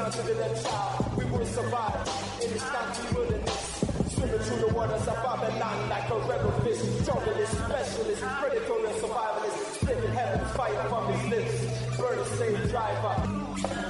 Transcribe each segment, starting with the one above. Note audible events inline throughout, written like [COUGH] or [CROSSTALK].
down to the left child. We will survive in this country wilderness. Swimming through the waters of Babylon like a rebel fish. Journalist, specialist, predatory survivalist. Spitting heaven fire from his lips. Burn slave driver.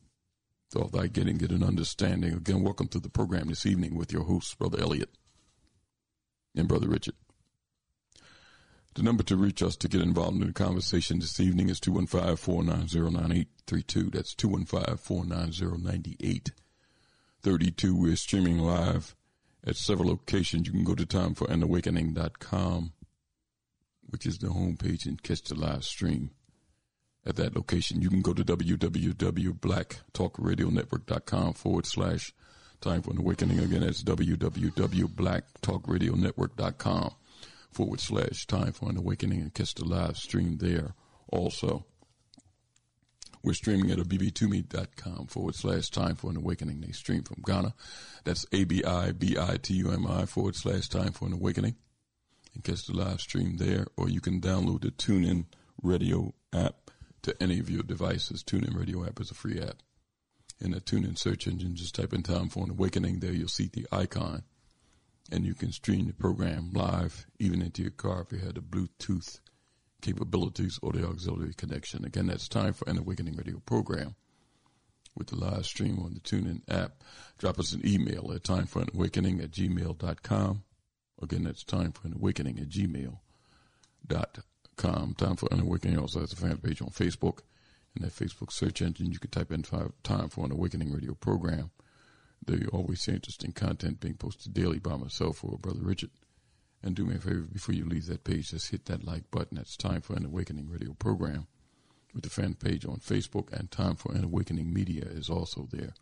So thy getting, get an understanding. Again, welcome to the program this evening with your hosts, Brother Elliot and Brother Richard. The number to reach us to get involved in the conversation this evening is 215 490 9832. That's 215 490 9832. We're streaming live at several locations. You can go to timeforanawakening.com, which is the homepage, and catch the live stream at that location. You can go to www.blacktalkradionetwork.com forward slash time for an awakening. Again, that's www.blacktalkradionetwork.com forward slash time for an awakening and catch the live stream there also. We're streaming at abibitumi.com forward slash time for an awakening. They stream from Ghana. That's A-B-I-B-I-T-U-M-I forward slash time for an awakening and catch the live stream there. Or you can download the TuneIn radio app to any of your devices. TuneIn radio app is a free app. In the TuneIn search engine, just type in time for an awakening there. You'll see the icon and you can stream the program live even into your car if you had the Bluetooth capabilities or the auxiliary connection. Again, that's time for an awakening radio program with the live stream on the TuneIn app. Drop us an email at time for an awakening at gmail.com. Again, that's time for an awakening at gmail.com. Time for an awakening also has a fan page on Facebook. In that Facebook search engine, you can type in five, time for an awakening radio program. There you always see interesting content being posted daily by myself or Brother Richard. And do me a favor before you leave that page, just hit that like button. That's Time for an Awakening radio program with the fan page on Facebook, and Time for an Awakening Media is also there.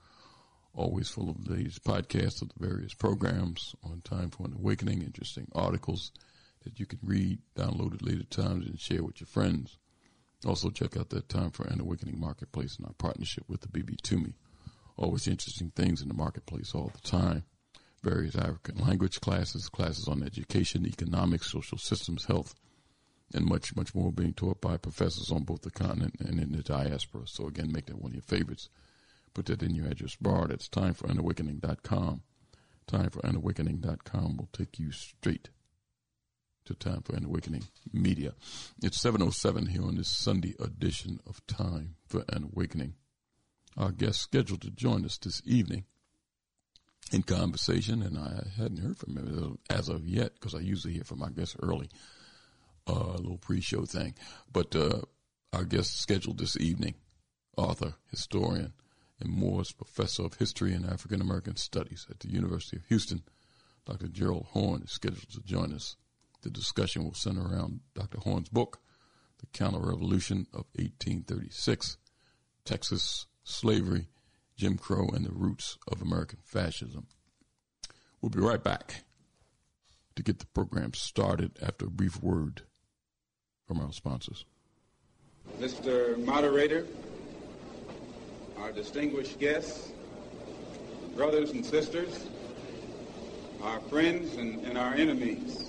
Always full of the latest podcasts of the various programs on Time for an Awakening, interesting articles that you can read, download at later times, and share with your friends. Also, check out that Time for an Awakening Marketplace and our partnership with the Abibitumi. Always interesting things in the marketplace all the time various African language classes, classes on education, economics, social systems, health, and much, much more being taught by professors on both the continent and in the diaspora. So again, make that one of your favorites. Put that in your address bar. That's timeforanawakening.com. Timeforanawakening.com will take you straight to Time for an Awakening Media. It's 7.07 here on this Sunday edition of Time for an Awakening. Our guest scheduled to join us this evening in conversation, and I hadn't heard from him as of yet because I usually hear from my guests early, uh, a little pre-show thing. But uh, our guest scheduled this evening, author, historian, and Moores Professor of History and African American Studies at the University of Houston, Dr. Gerald Horne, is scheduled to join us. The discussion will center around Dr. Horne's book, The Counter Revolution of 1836, Texas Slavery Jim Crow and the Roots of American Fascism. We'll be right back to get the program started after a brief word from our sponsors. Mr. Moderator, our distinguished guests, brothers and sisters, our friends and, and our enemies.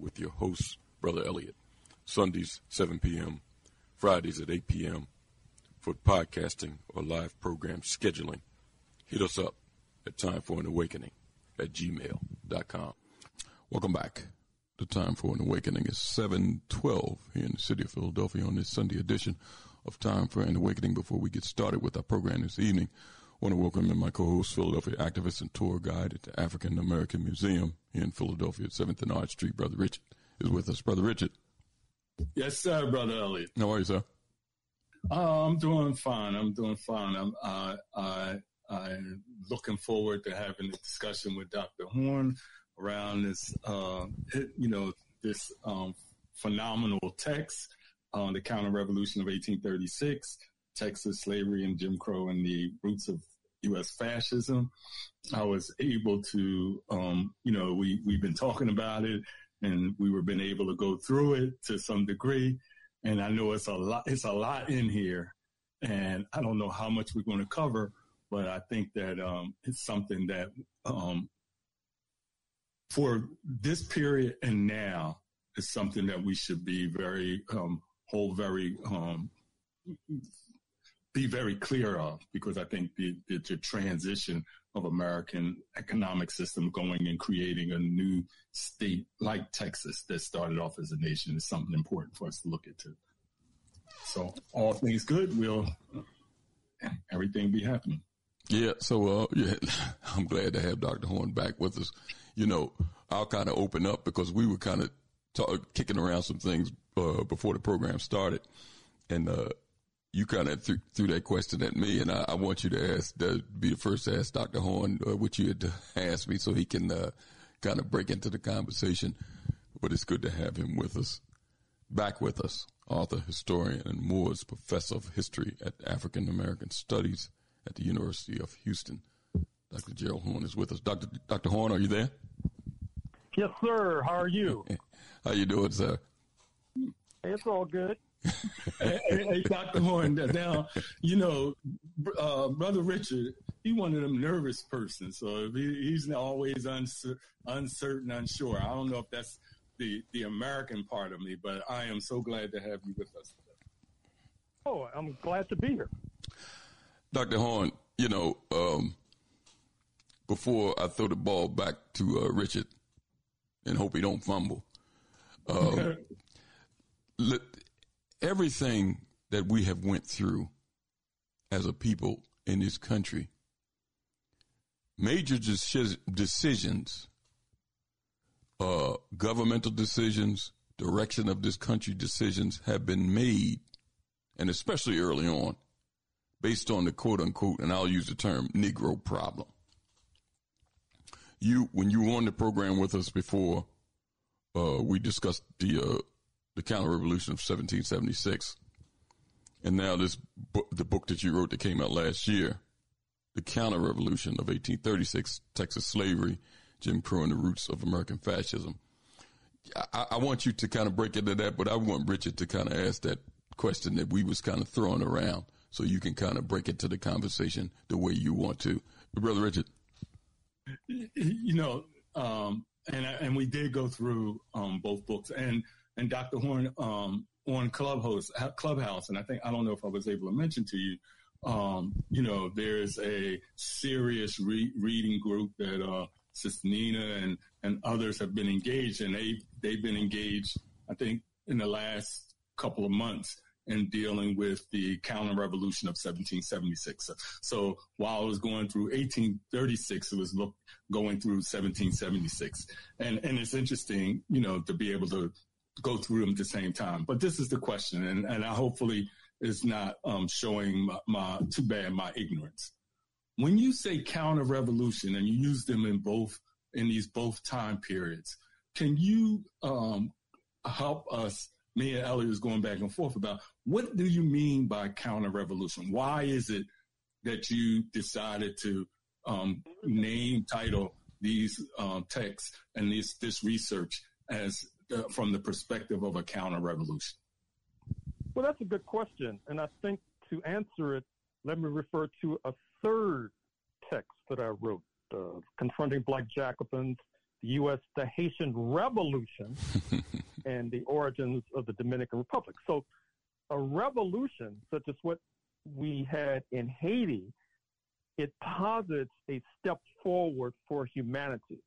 with your host, Brother Elliot. Sundays, 7 p.m., Fridays at 8 p.m. for podcasting or live program scheduling. Hit us up at Time for an Awakening at gmail.com. Welcome back. The time for an awakening is 712 here in the city of Philadelphia on this Sunday edition of Time for an Awakening. Before we get started with our program this evening, I want to welcome in my co-host, Philadelphia activist and tour guide at the African American Museum here in Philadelphia at 7th and Arch Street. Brother Richard is with us. Brother Richard. Yes, sir, Brother Elliot. How are you, sir? Uh, I'm doing fine. I'm doing fine. I'm, uh, I, I'm looking forward to having a discussion with Dr. Horne around this, uh, you know, this um, phenomenal text on the counter revolution of 1836, Texas slavery and Jim Crow and the roots of U.S. fascism. I was able to, um, you know, we, we've been talking about it and we were been able to go through it to some degree. And I know it's a lot, it's a lot in here and I don't know how much we're going to cover, but I think that, um, it's something that, um, for this period and now is something that we should be very um, hold very um, be very clear of because I think the, the, the, transition of American economic system going and creating a new state like Texas that started off as a nation is something important for us to look into. So all things good, we'll everything be happening. Yeah. So uh, yeah, [LAUGHS] I'm glad to have Dr. Horne back with us. You know, I'll kind of open up because we were kind of kicking around some things uh, before the program started, and uh, you kind of th- threw that question at me, and I, I want you to ask, to be the first to ask Dr. Horne uh, what you had to [LAUGHS] ask me, so he can uh, kind of break into the conversation. But it's good to have him with us, back with us, author, historian, and Moores Professor of History at African American Studies at the University of Houston. Dr. Gerald Horne is with us. Dr. Dr. Horne, are you there? Yes, sir. How are you? [LAUGHS] How you doing, sir? It's all good. Hey, hey, Dr. Horne, now, you know, uh, Brother Richard, he one of them nervous persons. So he, he's always uncer- uncertain, unsure. I don't know if that's the, the American part of me, but I am so glad to have you with us today. Oh, I'm glad to be here. Dr. Horne, you know, um, before I throw the ball back to uh, Richard and hope he don't fumble, um, [LAUGHS] everything that we have went through as a people in this country, major decisions, uh, governmental decisions, direction of this country decisions have been made, and especially early on, based on the quote unquote, and I'll use the term Negro problem. You, when you were on the program with us before, uh, we discussed the uh, the counter revolution of 1776. And now this book, the book that you wrote that came out last year, the counter revolution of 1836, Texas slavery, Jim Crow and the roots of American fascism. I, I want you to kind of break into that, but I want Richard to kind of ask that question that we was kind of throwing around so you can kind of break into the conversation the way you want to. Brother Richard. You know, um, and and we did go through um, both books, and and Dr. Horne um, on Clubhouse, Clubhouse, and I think I don't know if I was able to mention to you, um, you know, there's a serious re- reading group that uh, Sister Nina and and others have been engaged, and they they've been engaged, I think, in the last couple of months in dealing with the counter revolution of 1776. So, so, while I was going through 1836, it was look, going through 1776. And, and it's interesting, you know, to be able to go through them at the same time. But this is the question, and, and I hopefully is not um, showing my, my, too bad my ignorance. When you say counter revolution and you use them in both in these both time periods, can you um, help us? Me and Elliot is going back and forth about what do you mean by counter revolution? Why is it that you decided to um, name title these um, texts and this this research as uh, from the perspective of a counter revolution? Well, that's a good question. And I think to answer it, let me refer to a third text that I wrote, uh, Confronting Black Jacobins, the U.S., the Haitian Revolution, [LAUGHS] and the Origins of the Dominican Republic. So a revolution such as what we had in Haiti, it posits a step forward for humanity.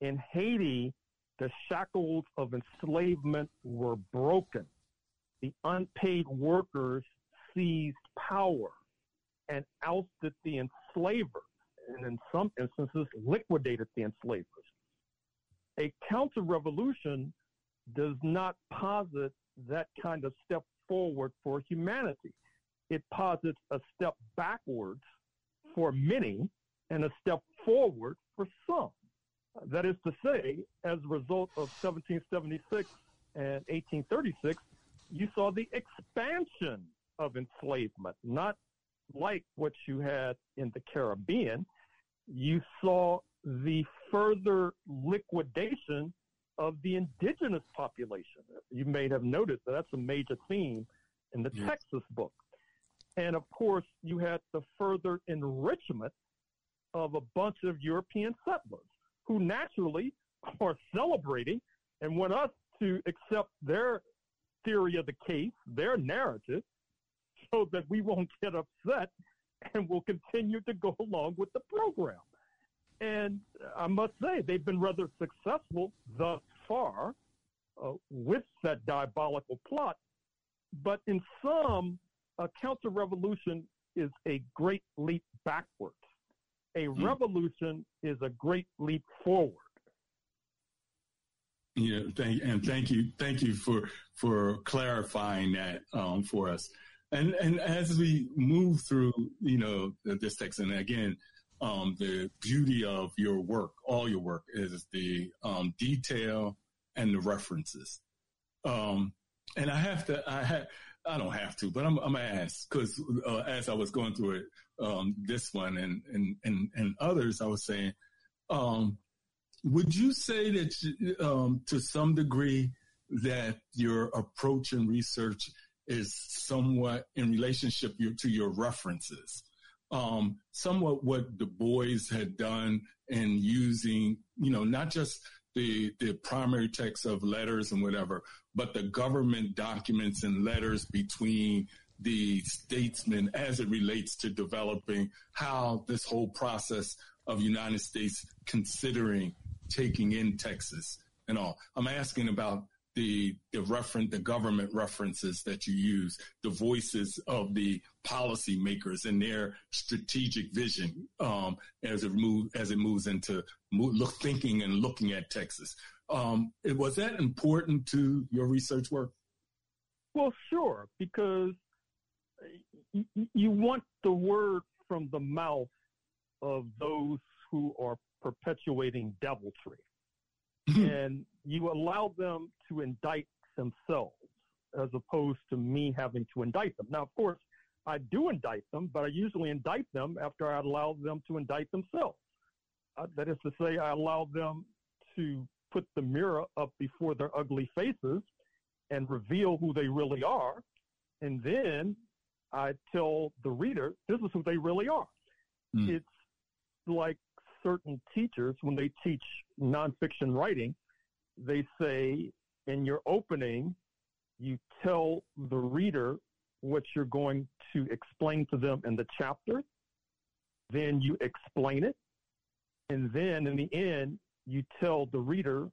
In Haiti, the shackles of enslavement were broken. The unpaid workers seized power and ousted the enslavers, and in some instances, liquidated the enslavers. A counter revolution does not posit that kind of step forward for humanity. It posits a step backwards for many and a step forward for some. That is to say, as a result of 1776 and 1836, you saw the expansion of enslavement, not like what you had in the Caribbean. You saw the further liquidation of the indigenous population. You may have noticed that that's a major theme in the yes. Texas book. And of course, you had the further enrichment of a bunch of European settlers who naturally are celebrating and want us to accept their theory of the case, their narrative. so that we won't get upset and will continue to go along with the program. And I must say, they've been rather successful thus far uh, with that diabolical plot. But in some, a counter revolution is a great leap backwards. A hmm. revolution is a great leap forward. Yeah, thank and thank you, thank you for for clarifying that um, for us. And and as we move through, you know, this text, and again, um, the beauty of your work, all your work, is the um, detail and the references. Um, and I have to, I have, I don't have to, but I'm, I'm gonna ask because uh, as I was going through it, um, this one and and and and others, I was saying, um, would you say that um, to some degree that your approach and research is somewhat in relationship to your references? Um, somewhat what Du Bois had done in using, you know, not just the the primary text of letters and whatever, but the government documents and letters between the statesmen as it relates to developing how this whole process of United States considering taking in Texas and all. I'm asking about the the reference the government references that you use, the voices of the policymakers and their strategic vision um, as it move as it moves into look thinking and looking at Texas. Um, was that important to your research work? Well, sure, because y- you want the word from the mouth of those who are perpetuating deviltry. and you allow them to indict themselves as opposed to me having to indict them. Now, of course, I do indict them, but I usually indict them after I allow them to indict themselves. Uh, that is to say, I allow them to put the mirror up before their ugly faces and reveal who they really are. And then I tell the reader, this is who they really are. Mm. It's like certain teachers, when they teach nonfiction writing, they say in your opening, you tell the reader what you're going to explain to them in the chapter. Then you explain it. And then in the end, you tell the reader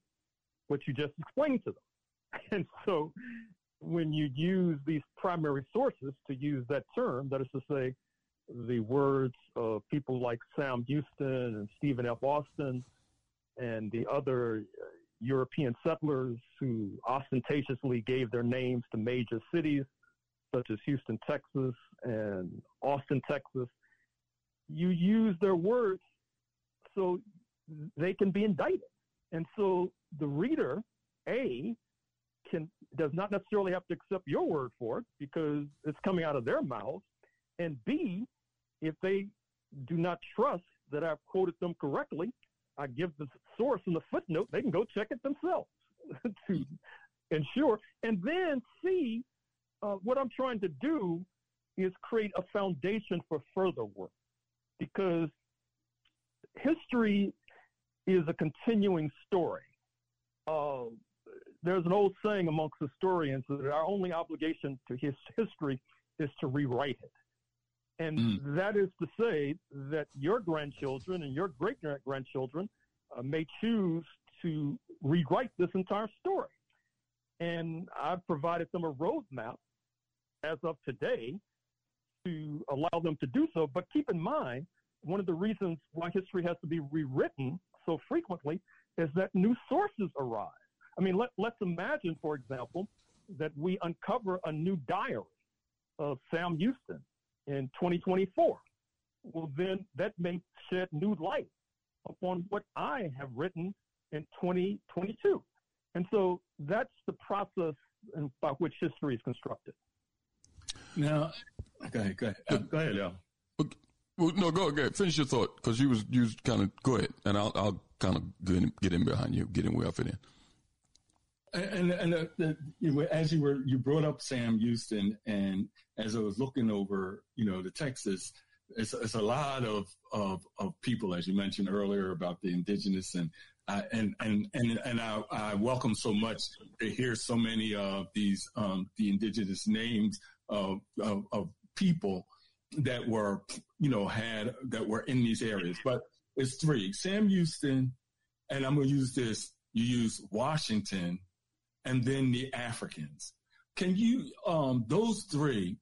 what you just explained to them. [LAUGHS] And so when you use these primary sources, to use that term, that is to say, the words of people like Sam Houston and Stephen F. Austin and the other European settlers who ostentatiously gave their names to major cities such as Houston, Texas and Austin, Texas. You use their words so they can be indicted. And so the reader, A, can does not necessarily have to accept your word for it because it's coming out of their mouths. And B, if they do not trust that I've quoted them correctly, I give the source in the footnote. They can go check it themselves [LAUGHS] to ensure. And then see uh, what I'm trying to do is create a foundation for further work because history is a continuing story. Uh, there's an old saying amongst historians that our only obligation to his history is to rewrite it. And mm. that is to say that your grandchildren and your great grandchildren uh, may choose to rewrite this entire story. And I've provided them a roadmap as of today to allow them to do so. But keep in mind, one of the reasons why history has to be rewritten so frequently is that new sources arise. I mean, let, let's imagine, for example, that we uncover a new diary of Sam Houston in 2024. Well, then that may shed new light upon what I have written in 2022. And so that's the process by which history is constructed. Now, go ahead, go ahead, uh, go ahead, Al. Well, no, go ahead. Finish your thought because you was you was kind of go ahead, and I'll I'll kind of get in, get in behind you, get in where I fit in. And and uh, the, know, as you were you brought up Sam Houston, and as I was looking over, you know, the Texas, it's, it's a lot of, of of people, as you mentioned earlier, about the indigenous and uh, and and and and I, I, welcome so much to hear so many of these um, the indigenous names of, of, of people that were, you know, had that were in these areas. But it's three: Sam Houston, and I'm going to use this. You use Washington, and then the Africans. Can you um, those three?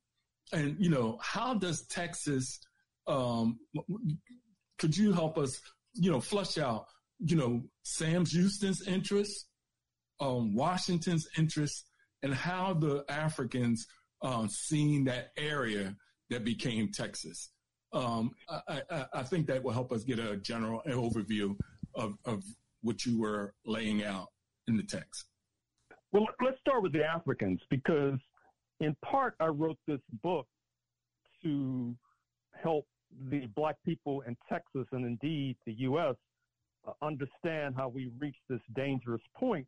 And you know, how does Texas? Um, could you help us? You know, flush out. You know, Sam Houston's interests, um, Washington's interests, and how the Africans um, seen that area that became Texas. Um, I, I, I, think that will help us get a general overview of, of what you were laying out in the text. Well, let's start with the Africans because, in part, I wrote this book to help the black people in Texas and indeed the U.S. Uh, understand how we reached this dangerous point,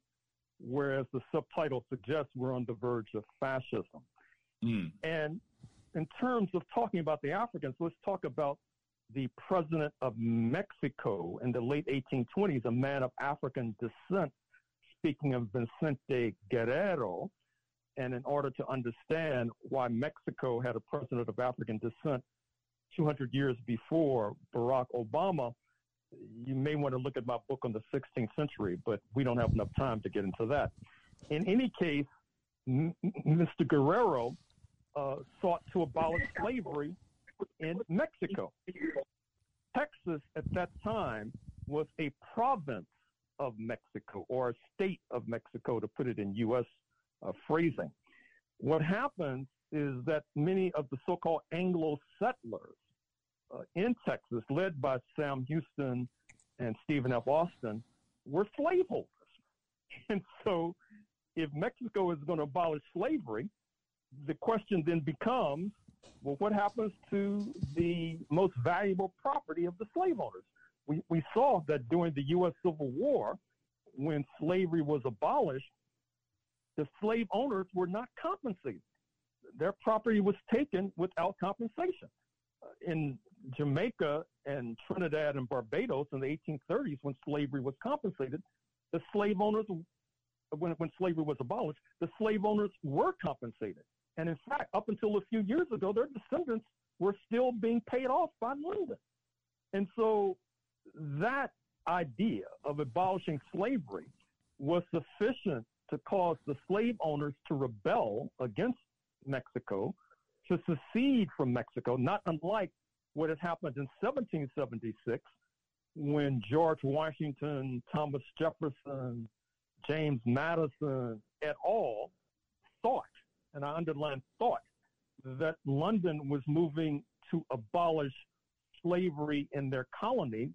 whereas the subtitle suggests we're on the verge of fascism. Mm. And in terms of talking about the Africans, let's talk about the president of Mexico in the late 1820s, a man of African descent, speaking of Vicente Guerrero. And in order to understand why Mexico had a president of African descent 200 years before Barack Obama, you may want to look at my book on the 16th century, but we don't have enough time to get into that. In any case, M- Mr. Guerrero uh, sought to abolish slavery in Mexico. Texas at that time was a province of Mexico or a state of Mexico, to put it in U.S. Uh, phrasing. What happens is that many of the so called Anglo settlers uh, in Texas, led by Sam Houston and Stephen F. Austin, were slaveholders. [LAUGHS] And so, if Mexico is going to abolish slavery, the question then becomes well, what happens to the most valuable property of the slave owners? We, we saw that during the U.S. Civil War, when slavery was abolished, the slave owners were not compensated. Their property was taken without compensation. Uh, in Jamaica and Trinidad and Barbados in the 1830s, when slavery was compensated, the slave owners, when, when slavery was abolished, the slave owners were compensated. And in fact, up until a few years ago, their descendants were still being paid off by London. And so that idea of abolishing slavery was sufficient to cause the slave owners to rebel against Mexico, to secede from Mexico, not unlike what had happened in 1776 when George Washington, Thomas Jefferson, James Madison et al. thought and I underline thought, that London was moving to abolish slavery in their colony,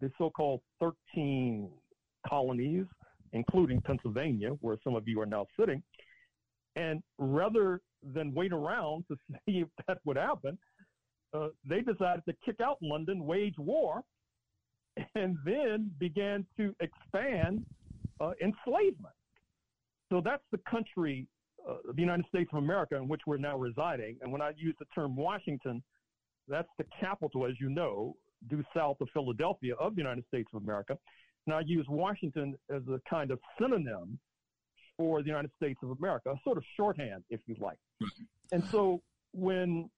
the so called 13 colonies, including Pennsylvania, where some of you are now sitting. And rather than wait around to [LAUGHS] see if that would happen, uh, they decided to kick out London, wage war, and then began to expand uh, enslavement. So that's the country uh, the United States of America in which we're now residing. And when I use the term Washington, that's the capital, as you know, due south of Philadelphia of the United States of America. And I use Washington as a kind of synonym for the United States of America, a sort of shorthand, if you like. And so when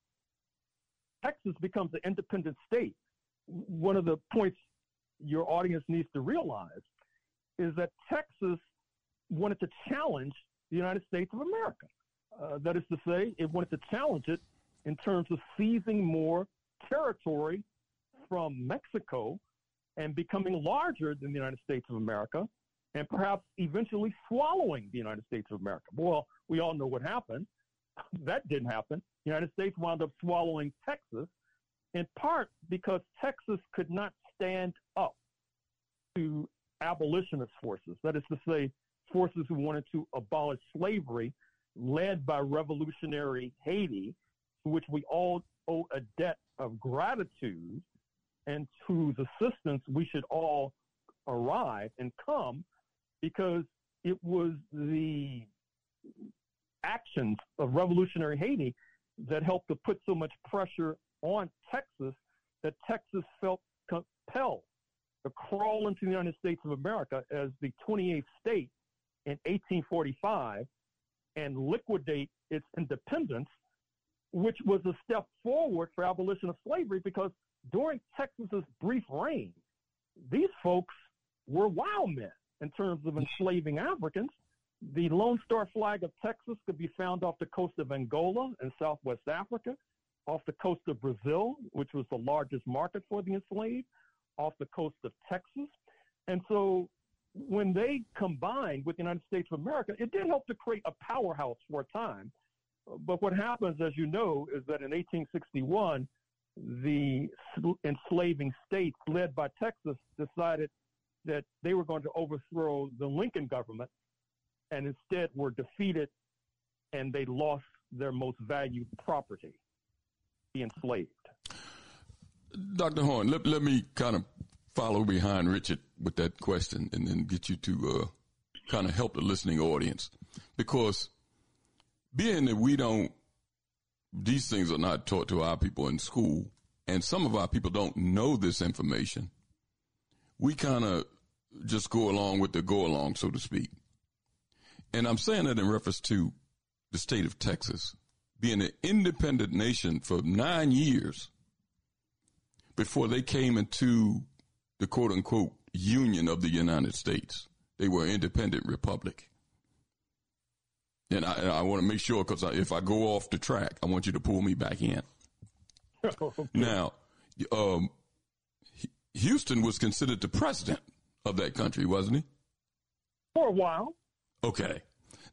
Texas becomes an independent state, one of the points your audience needs to realize is that Texas wanted to challenge the United States of America. Uh, that is to say, it wanted to challenge it in terms of seizing more territory from Mexico and becoming larger than the United States of America and perhaps eventually swallowing the United States of America. Well, we all know what happened. [LAUGHS] that didn't happen. The United States wound up swallowing Texas in part because Texas could not stand up to abolitionist forces. That is to say, forces who wanted to abolish slavery, led by revolutionary Haiti, to which we all owe a debt of gratitude and whose assistance we should all arrive and come because it was the actions of revolutionary Haiti that helped to put so much pressure on Texas that Texas felt compelled to crawl into the United States of America as the 28th state in 1845 and liquidate its independence which was a step forward for abolition of slavery because during Texas's brief reign, these folks were wild men in terms of enslaving Africans. The Lone Star flag of Texas could be found off the coast of Angola in Southwest Africa, off the coast of Brazil, which was the largest market for the enslaved, off the coast of Texas. And so when they combined with the United States of America, it did help to create a powerhouse for a time. But what happens, as you know, is that in 1861, the enslaving states led by Texas decided that they were going to overthrow the Lincoln government and instead were defeated and they lost their most valued property, the enslaved. Dr. Horne, let, let me kind of follow behind Richard with that question and then get you to uh, kind of help the listening audience. Because being that we don't, these things are not taught to our people in school, and some of our people don't know this information, we kind of just go along with the go along, so to speak. And I'm saying that in reference to the state of Texas being an independent nation for nine years before they came into the quote unquote union of the United States. They were an independent republic. And I, I want to make sure because if I go off the track, I want you to pull me back in. [LAUGHS] Now, um, Houston was considered the president of that country, wasn't he? For a while. Okay.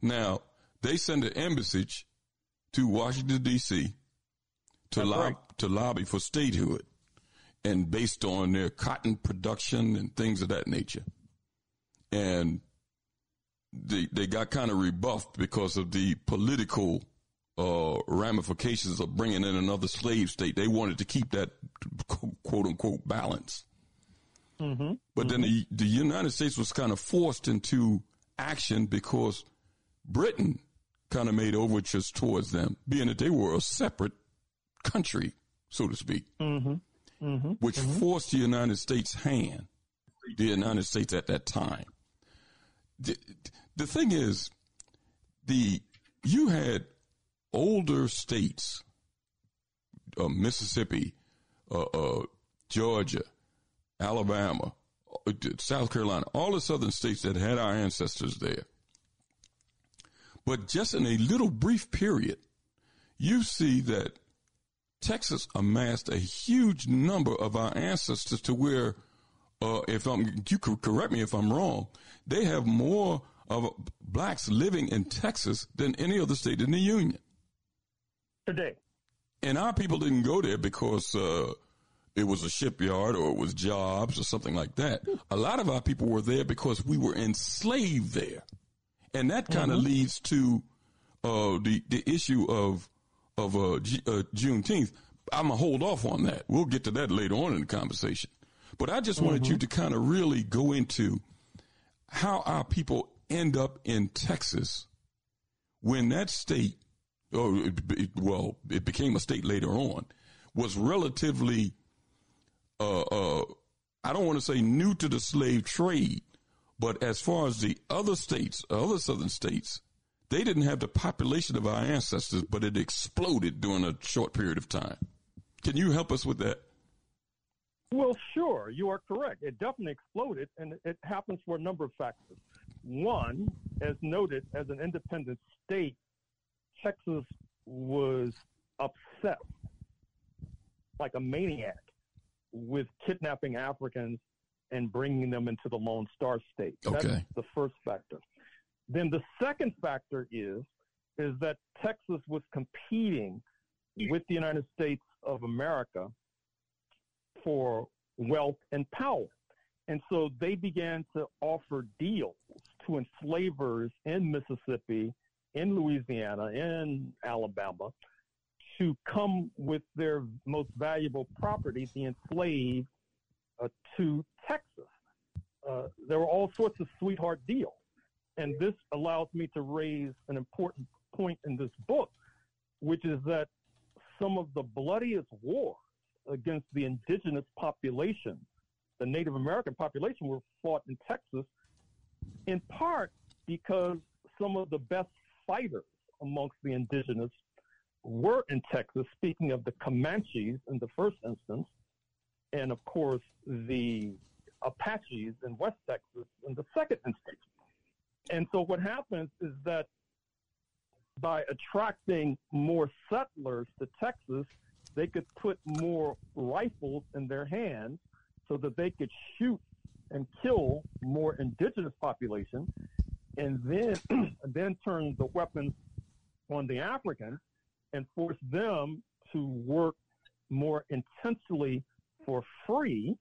Now, they sent an embassy to Washington, D.C. to, lob- right. to lobby for statehood and based on their cotton production and things of that nature. And they, they got kind of rebuffed because of the political uh, ramifications of bringing in another slave state. They wanted to keep that quote unquote balance. Mm-hmm. But mm-hmm. then the, the United States was kind of forced into action because Britain kind of made overtures towards them, being that they were a separate country, so to speak, mm-hmm. Mm-hmm. which mm-hmm. forced the United States' hand, the United States at that time. The, the thing is, the you had older states, uh, Mississippi, uh, uh, Georgia, Alabama, uh, South Carolina, all the southern states that had our ancestors there. But just in a little brief period, you see that Texas amassed a huge number of our ancestors to where, uh, if I'm, you could correct me if I'm wrong, they have more of blacks living in Texas than any other state in the union. Today. And our people didn't go there because, uh, it was a shipyard or it was jobs or something like that. A lot of our people were there because we were enslaved there. And that kind of mm-hmm. leads to, uh, the, the issue of, of uh, G- uh, Juneteenth. I'm gonna hold off on that. We'll get to that later on in the conversation. But I just mm-hmm. wanted you to kind of really go into how our people end up in Texas when that state, oh, it, it, well, it became a state later on, was relatively, uh, uh, I don't want to say new to the slave trade, but as far as the other states, other southern states, they didn't have the population of our ancestors, but it exploded during a short period of time. Can you help us with that? Well, sure. You are correct. It definitely exploded, and it happens for a number of factors. One, as noted, as an independent state, Texas was obsessed, like a maniac, with kidnapping Africans and bringing them into the Lone Star State. Okay. That's the first factor. Then the second factor is is that Texas was competing with the United States of America for wealth and power. And so they began to offer deals to enslavers in Mississippi, in Louisiana, in Alabama to come with their most valuable property, the enslaved, uh, to Texas. Uh, there were all sorts of sweetheart deals. And this allows me to raise an important point in this book, which is that some of the bloodiest wars against the indigenous population, the Native American population, were fought in Texas, in part because some of the best fighters amongst the indigenous were in Texas, speaking of the Comanches in the first instance, and of course the Apaches in West Texas in the second instance. And so what happens is that by attracting more settlers to Texas, they could put more rifles in their hands so that they could shoot and kill more indigenous population and then [CLEARS THROAT] then turn the weapons on the Africans and force them to work more intensely for free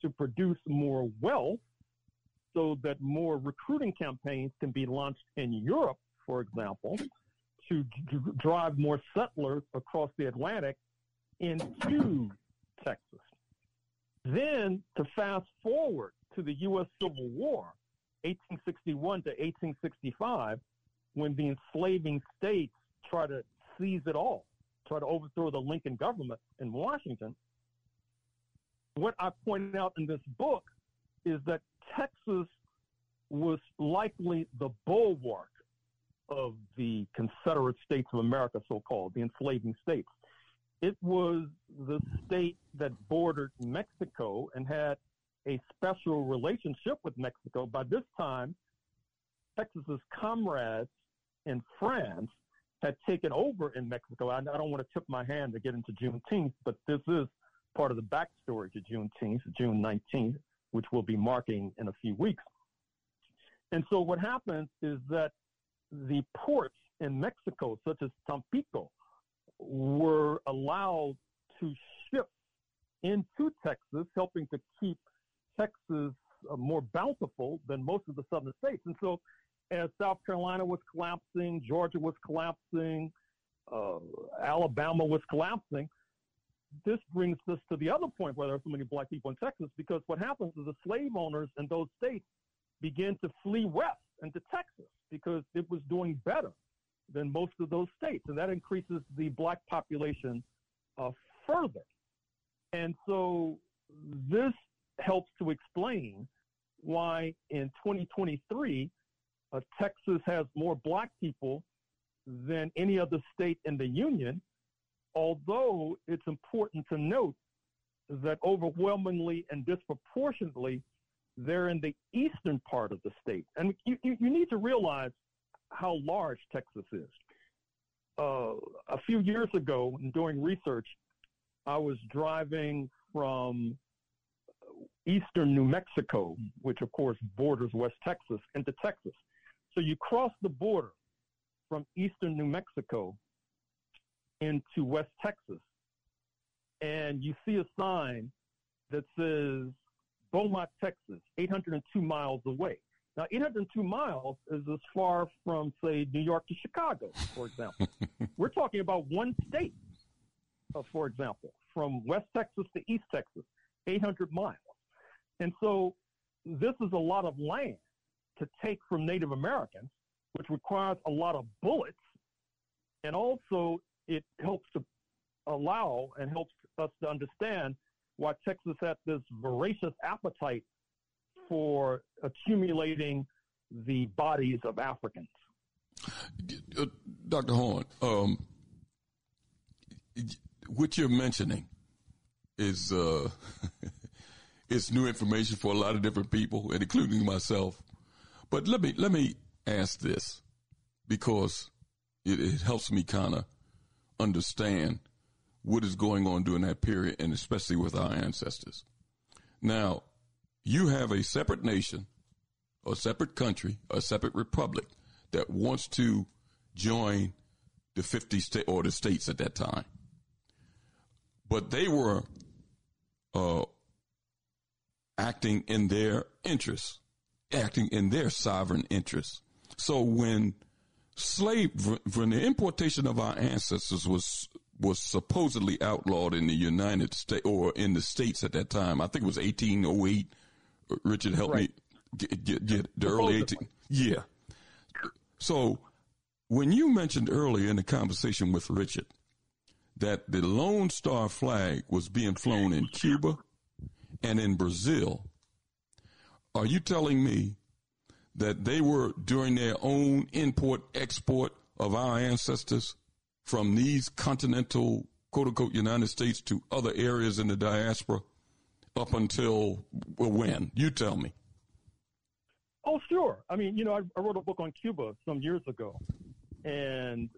to produce more wealth so that more recruiting campaigns can be launched in Europe, for example, to d- drive more settlers across the Atlantic into Texas. Then to fast forward to the U.S. Civil War, 1861 to 1865, when the enslaving states try to seize it all, try to overthrow the Lincoln government in Washington. What I point out in this book is that Texas was likely the bulwark of the Confederate States of America, so called, the enslaving states. It was the state that bordered Mexico and had a special relationship with Mexico. By this time, Texas's comrades in France had taken over in Mexico. I, I don't want to tip my hand to get into Juneteenth, but this is part of the backstory to Juneteenth, June 19th, which we'll be marking in a few weeks. And so what happens is that the ports in Mexico, such as Tampico, were allowed to ship into Texas, helping to keep Texas uh, more bountiful than most of the southern states. And so, as South Carolina was collapsing, Georgia was collapsing, uh, Alabama was collapsing, this brings us to the other point where there are so many black people in Texas because what happens is the slave owners in those states begin to flee west into Texas because it was doing better than most of those states, and that increases the black population uh, further. And so this helps to explain why in 2023 uh, Texas has more black people than any other state in the union, although it's important to note that overwhelmingly and disproportionately they're in the eastern part of the state. And you, you, you need to realize how large Texas is. Uh, a few years ago, doing research, I was driving from eastern New Mexico, which of course borders West Texas, into Texas. So you cross the border from eastern New Mexico into West Texas, and you see a sign that says Beaumont, Texas, 802 miles away. Now, 802 miles is as far from, say, New York to Chicago, for example. [LAUGHS] We're talking about one state, uh, for example, from West Texas to East Texas, 800 miles. And so this is a lot of land to take from Native Americans, which requires a lot of bullets. And also, it helps to allow and helps us to understand why Texas had this voracious appetite for accumulating the bodies of Africans. Uh, Dr. Horne, um, what you're mentioning is uh, [LAUGHS] it's new information for a lot of different people, and including myself. But let me let me ask this because it, it helps me kind of understand what is going on during that period, and especially with our ancestors. Now, you have a separate nation, a separate country, a separate republic that wants to join the 50 state or the states at that time. But they were uh, acting in their interests, acting in their sovereign interests. So when slave, when the importation of our ancestors was was supposedly outlawed in the United States or in the states at that time, I think it was 1808. Richard, help right. me get, get, get the early 18. Yeah. So when you mentioned earlier in the conversation with Richard that the Lone Star flag was being flown in Cuba and in Brazil, are you telling me that they were doing their own import export of our ancestors from these continental quote unquote United States to other areas in the diaspora up until when? You tell me. Oh, sure. I mean, you know, I, I wrote a book on Cuba some years ago, and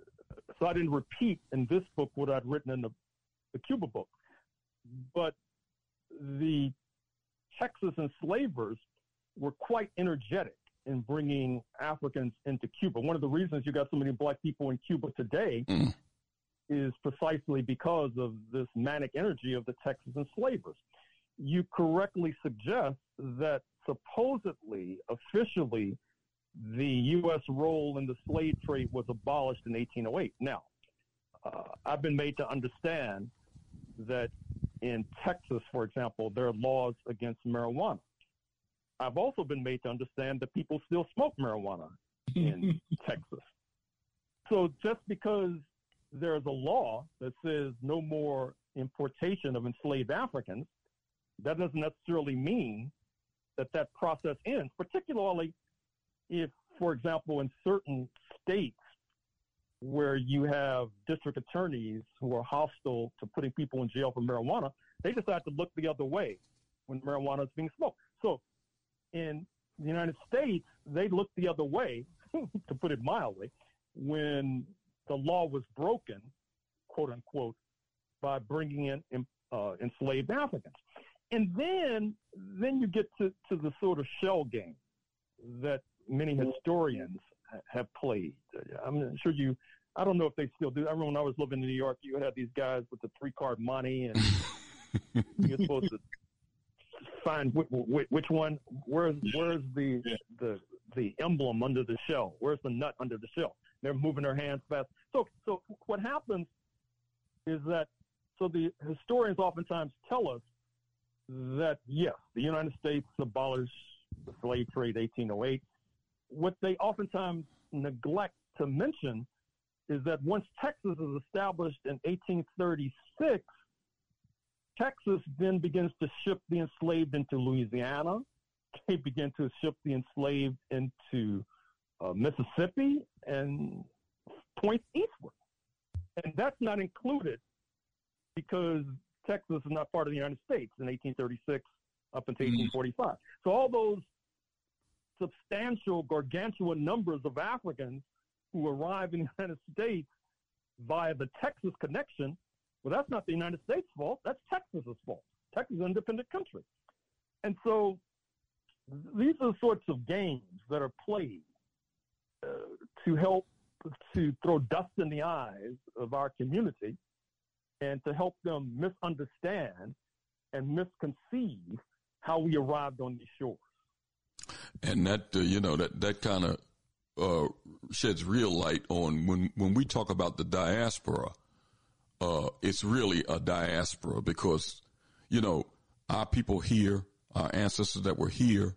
so I didn't repeat in this book what I'd written in the, the Cuba book. But the Texas enslavers were quite energetic in bringing Africans into Cuba. One of the reasons you got so many black people in Cuba today mm. is precisely because of this manic energy of the Texas enslavers. You correctly suggest that supposedly, officially, the U.S. role in the slave trade was abolished in 1808. Now, uh, I've been made to understand that in Texas, for example, there are laws against marijuana. I've also been made to understand that people still smoke marijuana in [LAUGHS] Texas. So just because there's a law that says no more importation of enslaved Africans, that doesn't necessarily mean that that process ends, particularly if, for example, in certain states where you have district attorneys who are hostile to putting people in jail for marijuana, they decide to look the other way when marijuana is being smoked. So in the United States, they looked the other way, [LAUGHS] to put it mildly, when the law was broken, quote unquote, by bringing in uh, enslaved Africans. And then, then you get to, to the sort of shell game that many mm-hmm. historians have played. I'm sure you, I don't know if they still do. I remember when I was living in New York, you had these guys with the three card monte, and [LAUGHS] you're supposed to find which, which one. Where's where's the the the emblem under the shell? Where's the nut under the shell? They're moving their hands fast. So so what happens is that so the historians oftentimes tell us that yes, the United States abolished the slave trade 1808. What they oftentimes neglect to mention is that once Texas is established in 1836, Texas then begins to ship the enslaved into Louisiana. They begin to ship the enslaved into uh, Mississippi and points eastward. And that's not included because Texas is not part of the United States in 1836 up until 1845. Mm. So all those substantial gargantuan numbers of Africans who arrive in the United States via the Texas connection well, that's not the United States' fault. That's Texas's fault. Texas is an independent country. And so these are the sorts of games that are played uh, to help to throw dust in the eyes of our community and to help them misunderstand and misconceive how we arrived on these shores. And that, uh, you know, that, that kind of uh, sheds real light on when, when we talk about the diaspora – uh, it's really a diaspora because, you know, our people here, our ancestors that were here,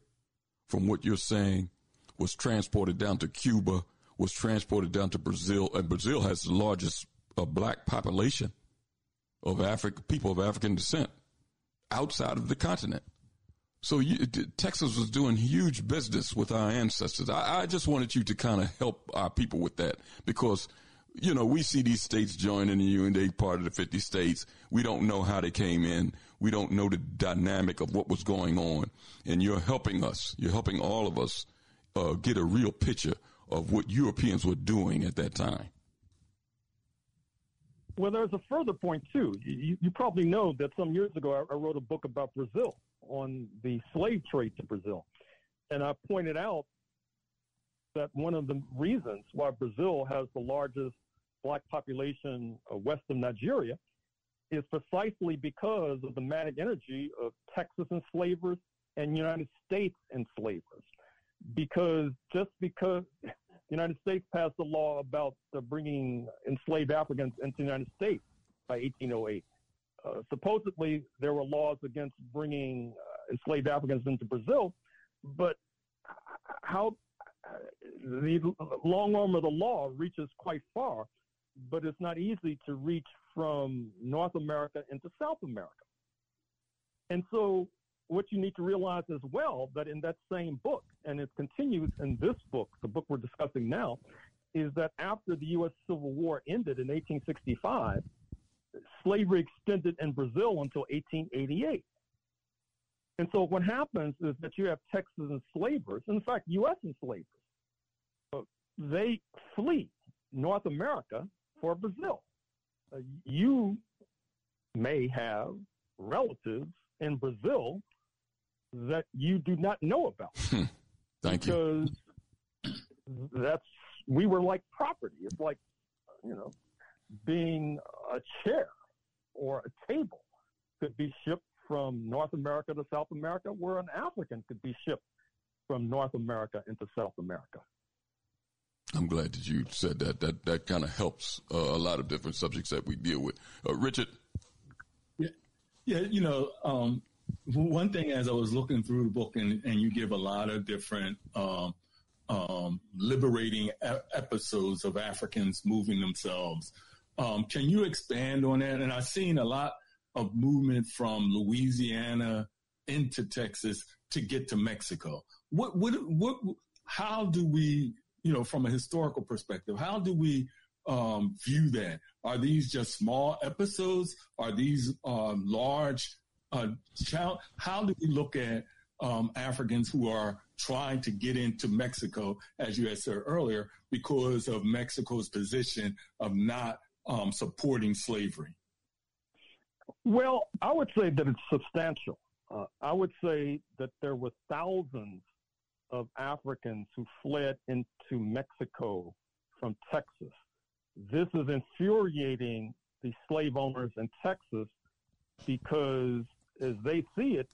from what you're saying, was transported down to Cuba, was transported down to Brazil, and Brazil has the largest uh, black population of African people of African descent outside of the continent. So you, Texas was doing huge business with our ancestors. I, I just wanted you to kind of help our people with that because you know, we see these states joining the UN, they part of the 50 states. We don't know how they came in. We don't know the dynamic of what was going on. And you're helping us. You're helping all of us uh, get a real picture of what Europeans were doing at that time. Well, there's a further point, too. You, you probably know that some years ago I, I wrote a book about Brazil on the slave trade to Brazil. And I pointed out that one of the reasons why Brazil has the largest black population uh, west of Nigeria is precisely because of the manic energy of Texas enslavers and United States enslavers. Because just because the United States passed a law about bringing enslaved Africans into the United States by 1808, uh, supposedly there were laws against bringing uh, enslaved Africans into Brazil, but how uh, the long arm of the law reaches quite far but it's not easy to reach from North America into South America. And so what you need to realize as well that in that same book, and it continues in this book, the book we're discussing now, is that after the U.S. Civil War ended in 1865, slavery extended in Brazil until 1888. And so what happens is that you have Texas enslavers, in fact, U.S. enslavers. They flee North America for Brazil. Uh, you may have relatives in Brazil that you do not know about. Thank because you. that's we were like property. It's like you know being a chair or a table could be shipped from North America to South America, where an African could be shipped from North America into South America. I'm glad that you said that. That that kind of helps uh, a lot of different subjects that we deal with. Uh, Richard. Yeah, yeah. You know, um, one thing as I was looking through the book, and, and you give a lot of different um, um, liberating episodes of Africans moving themselves. Um, can you expand on that? And I've seen a lot of movement from Louisiana into Texas to get to Mexico. What, what, what, how do we, you know, from a historical perspective, how do we um, view that? Are these just small episodes? Are these um, large? Uh, child, how do we look at um, Africans who are trying to get into Mexico, as you had said earlier, because of Mexico's position of not um, supporting slavery? Well, I would say that it's substantial. Uh, I would say that there were thousands of Africans who fled into Mexico from Texas. This is infuriating the slave owners in Texas because, as they see it,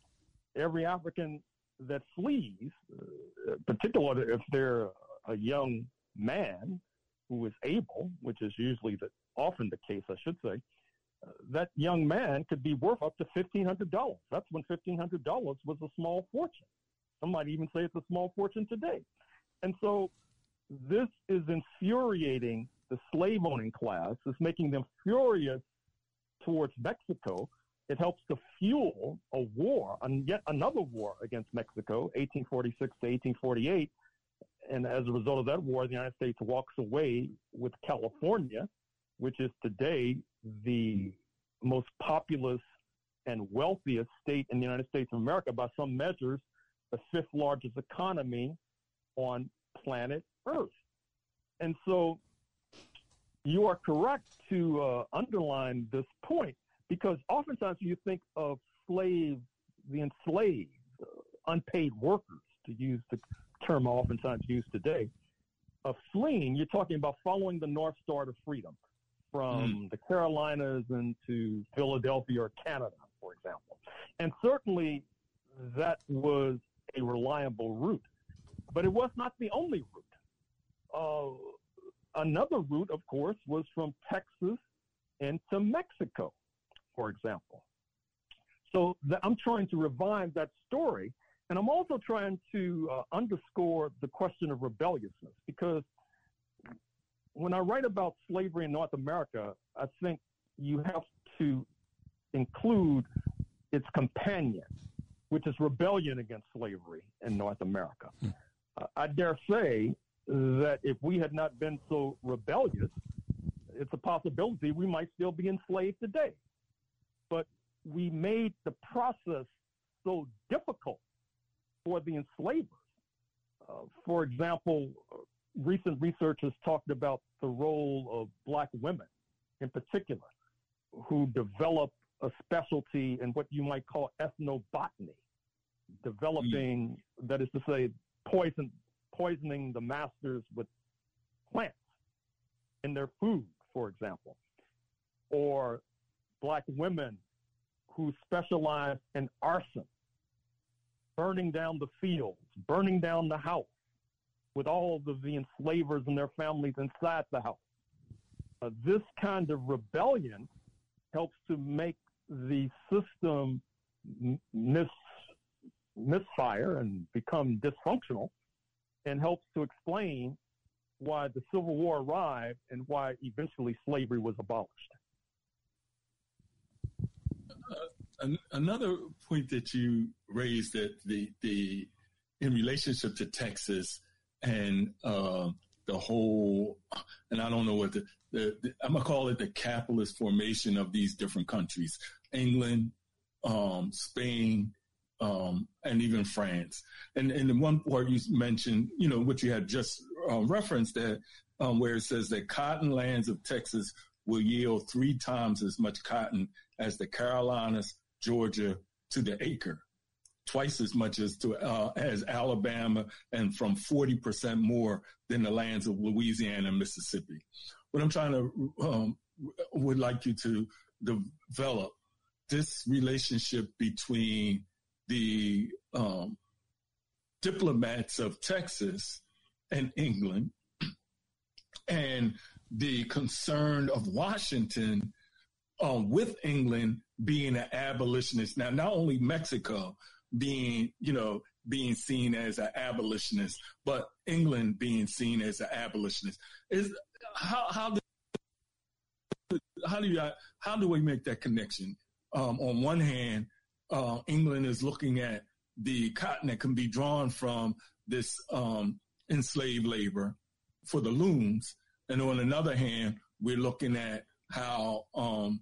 every African that flees, uh, particularly if they're a young man who is able, which is usually the, often the case, I should say, uh, that young man could be worth up to $1,500. That's when $1,500 was a small fortune. Some might even say it's a small fortune today. And so this is infuriating the slave owning class. It's making them furious towards Mexico. It helps to fuel a war, and yet another war against Mexico, 1846 to 1848. And as a result of that war, the United States walks away with California, which is today the most populous and wealthiest state in the United States of America by some measures, the fifth largest economy on planet Earth. And so you are correct to uh, underline this point because oftentimes you think of slaves, the enslaved, uh, unpaid workers, to use the term oftentimes used today, of fleeing, you're talking about following the North Star to freedom from mm. the Carolinas into Philadelphia or Canada, for example. And certainly that was a reliable route, but it was not the only route. Uh, another route, of course, was from Texas into Mexico, for example. So the, I'm trying to revive that story, and I'm also trying to uh, underscore the question of rebelliousness because when I write about slavery in North America, I think you have to include its companion, which is rebellion against slavery in North America. Hmm. Uh, I dare say that if we had not been so rebellious, it's a possibility we might still be enslaved today. But we made the process so difficult for the enslavers. Uh, for example, recent research has talked about the role of black women in particular who develop a specialty in what you might call ethnobotany, developing, mm. that is to say, poison, poisoning the masters with plants in their food, for example, or black women who specialize in arson, burning down the fields, burning down the house, with all of the enslavers and their families inside the house. Uh, this kind of rebellion helps to make the system mis- misfire and become dysfunctional and helps to explain why the Civil War arrived and why eventually slavery was abolished. Uh, another point that you raised that the, the in relationship to Texas and uh, the whole, and I don't know what the, the, the I'm gonna call it the capitalist formation of these different countries, England, um, Spain, um, and even France. And and the one part you mentioned, you know, what you had just uh, referenced that, um, where it says that cotton lands of Texas will yield three times as much cotton as the Carolinas, Georgia to the acre twice as much as to uh, as Alabama, and from forty percent more than the lands of Louisiana and Mississippi. What I'm trying to um, would like you to develop this relationship between the um, diplomats of Texas and England [CLEARS THROAT] and the concern of Washington um, with England being an abolitionist. Now, not only Mexico, being, you know, being seen as an abolitionist, but England being seen as an abolitionist. Is how how do how do you how do we make that connection? Um, on one hand, uh, England is looking at the cotton that can be drawn from this um, enslaved labor for the looms, and on another hand, we're looking at how um,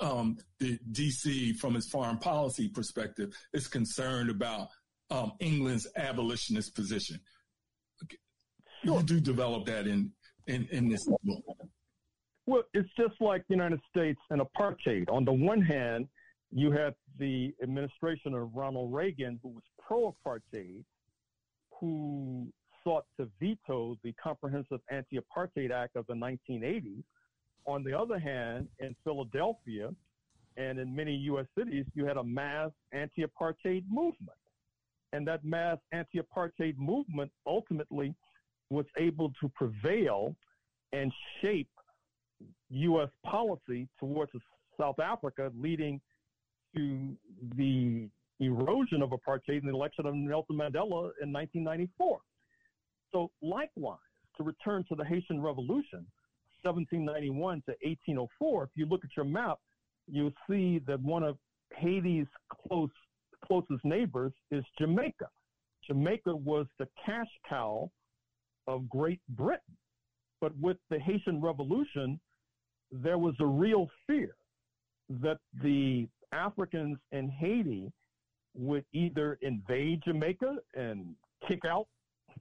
um, the DC, from its foreign policy perspective, is concerned about um, England's abolitionist position. You do develop that in, in, in this book. Well, it's just like the United States and apartheid. On the one hand, you had the administration of Ronald Reagan, who was pro apartheid, who sought to veto the Comprehensive Anti Apartheid Act of the 1980s. On the other hand, in Philadelphia and in many U.S. cities, you had a mass anti apartheid movement. And that mass anti apartheid movement ultimately was able to prevail and shape U.S. policy towards South Africa, leading to the erosion of apartheid in the election of Nelson Mandela in 1994. So, likewise, to return to the Haitian Revolution, 1791 to 1804, if you look at your map, you'll see that one of Haiti's close closest neighbors is Jamaica. Jamaica was the cash cow of Great Britain. But with the Haitian Revolution, there was a real fear that the Africans in Haiti would either invade Jamaica and kick out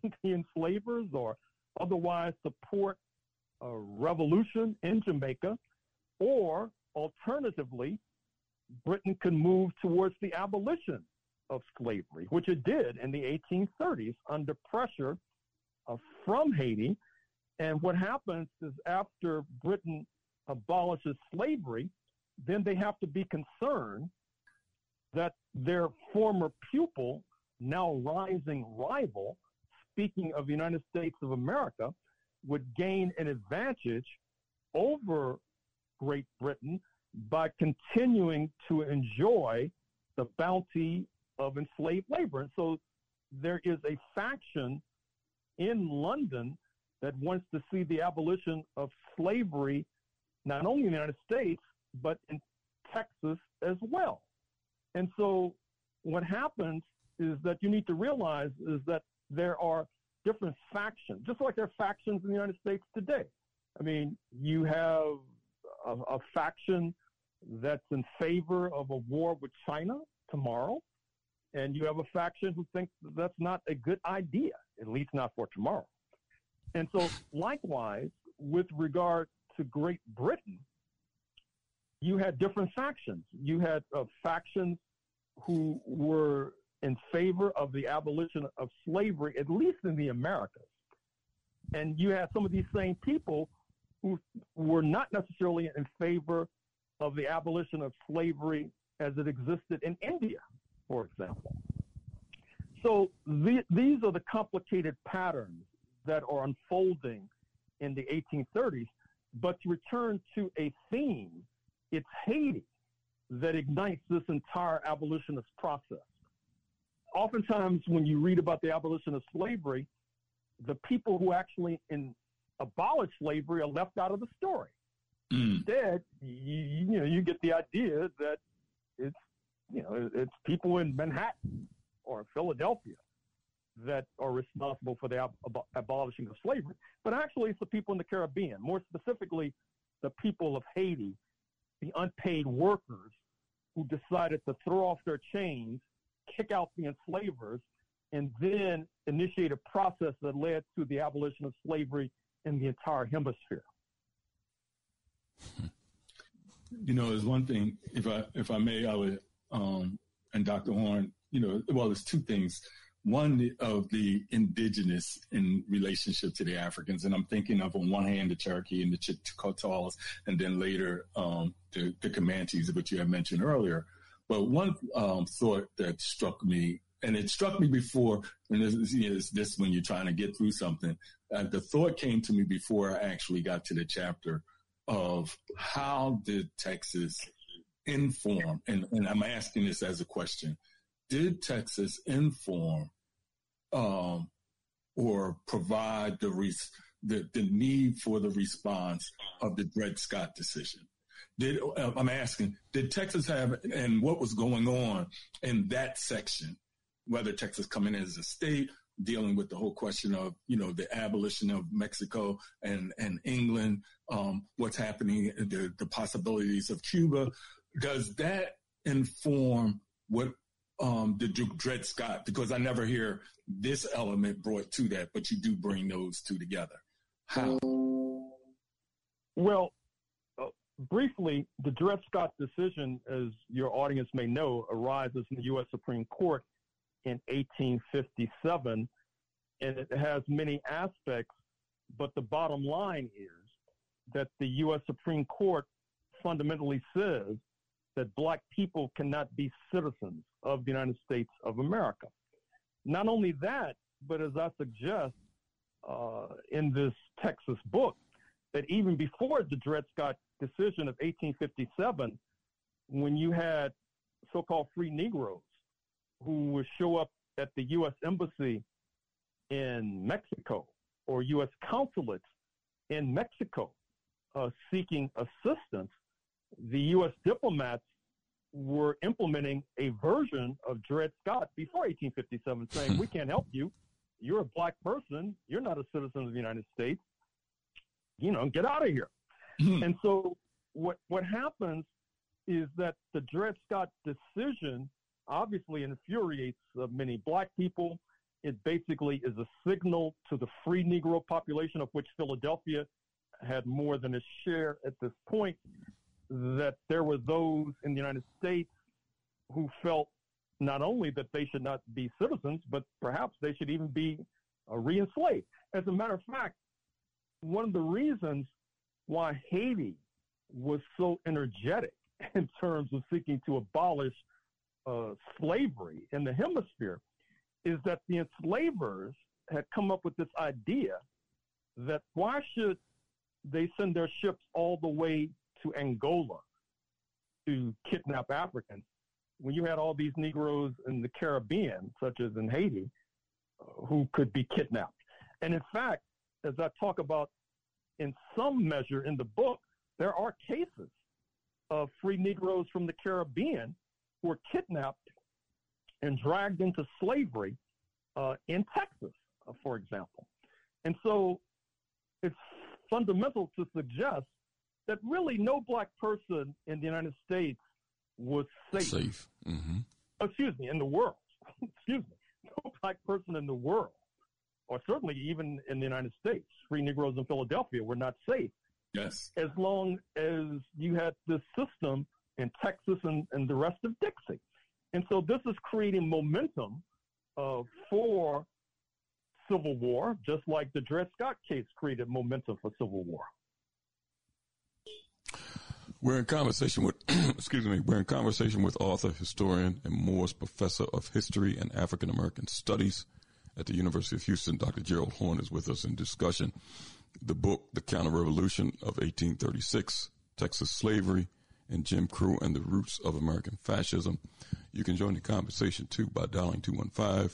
[LAUGHS] the enslavers or otherwise support a revolution in Jamaica, or alternatively, Britain could move towards the abolition of slavery, which it did in the 1830s under pressure uh, from Haiti. And what happens is after Britain abolishes slavery, then they have to be concerned that their former pupil, now rising rival, speaking of the United States of America, would gain an advantage over Great Britain by continuing to enjoy the bounty of enslaved labor. And so there is a faction in London that wants to see the abolition of slavery, not only in the United States, but in Texas as well. And so what happens is that you need to realize is that there are different factions, just like there are factions in the United States today. I mean, you have a, a faction that's in favor of a war with China tomorrow, and you have a faction who thinks that that's not a good idea, at least not for tomorrow. And so, likewise, with regard to Great Britain, you had different factions. You had uh, factions who were in favor of the abolition of slavery, at least in the Americas. And you had some of these same people who were not necessarily in favor of the abolition of slavery as it existed in India, for example. So the, these are the complicated patterns that are unfolding in the 1830s. But to return to a theme, it's Haiti that ignites this entire abolitionist process oftentimes when you read about the abolition of slavery, the people who actually in, abolished slavery are left out of the story. Mm. Instead, you, you know you get the idea that it's you know it's people in Manhattan or Philadelphia that are responsible for the ab- ab- abolishing of slavery, but actually it's the people in the Caribbean, more specifically, the people of Haiti, the unpaid workers who decided to throw off their chains, kick out the enslavers, and then initiate a process that led to the abolition of slavery in the entire hemisphere. [LAUGHS] You know, there's one thing, if I if I may, I would, um, and Dr. Horne, you know, well, there's two things. One of the indigenous in relationship to the Africans, and I'm thinking of on one hand the Cherokee and the Choctaws, and then later um, the, the Comanches, which you had mentioned earlier. But one um, thought that struck me, and it struck me before, and this is this when you're trying to get through something. Uh, the thought came to me before I actually got to the chapter of how did Texas inform, and, and I'm asking this as a question, did Texas inform um, or provide the, res- the, the need for the response of the Dred Scott decision? Did uh, I'm asking, did Texas have and what was going on in that section? Whether Texas coming in as a state, dealing with the whole question of you know the abolition of Mexico and and England, um, what's happening, the the possibilities of Cuba. Does that inform what um, the Dred Scott? Because I never hear this element brought to that, but you do bring those two together. How? Well, briefly, the Dred Scott decision, as your audience may know, arises in the U.S. Supreme Court in 1857, and it has many aspects, but the bottom line is that the U.S. Supreme Court fundamentally says that black people cannot be citizens of the United States of America. Not only that, but as I suggest uh, in this Texas book, that even before the Dred Scott decision of 1857, when you had so-called free Negroes who would show up at the U.S. Embassy in Mexico or U.S. consulates in Mexico uh, seeking assistance, the U.S. diplomats were implementing a version of Dred Scott before 1857, saying, We can't help you. You're a black person. You're not a citizen of the United States. You know, get out of here. And so, what, what happens is that the Dred Scott decision obviously infuriates uh, many black people. It basically is a signal to the free Negro population, of which Philadelphia had more than a share at this point, that there were those in the United States who felt not only that they should not be citizens, but perhaps they should even be uh, re-enslaved. As a matter of fact, one of the reasons why Haiti was so energetic [LAUGHS] in terms of seeking to abolish uh, slavery in the hemisphere is that the enslavers had come up with this idea that why should they send their ships all the way to Angola to kidnap Africans when you had all these Negroes in the Caribbean, such as in Haiti, uh, who could be kidnapped. And in fact, as I talk about in some measure in the book, there are cases of free Negroes from the Caribbean who were kidnapped and dragged into slavery uh, in Texas, uh, for example. And so it's fundamental to suggest that really no black person in the United States was safe. Safe. Mm-hmm. Excuse me, in the world. [LAUGHS] Excuse me. No black person in the world, or certainly even in the United States, free Negroes in Philadelphia were not safe. Yes. As long as you had this system in Texas and, and the rest of Dixie. And so this is creating momentum uh, for civil war, just like the Dred Scott case created momentum for civil war. We're in conversation with, [CLEARS THROAT] excuse me, we're in conversation with author, historian, and Moores Professor of History and African American Studies at the University of Houston. Dr. Gerald Horne is with us in discussion. The book, The Counter Revolution of 1836, Texas Slavery and Jim Crow and the Roots of American Fascism. You can join the conversation too by dialing 215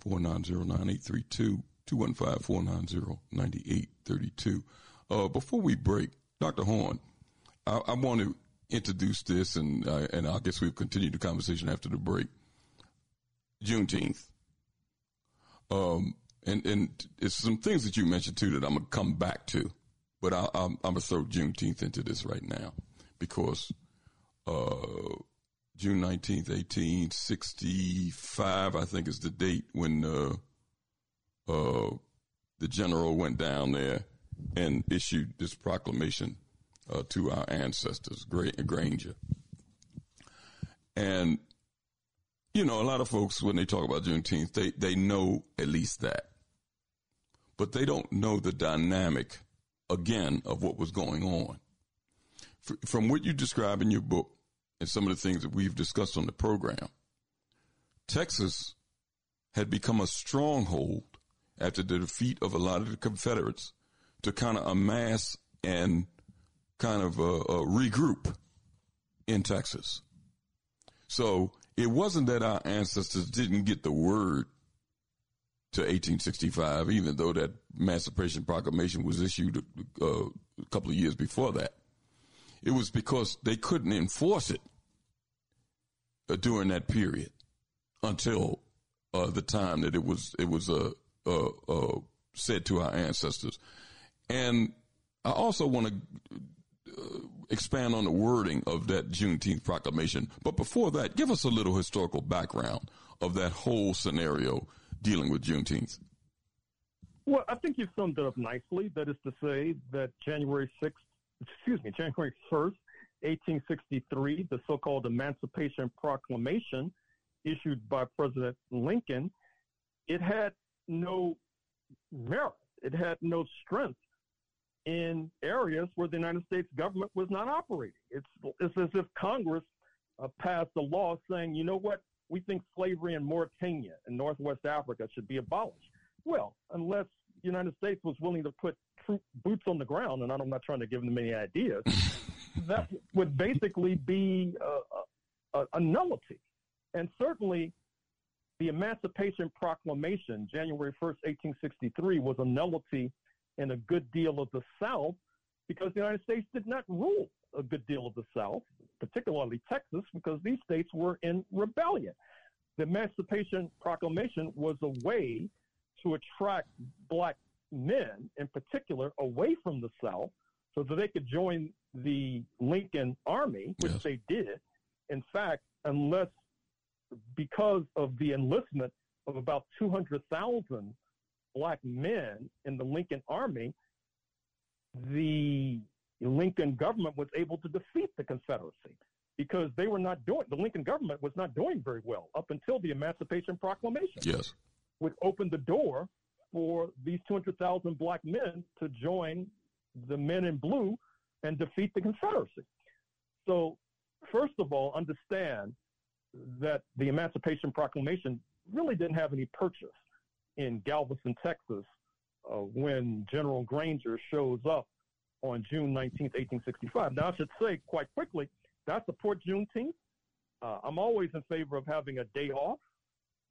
490 9832, 215 490 9832. Uh, before we break, Dr. Horne, I, I want to introduce this, and uh, and I guess we'll continue the conversation after the break. Juneteenth. Um, and and it's some things that you mentioned too that I'm gonna come back to, but I, am gonna throw Juneteenth into this right now because uh, June nineteenth, eighteen sixty five, I think is the date when uh, uh, the general went down there and issued this proclamation uh, to our ancestors, Granger. And you know, a lot of folks when they talk about Juneteenth, they they know at least that but they don't know the dynamic again of what was going on. From what you describe in your book and some of the things that we've discussed on the program, Texas had become a stronghold after the defeat of a lot of the Confederates to kind of amass and kind of uh, uh, regroup in Texas. So it wasn't that our ancestors didn't get the word to 1865, even though that Emancipation Proclamation was issued uh, a couple of years before that. It was because they couldn't enforce it uh, during that period until uh, the time that it was it was uh, uh, uh, said to our ancestors. And I also want to expand on the wording of that Juneteenth proclamation. But before that, give us a little historical background of that whole scenario dealing with Juneteenth? Well, I think you've summed it up nicely. That is to say that January 6th, excuse me, January 1st, 1863, the so-called Emancipation Proclamation issued by President Lincoln, it had no merit. It had no strength in areas where the United States government was not operating. It's, it's as if Congress uh, passed a law saying, you know what, we think slavery in Mauritania and Northwest Africa should be abolished. Well, unless the United States was willing to put troop boots on the ground, and I'm not trying to give them any ideas, [LAUGHS] that would basically be a, a, a nullity. And certainly, the Emancipation Proclamation, January 1st, 1863, was a nullity in a good deal of the South because the United States did not rule a good deal of the South particularly Texas, because these states were in rebellion. The Emancipation Proclamation was a way to attract black men, in particular, away from the South so that they could join the Lincoln Army, which yes. they did. In fact, unless because of the enlistment of about 200,000 black men in the Lincoln Army, the Lincoln government was able to defeat the Confederacy because they were not doing, the Lincoln government was not doing very well up until the Emancipation Proclamation. Yes. Which opened the door for these 200,000 black men to join the men in blue and defeat the Confederacy. So, first of all, understand that the Emancipation Proclamation really didn't have any purchase in Galveston, Texas, uh, when General Granger shows up on June 19, 1865. Now, I should say quite quickly, that's I support Juneteenth. Uh, I'm always in favor of having a day off,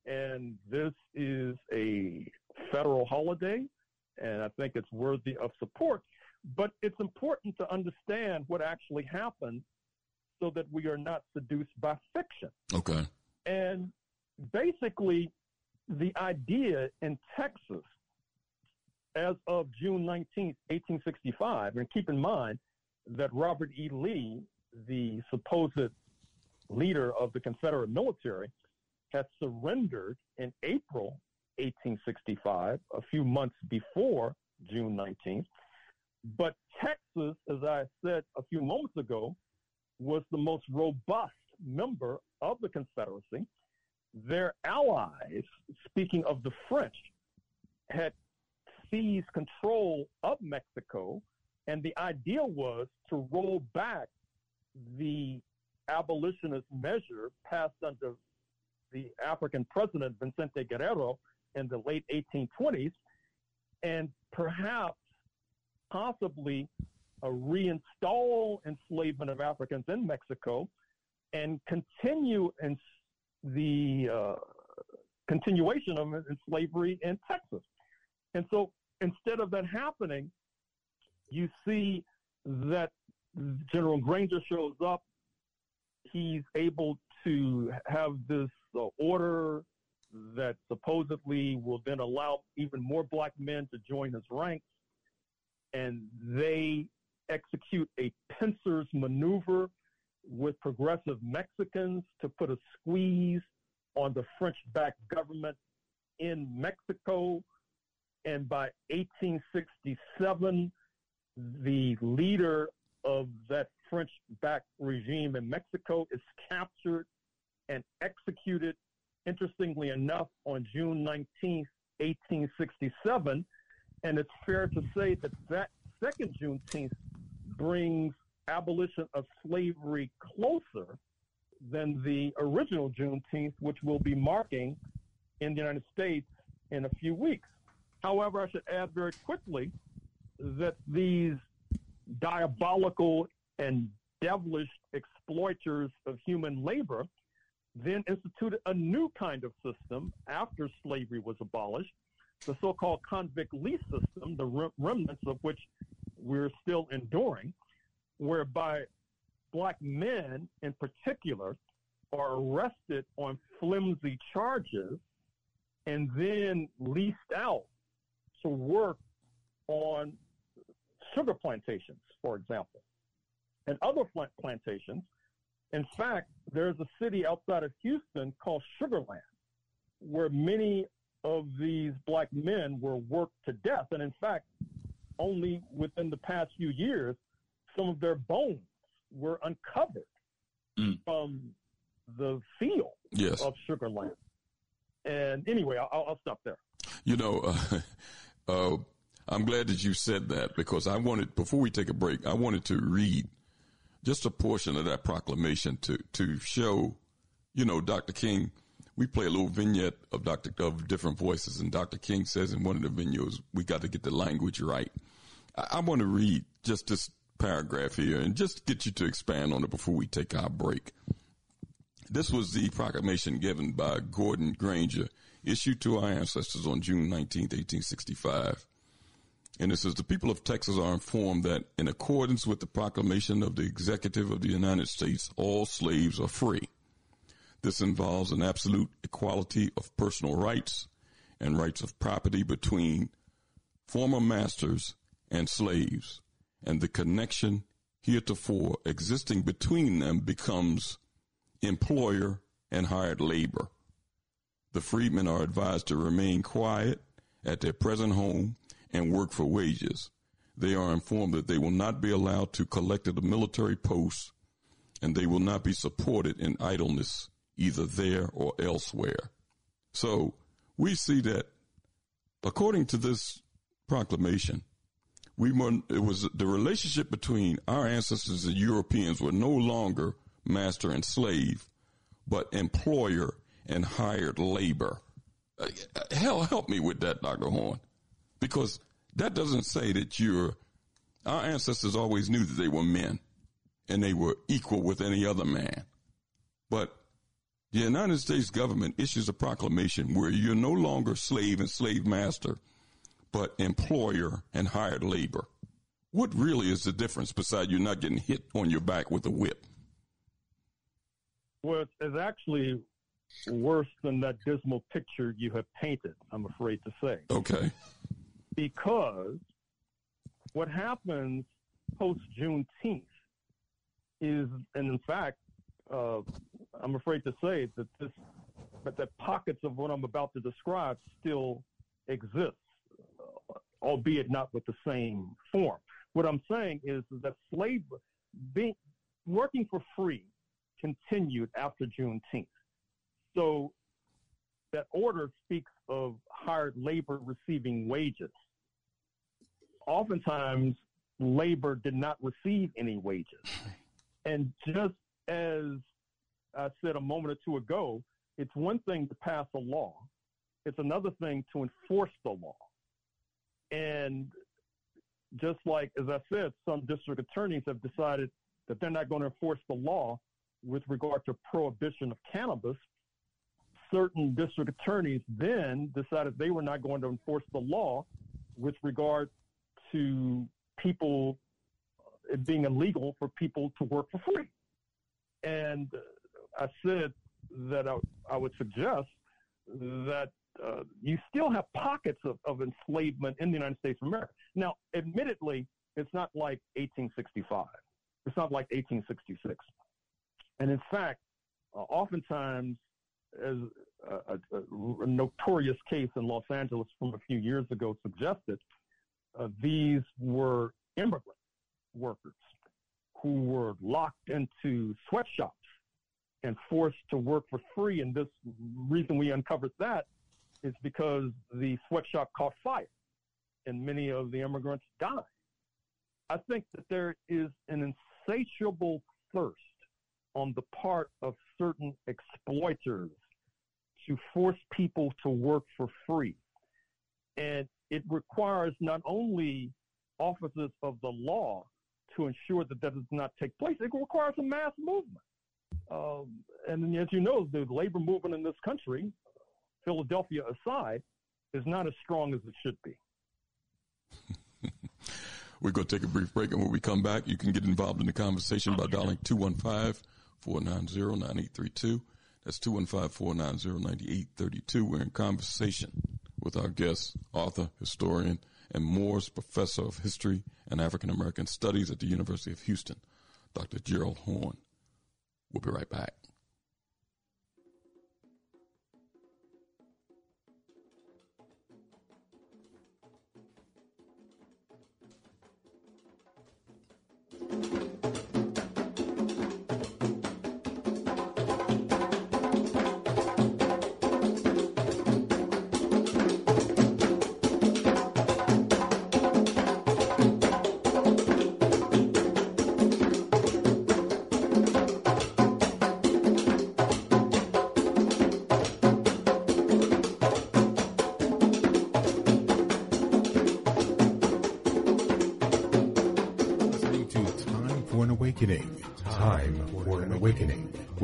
and this is a federal holiday, and I think it's worthy of support. But it's important to understand what actually happened so that we are not seduced by fiction. Okay. And basically, the idea in Texas as of June 19, 1865, and keep in mind that Robert E. Lee, the supposed leader of the Confederate military, had surrendered in April 1865, a few months before June 19th. But Texas, as I said a few moments ago, was the most robust member of the Confederacy. Their allies, speaking of the French, had seized control of Mexico. And the idea was to roll back the abolitionist measure passed under the African president Vicente Guerrero in the late 1820s, and perhaps, possibly, uh, reinstall enslavement of Africans in Mexico and continue in the uh, continuation of slavery in Texas. And so instead of that happening, you see that General Granger shows up. He's able to have this uh, order that supposedly will then allow even more black men to join his ranks. And they execute a pincer's maneuver with progressive Mexicans to put a squeeze on the French backed government in Mexico. And by 1867, the leader of that French backed regime in Mexico is captured and executed, interestingly enough, on June 19, 1867. And it's fair to say that that second Juneteenth brings abolition of slavery closer than the original Juneteenth, which we'll be marking in the United States in a few weeks. However, I should add very quickly that these diabolical and devilish exploiters of human labor then instituted a new kind of system after slavery was abolished, the so called convict lease system, the remnants of which we're still enduring, whereby black men in particular are arrested on flimsy charges and then leased out to work on sugar plantations, for example, and other plantations. In fact, there's a city outside of Houston called Sugar Land, where many of these black men were worked to death. And in fact, only within the past few years, some of their bones were uncovered mm. from the field yes. of Sugar Land. And anyway, I'll, I'll stop there. You know, [LAUGHS] uh, uh, I'm glad that you said that because I wanted, before we take a break, I wanted to read just a portion of that proclamation to, to show, you know, Dr. King. We play a little vignette of Dr. of different voices, and Dr. King says in one of the videos, we got to get the language right. I, I want to read just this paragraph here and just get you to expand on it before we take our break. This was the proclamation given by Gordon Granger, issued to our ancestors on June 19, 1865. And it says the people of Texas are informed that in accordance with the proclamation of the executive of the United States, all slaves are free. This involves an absolute equality of personal rights and rights of property between former masters and slaves, and the connection heretofore existing between them becomes employer, and hired labor. The freedmen are advised to remain quiet at their present home and work for wages. They are informed that they will not be allowed to collect at a military post and they will not be supported in idleness either there or elsewhere. So we see that according to this proclamation, we were, it was the relationship between our ancestors and Europeans were no longer master and slave, but employer and hired labor. Uh, hell, help me with that, Dr. Horne, because that doesn't say that you're, our ancestors always knew that they were men and they were equal with any other man. But the United States government issues a proclamation where you're no longer slave and slave master, but employer and hired labor. What really is the difference besides you not getting hit on your back with a whip? Well, it's actually worse than that dismal picture you have painted, I'm afraid to say. Okay. Because what happens post Juneteenth is, and in fact, uh, I'm afraid to say that this, but that pockets of what I'm about to describe still exist, albeit not with the same form. What I'm saying is that slavery, being working for free, continued after Juneteenth. So that order speaks of hired labor receiving wages. Oftentimes, labor did not receive any wages. And just as I said a moment or two ago, it's one thing to pass a law, it's another thing to enforce the law. And just like, as I said, some district attorneys have decided that they're not going to enforce the law with regard to prohibition of cannabis, certain district attorneys then decided they were not going to enforce the law with regard to people uh, it being illegal for people to work for free. And I said that I, I would suggest that uh, you still have pockets of, of enslavement in the United States of America. Now, admittedly, it's not like 1865. It's not like 1866. And in fact, uh, oftentimes, as a, a, a, notorious case in Los Angeles from a few years ago suggested, uh, these were immigrant workers who were locked into sweatshops and forced to work for free. And this reason we uncovered that is because the sweatshop caught fire and many of the immigrants died. I think that there is an insatiable thirst on the part of certain exploiters to force people to work for free. And it requires not only officers of the law to ensure that that does not take place, it requires a mass movement. Um, and as you know, the labor movement in this country, Philadelphia aside, is not as strong as it should be. We're going to take a brief break, and when we come back, you can get involved in the conversation by dialing 215 490 9832. That's 215 490 9832. We're in conversation with our guest, author, historian, and Moores Professor of History and African American Studies at the University of Houston, Dr. Gerald Horne. We'll be right back.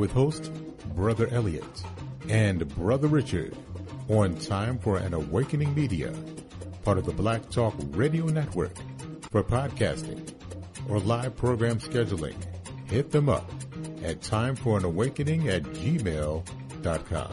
Host, Brother Elliot and Brother Richard on Time for an Awakening Media, part of the Black Talk Radio Network. For podcasting or live program scheduling, hit them up at timeforanawakening at gmail.com.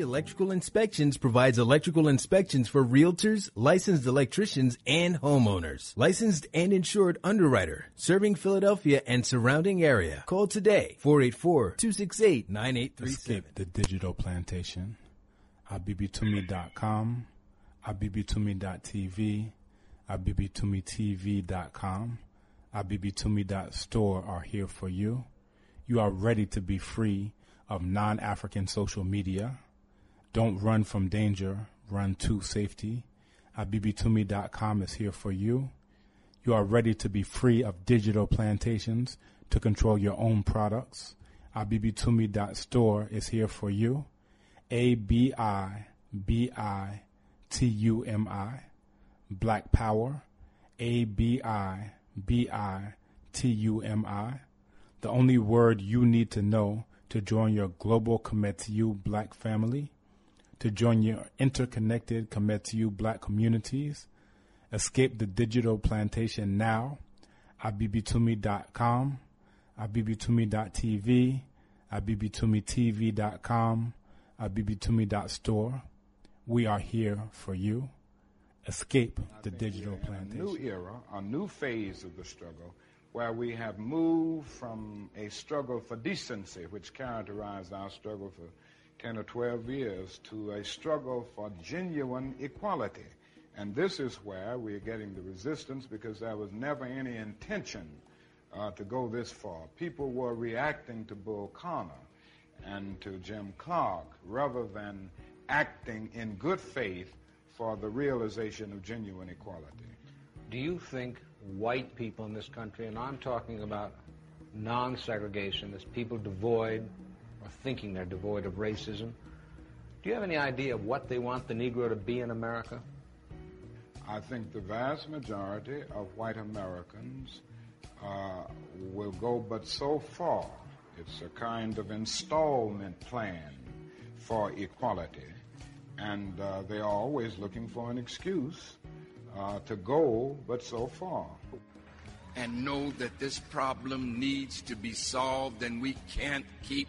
Electrical Inspections provides electrical inspections for realtors, licensed electricians, and homeowners. Licensed and insured underwriter, serving Philadelphia and surrounding area. Call today, 484-268-9837. Escape the digital plantation. abibitumitv.com, abibitumi.store are here for you. You are ready to be free of non-African social media don't run from danger, run to safety. Abibitumi.com is here for you. You are ready to be free of digital plantations to control your own products. Abibitumi.store is here for you. A B I B I T U M I. Black Power. A B I B I T U M I. The only word you need to know to join your global Kometiu black family to join your interconnected commit to you black communities. Escape the digital plantation now. Abibitumi.com, abibitumi.tv, abibitumitv.com, abibitumi.store. We are here for you. Escape the digital plantation. A new era, a new phase of the struggle where we have moved from a struggle for decency, which characterized our struggle for 10 or 12 years to a struggle for genuine equality. And this is where we're getting the resistance because there was never any intention uh, to go this far. People were reacting to Bull Connor and to Jim Clark rather than acting in good faith for the realization of genuine equality. Do you think white people in this country, and I'm talking about non segregationists, people devoid or thinking they're devoid of racism, do you have any idea of what they want the Negro to be in America? I think the vast majority of white Americans uh, will go but so far. It's a kind of installment plan for equality. And uh, they are always looking for an excuse uh, to go but so far. And know that this problem needs to be solved, and we can't keep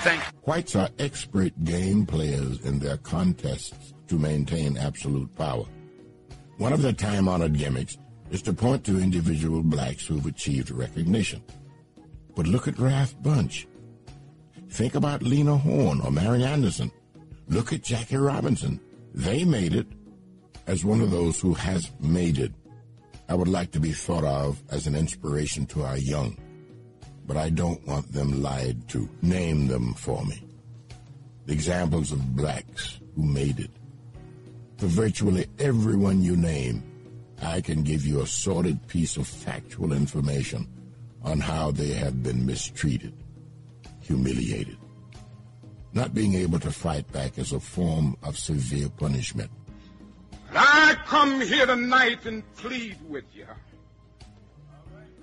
Thank you. Whites are expert game players in their contests to maintain absolute power. One of their time honored gimmicks is to point to individual blacks who've achieved recognition. But look at Ralph Bunche. Think about Lena Horne or Marian Anderson. Look at Jackie Robinson. They made it as one of those who has made it. I would like to be thought of as an inspiration to our young but I don't want them lied to. Name them for me. The Examples of blacks who made it. For virtually everyone you name, I can give you a sorted piece of factual information on how they have been mistreated, humiliated. Not being able to fight back is a form of severe punishment. I come here tonight and plead with you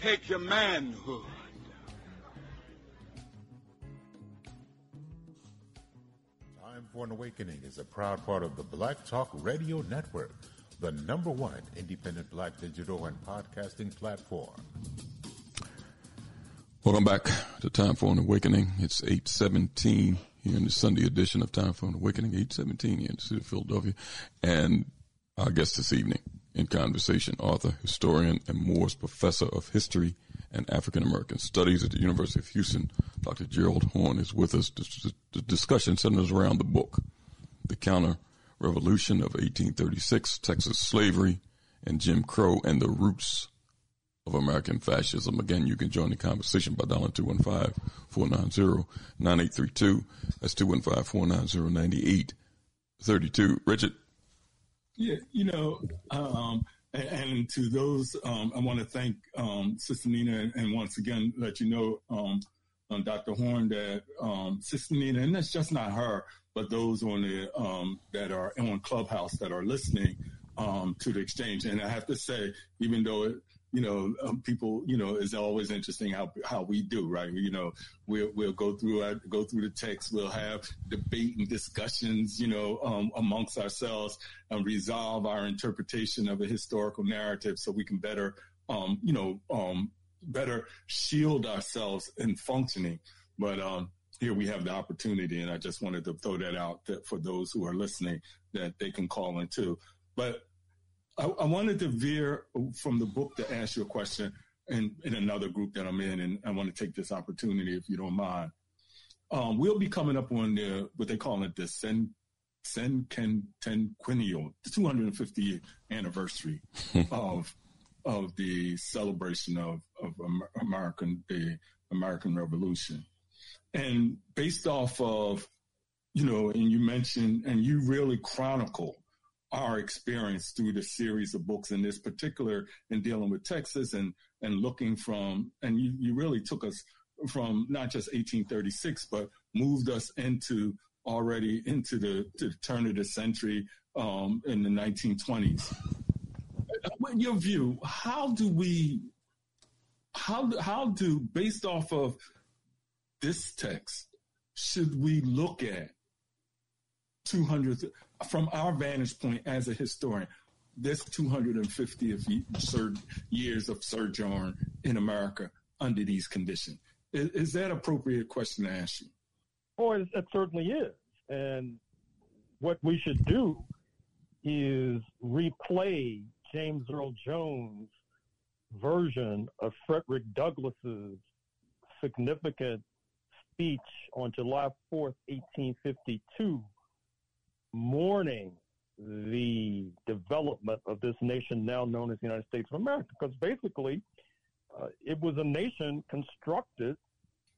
take your manhood. Time for an Awakening is a proud part of the Black Talk Radio Network, the number one independent black digital and podcasting platform. Welcome back to Time for an Awakening. It's 817 here in the Sunday edition of Time for an Awakening, 817 here in the city of Philadelphia. And our guest this evening in conversation, author, historian, and Moores Professor of History and African American Studies at the University of Houston, Dr. Gerald Horne, is with us. The discussion centers around the book, The Counter Revolution of 1836, Texas Slavery and Jim Crow, and the Roots of American Fascism. Again, you can join the conversation by dialing 215-490-9832. That's 215-490-9832. Richard, yeah, you know, um, and, and, to those, um, I want to thank um, Sister Nina, and, and, once again let you know, um, Dr. Horne, that um, Sister Nina, and that's just not her, but those on the um, that are on Clubhouse that are listening to the exchange. And I have to say, even though it, you know, um, people, you know, it's always interesting how how we do, right? You know, we'll we'll go through our, go through the text, we'll have debate and discussions, you know, um, amongst ourselves and resolve our interpretation of a historical narrative, so we can better, um, you know, um, better shield ourselves in functioning. But um, here we have the opportunity, and I just wanted to throw that out that for those who are listening that they can call in too. But I, I, wanted to veer from the book to ask you a question in, in another group that I'm in, and I want to take this opportunity if you don't mind. Um, we'll be coming up on the what they call it the Sen Centennial, the 250th anniversary [LAUGHS] of of the celebration of of American the American Revolution, and based off of you know, and you mentioned and you really chronicle our experience through the series of books in this particular in dealing with Texas and and looking from and you, you really took us from not just 1836 but moved us into already into the, the turn of the century um, in the 1920s. In your view, how do we how how do based off of this text should we look at 200 from our vantage point as a historian, this 250th years of sojourn in America under these conditions. Is, is that appropriate question to ask you? Oh, it, it certainly is. And what we should do is replay James Earl Jones' version of Frederick Douglass's significant speech on July 4th, 1852, mourning the development of this nation now known as the United States of America, because basically uh, it was a nation constructed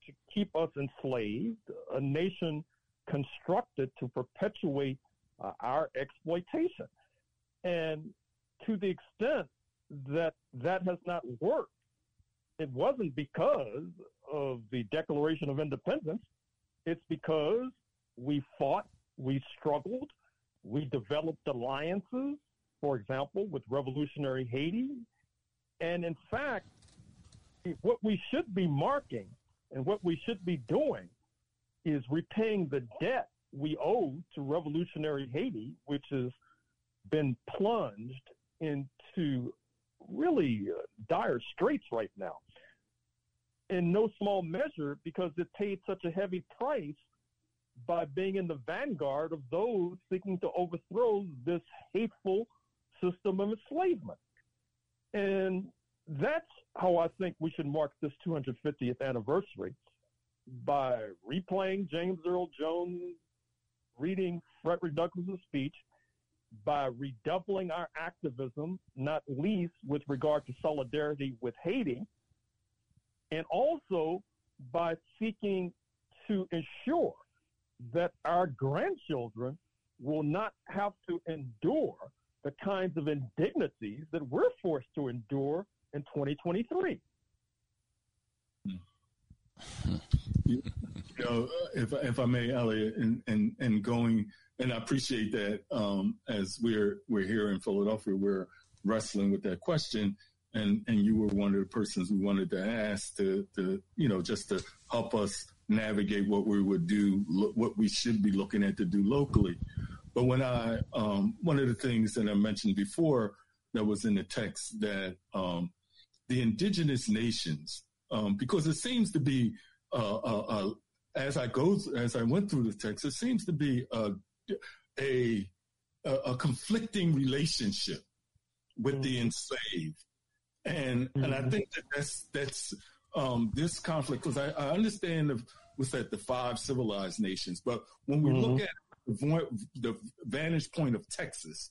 to keep us enslaved, a nation constructed to perpetuate uh, our exploitation. And to the extent that that has not worked, it wasn't because of the Declaration of Independence. It's because we fought we struggled. We developed alliances, for example, with revolutionary Haiti. And in fact, what we should be marking and what we should be doing is repaying the debt we owe to revolutionary Haiti, which has been plunged into really uh, dire straits right now. In no small measure because it paid such a heavy price by being in the vanguard of those seeking to overthrow this hateful system of enslavement. And that's how I think we should mark this 250th anniversary by replaying James Earl Jones reading Frederick Douglass's speech, by redoubling our activism, not least with regard to solidarity with Haiti, and also by seeking to ensure that our grandchildren will not have to endure the kinds of indignities that we're forced to endure in 2023. [LAUGHS] you know, if if I may, Elliot, and and and going, and I appreciate that. Um, as we're we're here in Philadelphia, we're wrestling with that question, and and you were one of the persons we wanted to ask to to you know just to help us navigate what we would do, what we should be looking at to do locally. But when I, um, one of the things that I mentioned before that was in the text that um, the indigenous nations, um, because it seems to be, uh, uh, uh, as I go, as I went through the text, it seems to be a, a, a conflicting relationship with mm-hmm. the enslaved. And, mm-hmm. and I mm-hmm. think that that's, that's, um, this conflict, because I, I understand the, what's that, the five civilized nations. But when we mm-hmm. look at the, the, vantage point of Texas,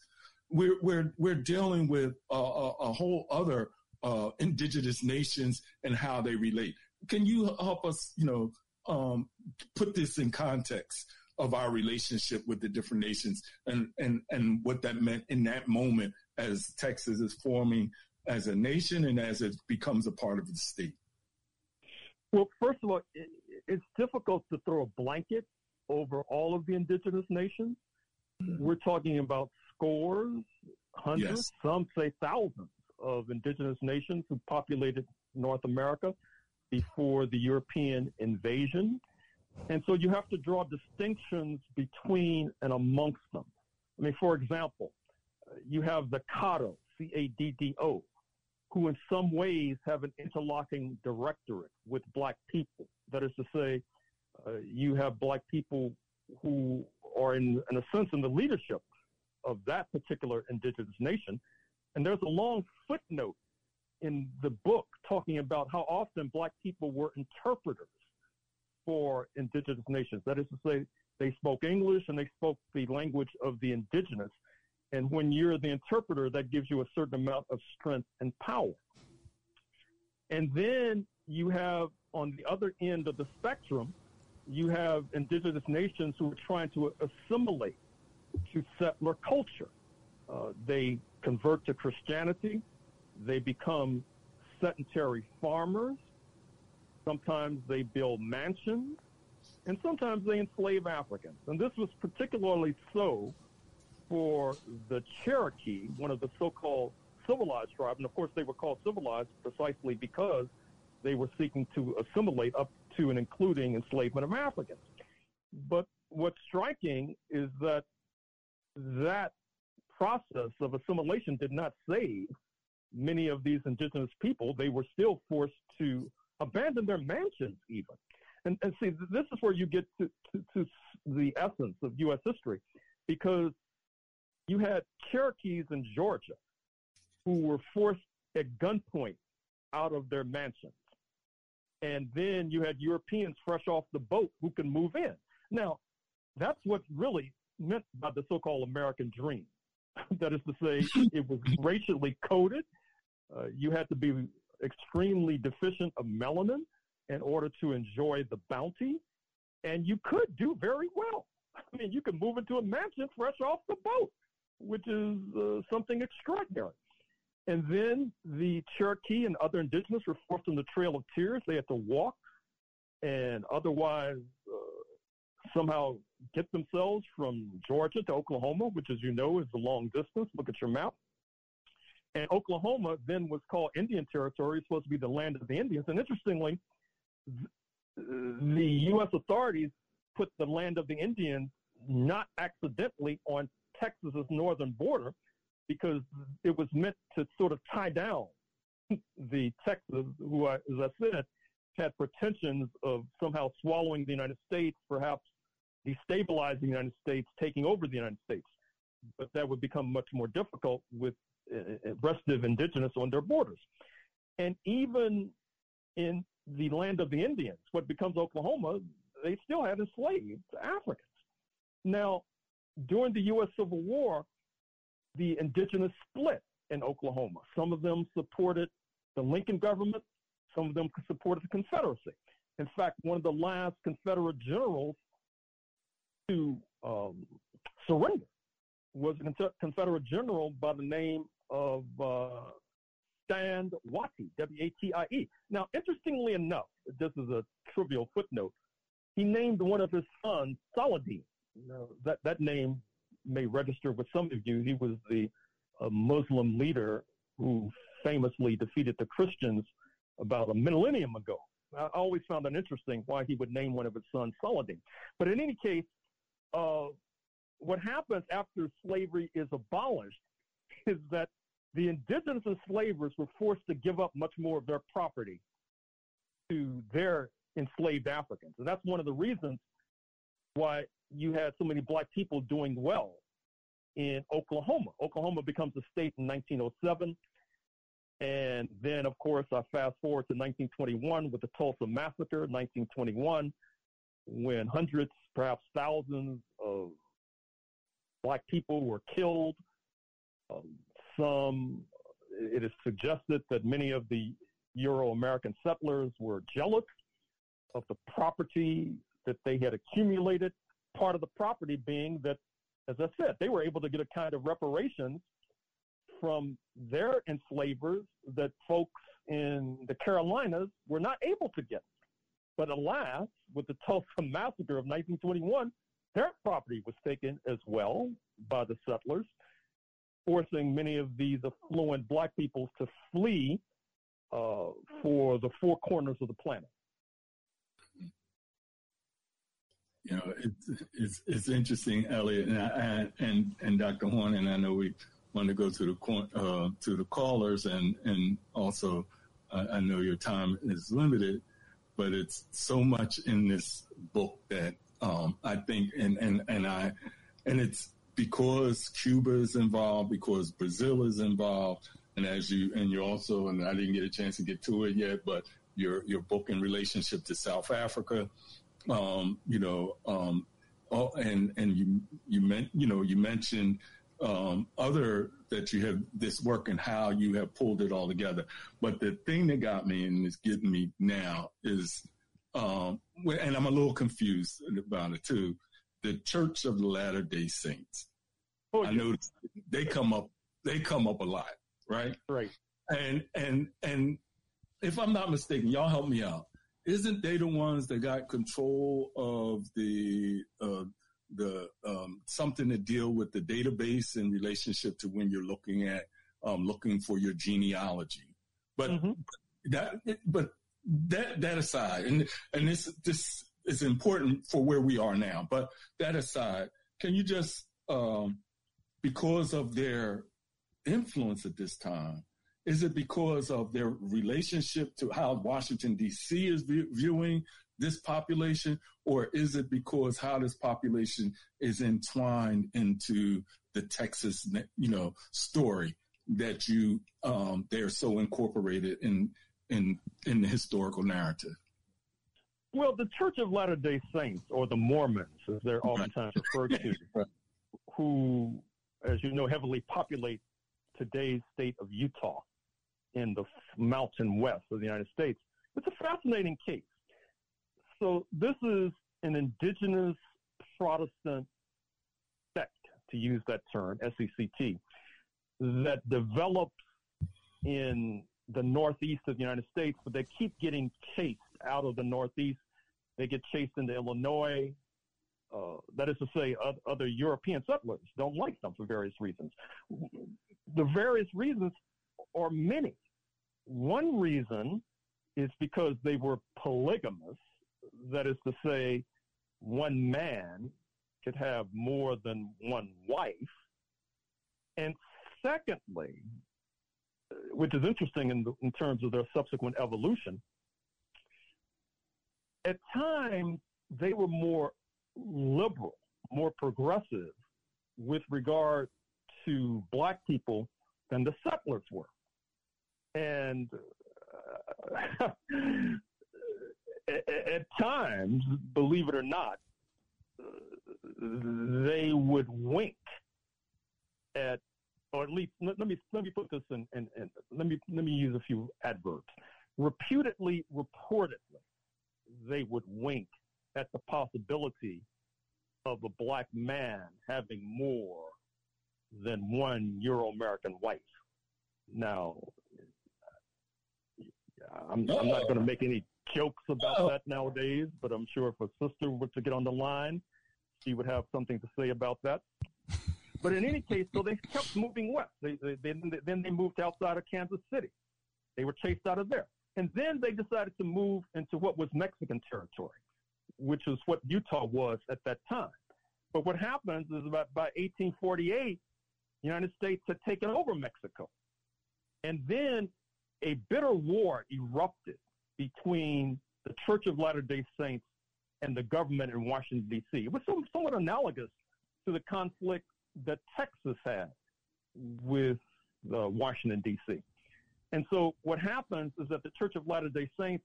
we're we're we're dealing with a, a, a whole other uh, indigenous nations and how they relate. Can you help us, you know, um, put this in context of our relationship with the different nations and and and what that meant in that moment as Texas is forming as a nation and as it becomes a part of the state? Well, first of all, it's difficult to throw a blanket over all of the indigenous nations. Mm-hmm. We're talking about scores, hundreds, yes. some say thousands of indigenous nations who populated North America before the European invasion. And so you have to draw distinctions between and amongst them. I mean, for example, you have the Caddo, C A D D O, who in some ways have an interlocking directorate with black people. That is to say, uh, you have black people who are, in, in a sense, in the leadership of that particular indigenous nation. And there's a long footnote in the book talking about how often black people were interpreters for indigenous nations. That is to say, they spoke English and they spoke the language of the indigenous. And when you're the interpreter, that gives you a certain amount of strength and power. And then you have on the other end of the spectrum, you have indigenous nations who are trying to assimilate to settler culture. Uh, they convert to Christianity. They become sedentary farmers. Sometimes they build mansions. And sometimes they enslave Africans. And this was particularly so for the Cherokee, one of the so called civilized tribes. And of course, they were called civilized precisely because they were seeking to assimilate up to and including enslavement of Africans. But what's striking is that that process of assimilation did not save many of these indigenous people. They were still forced to abandon their mansions, even. And, and see, this is where you get to, to, to the essence of U.S. history, because you had Cherokees in Georgia who were forced at gunpoint out of their mansions. And then you had Europeans fresh off the boat who can move in. Now, that's what really meant by the so-called American dream. [LAUGHS] that is to say, [LAUGHS] it was racially coded. Uh, you had to be extremely deficient of melanin in order to enjoy the bounty, and you could do very well. [LAUGHS] I mean, you could move into a mansion fresh off the boat, which is uh, something extraordinary. And then the Cherokee and other indigenous were forced on the Trail of Tears. They had to walk and otherwise uh, somehow get themselves from Georgia to Oklahoma, which, as you know, is a long distance. Look at your map. And Oklahoma then was called Indian Territory, supposed to be the land of the Indians. And interestingly, the U.S. authorities put the land of the Indians not accidentally on Texas's northern border because it was meant to sort of tie down [LAUGHS] the Texas, who, as I said, had pretensions of somehow swallowing the United States, perhaps destabilizing the United States, taking over the United States. But that would become much more difficult with uh, uh, restive indigenous on their borders. And even in the land of the Indians, what becomes Oklahoma, they still had enslaved Africans. Now, during the U.S. Civil War, the indigenous split in Oklahoma. Some of them supported the Lincoln government, some of them supported the Confederacy. In fact, one of the last Confederate generals to um, surrender was a Confederate general by the name of uh, Stand Watie, W-A-T-I-E. Now, interestingly enough, this is a trivial footnote, he named one of his sons Saladin. That, that name may register with some of you. He was the uh, Muslim leader who famously defeated the Christians about a millennium ago. I always found it interesting why he would name one of his sons Saladin. But in any case, uh, what happens after slavery is abolished is that the indigenous enslavers were forced to give up much more of their property to their enslaved Africans. And that's one of the reasons why you had so many black people doing well in Oklahoma. Oklahoma becomes a state in 1907. And then, of course, I fast forward to 1921 with the Tulsa Massacre, 1921, when hundreds, perhaps thousands of black people were killed. Um, some, it is suggested that many of the Euro American settlers were jealous of the property that they had accumulated. Part of the property being that, as I said, they were able to get a kind of reparations from their enslavers that folks in the Carolinas were not able to get. But alas, with the Tulsa [LAUGHS] Massacre of 1921, their property was taken as well by the settlers. forcing many of these affluent black people to flee uh, for the four corners of the planet. You know, it's it's, it's interesting, Elliot, and, I, and and Dr. Horne, and I know we want to go to the uh, to the callers, and and also uh, I know your time is limited, but it's so much in this book that um, I think, and and and I, and it's because Cuba is involved, because Brazil is involved, and as you and you also, and I didn't get a chance to get to it yet, but your your book in relationship to South Africa, um, you know, um, oh, and and you you meant you know you mentioned um, other that you have this work and how you have pulled it all together. But the thing that got me and is getting me now is, um, and I'm a little confused about it too. The Church of the Latter Day Saints. Oh, I know they come up, they come up a lot, right? Right. And and and if I'm not mistaken, y'all help me out. Isn't they the ones that got control of the uh, the um, something to deal with the database in relationship to when you're looking at um, looking for your genealogy. But mm-hmm. that but that that aside, and and this this is important for where we are now. But that aside, can you just um, because of their influence at this time, is it because of their relationship to how Washington D.C. is viewing this population, or is it because how this population is entwined into the Texas, you know, story that you um, they're so incorporated in in in the historical narrative? Well, the Church of Latter Day Saints, or the Mormons, as they're oftentimes referred to, [LAUGHS] who, as you know, heavily populate today's state of Utah in the mountain west of the United States. It's a fascinating case so this is an indigenous Protestant sect, to use that term, SECT, that develops in the northeast of the United States, but they keep getting chased out of the northeast. They get chased into Illinois. Uh, that is to say, other European settlers don't like them for various reasons. The various reasons are many. One reason is because they were polygamous that is to say, one man could have more than one wife. And secondly, which is interesting in, the, in terms of their subsequent evolution, at times they were more liberal, more progressive with regard to black people than the settlers were. And uh, [LAUGHS] at times, believe it or not, they would wink at, or at least let, let me let me put this in, in, in, let me let me use a few adverbs. Reputedly, reportedly, they would wink at the possibility of a black man having more than one Euro American wife. Now, I'm, I'm not going to make any jokes about oh. that nowadays, but I'm sure if a sister were to get on the line, she would have something to say about that. But in any case, so they kept moving west. They, they, they, then they moved outside of Kansas City. They were chased out of there. And then they decided to move into what was Mexican territory, which is what Utah was at that time. But what happens is about by 1848, the United States had taken over Mexico. And then a bitter war erupted between the Church of Latter day Saints and the government in Washington, D.C. It was somewhat analogous to the conflict that Texas had with uh, Washington, D.C. And so what happens is that the Church of Latter day Saints,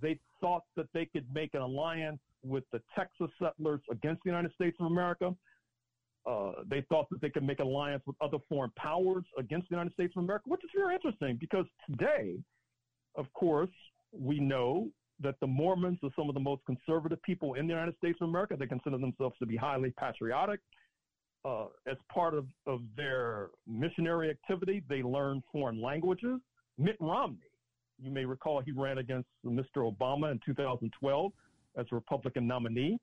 they thought that they could make an alliance with the Texas settlers against the United States of America. Uh, they thought that they could make alliance with other foreign powers against the United States of America, which is very interesting because today, of course, we know that the Mormons are some of the most conservative people in the United States of America. They consider themselves to be highly patriotic. Uh, as part of, of their missionary activity, they learn foreign languages. Mitt Romney, you may recall, he ran against Mr. Obama in 2012 as a Republican nominee.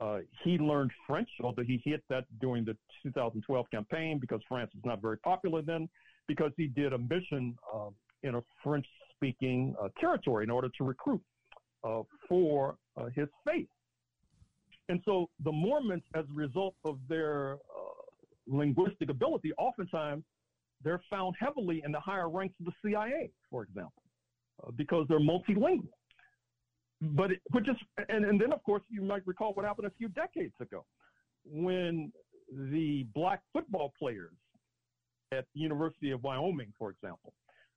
Uh, he learned French, although he hit that during the 2012 campaign because France was not very popular then, because he did a mission uh, in a French speaking uh, territory in order to recruit uh, for uh, his faith. And so the Mormons, as a result of their uh, linguistic ability, oftentimes they're found heavily in the higher ranks of the CIA, for example, because they're multilingual. But it, which is, and, and then of course you might recall what happened a few decades ago when the black football players at the University of Wyoming, for example,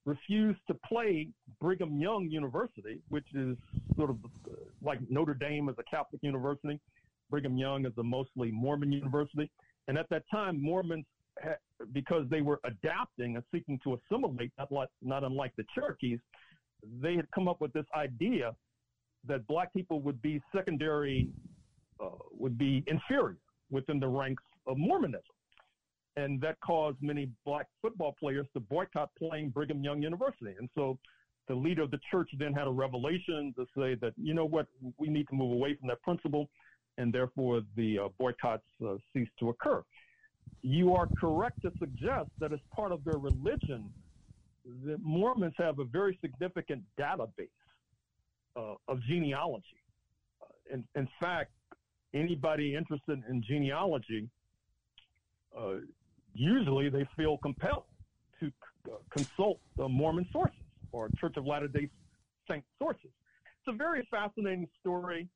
refused to play Brigham Young University, which is sort of uh, like Notre Dame as a Catholic university. Brigham Young is a mostly Mormon university. And at that time, Mormons, had, because they were adapting and seeking to assimilate, not, like, not unlike the Cherokees, they had come up with this idea that black people would be secondary, uh, would be inferior within the ranks of Mormonism and that caused many black football players to boycott playing Brigham Young University. And so the leader of the church then had a revelation to say that, you know what, we need to move away from that principle, and therefore the uh, boycotts uh, ceased to occur. You are correct to suggest that as part of their religion, the Mormons have a very significant database uh, of genealogy. Uh, in, in fact, anybody interested in genealogy uh, usually they feel compelled to uh, consult the Mormon sources or Church of Latter-day Saint sources. It's a very fascinating story.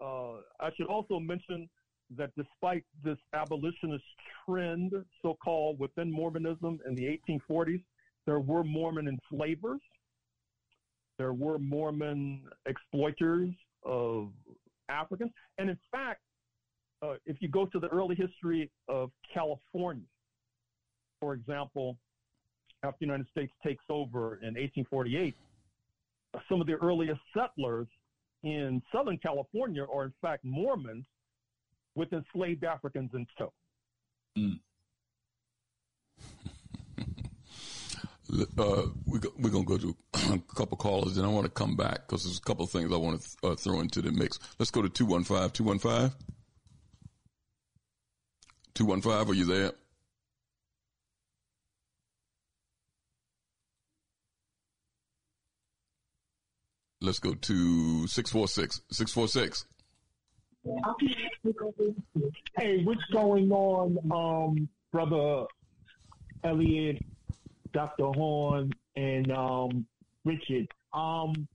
Uh, I should also mention that despite this abolitionist trend, so-called within Mormonism in the 1840s, there were Mormon enslavers. There were Mormon exploiters of Africans. And in fact, uh, if you go to the early history of California, for example, after the United States takes over in 1848, some of the earliest settlers in Southern California are in fact Mormons with enslaved Africans in tow. Mm. Uh, we go, we're going to go to [CLEARS THROAT] a couple callers, and I want to come back because there's a couple of things I want to th- uh, throw into the mix. Let's go to 215. 215? 215, are you there? Let's go to 646. 646. Hey, what's going on, um, brother Elliot, Dr. Horne, and um, Richard? Um,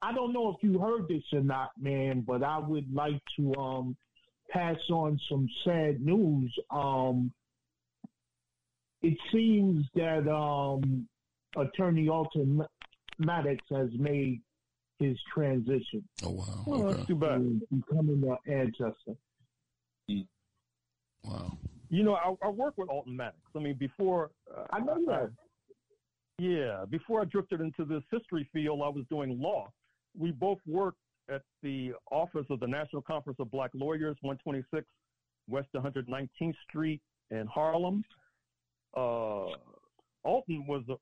I don't know if you heard this or not, man, but I would like to um, pass on some sad news. Um, it seems that um, Attorney Alton Maddox has made his transition. Oh wow! Well, okay. that's too bad. Becoming an ancestor. Mm. Wow. You know, I, I, work with Alton Maddox. I mean, before uh, I know that. Yeah, before I drifted into this history field, I was doing law. We both worked at the office of the National Conference of Black Lawyers, 126 West 119th Street in Harlem. Uh, Alton was, a,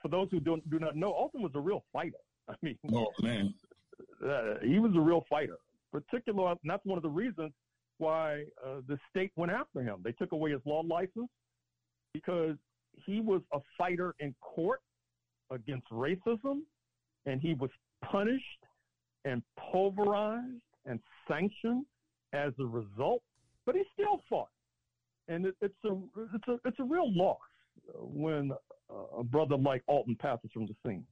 for those who don't do not know, Alton was a real fighter. [LAUGHS] I mean, oh man, [LAUGHS] uh, he was a real fighter. Particular, and that's one of the reasons why uh, the state went after him. They took away his law license because he was a fighter in court against racism, and he was punished and pulverized and sanctioned as a result. But he still fought, and it, it's a it's a it's a real loss when uh, a brother like Alton passes from the scene.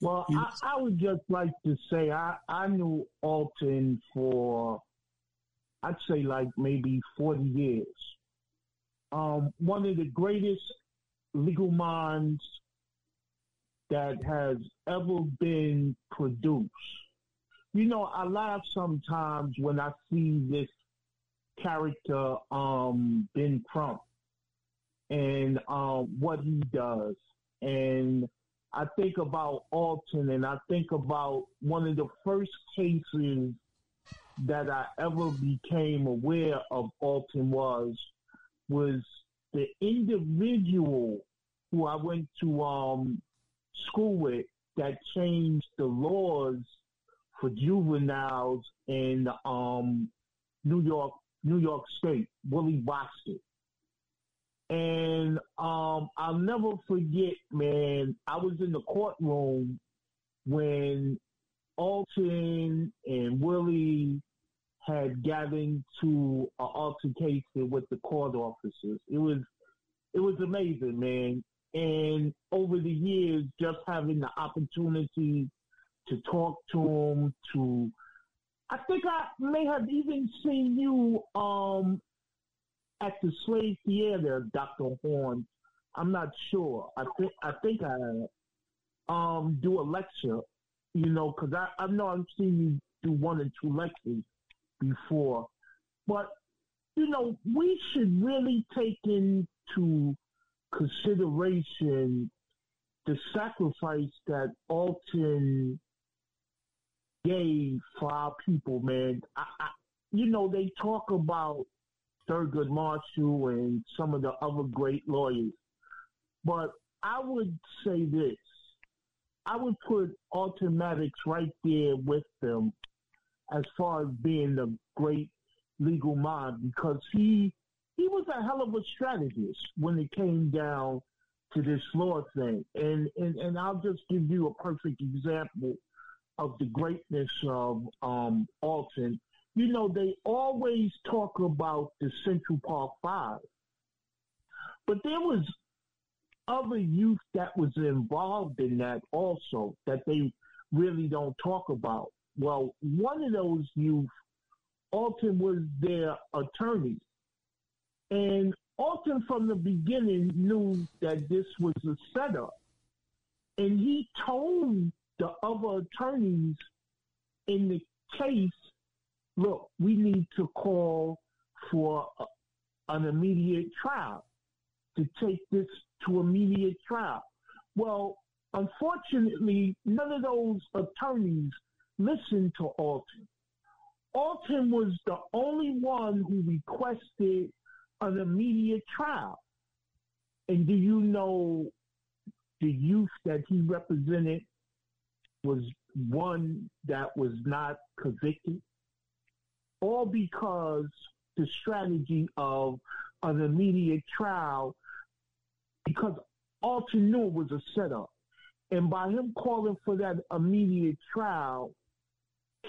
Well, I, I, would just like to say I, I knew Alton for, I'd say like maybe 40 years. Um, one of the greatest legal minds that has ever been produced. You know, I laugh sometimes when I see this character, um, Ben Crump, and um, what he does. And I think about Alton and I think about one of the first cases that I ever became aware of Alton was was the individual who I went to um, school with that changed the laws for juveniles in um, New York, New York State, Willie Bostick. And um, I'll never forget, man, I was in the courtroom when Alton and Willie had gotten to an altercation with the court officers. It was it was amazing, man. And over the years, just having the opportunity to talk to him, to I think I may have even seen you um, at the Slave Theater, Dr. Horne. I'm not sure. I think I think I um, do a lecture, you know, because I, I know I've seen you do one or two lectures before. But, you know, we should really take into consideration the sacrifice that Alton gave for our people, man. I, I, you know, they talk about Thurgood Marshall and some of the other great lawyers, but I would say this. I would put Alton Maddox right there with them as far as being a great legal mind because he he was a hell of a strategist when it came down to this law thing. And and, and I'll just give you a perfect example of the greatness of um, Alton. You know, they always talk about the Central Park Five, but there was other youth that was involved in that also that they really don't talk about. Well, one of those youth, Alton was their attorney. And Alton from the beginning knew that this was a setup. And he told the other attorneys in the case, look, we need to call for a, an immediate trial to take this to immediate trial. Well, unfortunately, none of those attorneys listened to Alton. Alton was the only one who requested an immediate trial. And do you know the youth that he represented was one that was not convicted? All because the strategy of an immediate trial, because Alton knew it was a setup. And by him calling for that immediate trial,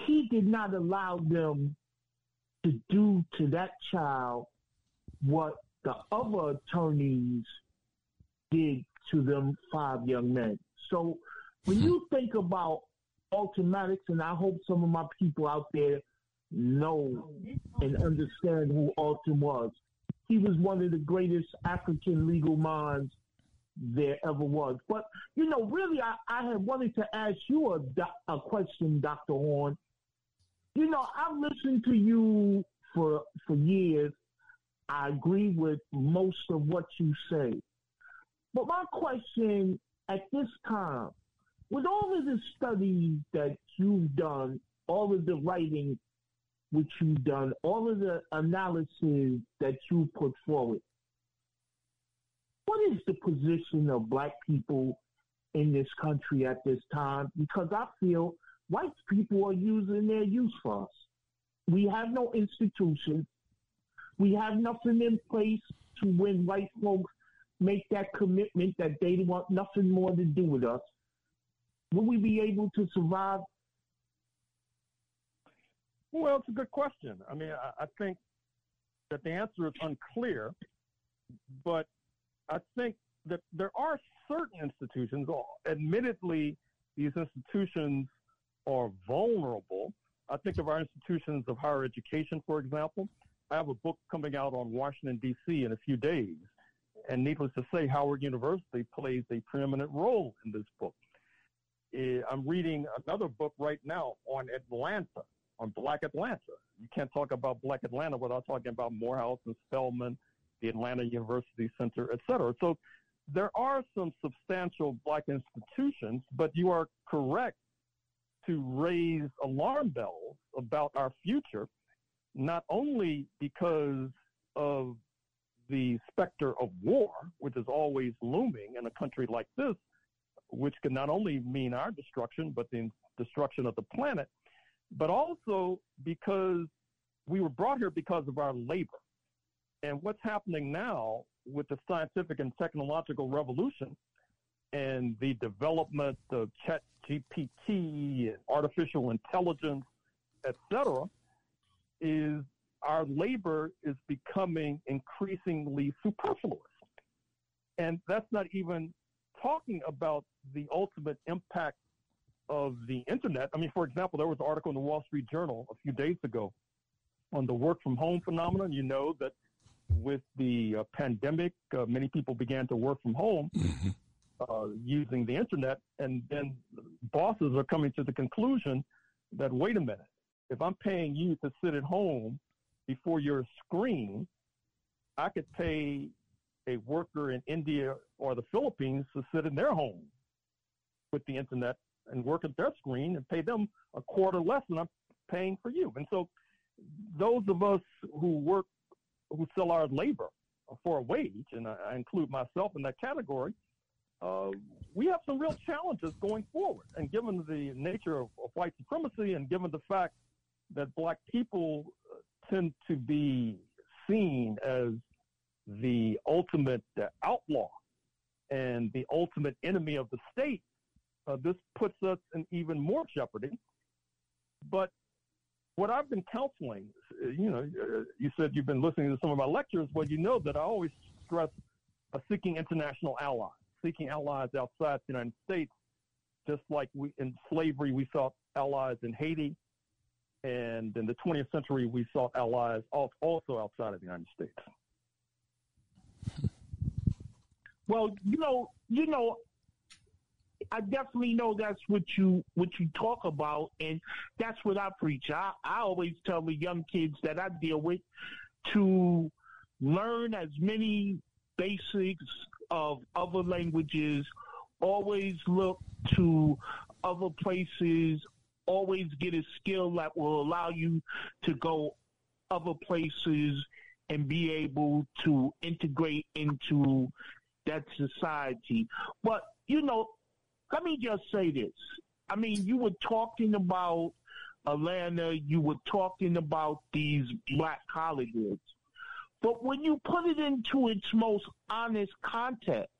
he did not allow them to do to that child what the other attorneys did to them five young men. So when hmm. you think about Maddox, and I hope some of my people out there know and understand who Alton was. He was one of the greatest African legal minds there ever was. But, you know, really, I, I had wanted to ask you a, a question, Dr. Horne. You know, I've listened to you for for years. I agree with most of what you say. But my question at this time, with all of the studies that you've done, all of the writing which you've done, all of the analysis that you put forward, what is the position of black people in this country at this time? Because I feel white people are using their use for us. We have no institution. We have nothing in place to when white folks make that commitment that they want nothing more to do with us. Will we be able to survive? Well, it's a good question. I mean, I, I think that the answer is unclear, but I think that there are certain institutions, admittedly, these institutions are vulnerable. I think of our institutions of higher education, for example. I have a book coming out on Washington, D.C. in a few days. And needless to say, Howard University plays a preeminent role in this book. Eh, I'm reading another book right now on Atlanta, on Black Atlanta. You can't talk about Black Atlanta without talking about Morehouse and Spelman, the Atlanta University Center, et cetera. So there are some substantial black institutions, but you are correct to raise alarm bells about our future, not only because of the specter of war, which is always looming in a country like this, which can not only mean our destruction, but the destruction of the planet. but also because we were brought here because of our labor. And what's happening now with the scientific and technological revolution and the development of chat GPT and artificial intelligence, et cetera, is our labor is becoming increasingly superfluous. And that's not even talking about the ultimate impact of the internet. I mean, for example, there was an article in the Wall Street Journal a few days ago on the work from home phenomenon. You know that with the uh, pandemic, uh, many people began to work from home mm-hmm. uh, using the internet, and then bosses are coming to the conclusion that wait a minute, if I'm paying you to sit at home before your screen, I could pay a worker in India or the Philippines to sit in their home with the internet and work at their screen and pay them a quarter less than I'm paying for you. And so those of us who work, who sell our labor for a wage, and I, include myself in that category, uh, we have some real challenges going forward. And given the nature of, of white supremacy and given the fact that black people uh, tend to be seen as the ultimate uh, outlaw and the ultimate enemy of the state, uh, this puts us in even more jeopardy. But what I've been counseling, uh, you know, uh, you said you've been listening to some of my lectures. Well, you know that I always stress seeking international allies, seeking allies outside the United States, just like we in slavery we sought allies in Haiti, and in the 20th century we sought allies also outside of the United States. [LAUGHS] Well, you know, you know, I definitely know that's what you what you talk about, and that's what I preach. I I always tell the young kids that I deal with to learn as many basics of other languages. Always look to other places. Always get a skill that will allow you to go other places and be able to integrate into that society. But, you know, let me just say this. I mean, you were talking about Atlanta, you were talking about these black colleges. But when you put it into its most honest context,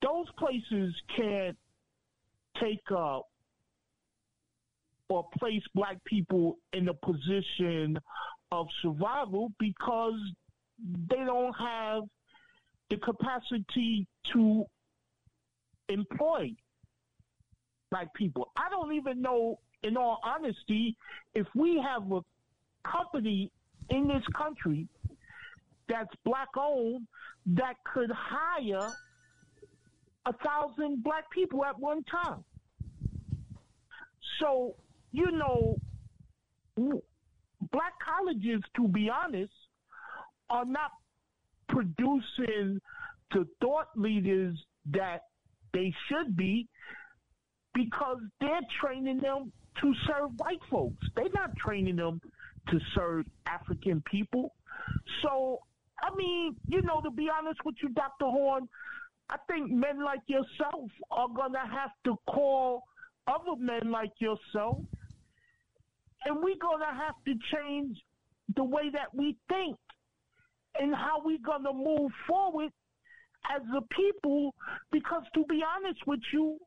those places can't take up or place black people in a position of survival because they don't have the capacity to employ black people. I don't even know, in all honesty, if we have a company in this country that's black owned that could hire a thousand black people at one time. So, you know, black colleges, to be honest, are not producing the thought leaders that they should be because they're training them to serve white folks. They're not training them to serve African people. So, I mean, you know, to be honest with you, Dr. Horne, I think men like yourself are going to have to call other men like yourself, and we're going to have to change the way that we think and how we're gonna move forward as a people. Because to be honest with you,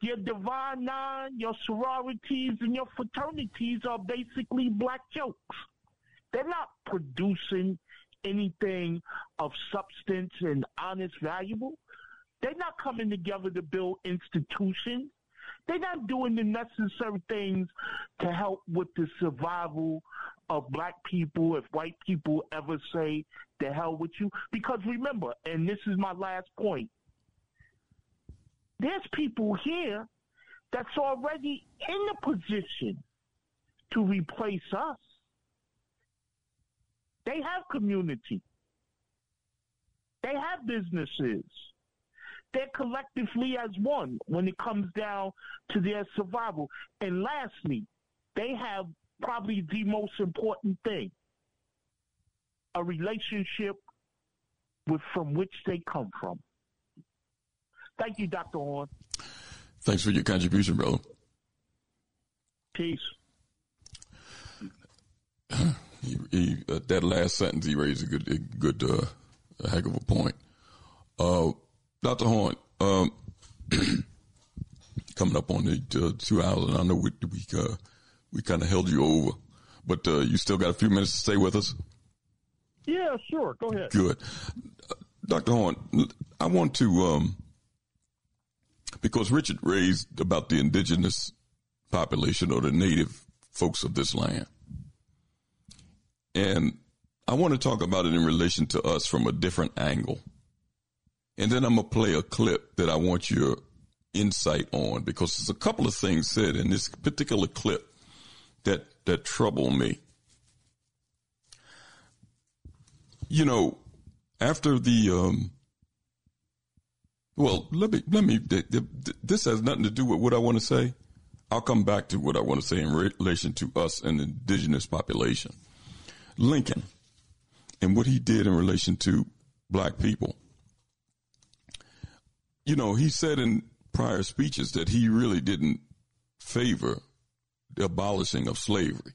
your Divine Nine, your sororities, and your fraternities are basically black jokes. They're not producing anything of substance and honest, valuable. They're not coming together to build institutions. They're not doing the necessary things to help with the survival of black people if white people ever say the hell with you. Because remember, and this is my last point, there's people here that's already in the position to replace us. They have community. They have businesses. They're collectively as one when it comes down to their survival. And lastly, they have probably the most important thing a relationship with from which they come from. Thank you, Dr. Horne. Thanks for your contribution, brother. Peace. [CLEARS THROAT] he, he, uh, that last sentence he raised a good, a good, uh, a heck of a point. Uh, Dr. Horne, um, [CLEARS THROAT] coming up on the uh, two hours, and I know we we, uh, we kind of held you over, but uh, you still got a few minutes to stay with us. Yeah, sure. Go ahead. Good, Dr. Horne. I want to um, because Richard raised about the indigenous population or the native folks of this land. And I want to talk about it in relation to us from a different angle. And then I'm going to play a clip that I want your insight on because there's a couple of things said in this particular clip that, that trouble me. You know, after the, um, well, let me, let me, this has nothing to do with what I want to say. I'll come back to what I want to say in relation to us and the indigenous population. Lincoln and what he did in relation to black people. You know, he said in prior speeches that he really didn't favor the abolishing of slavery.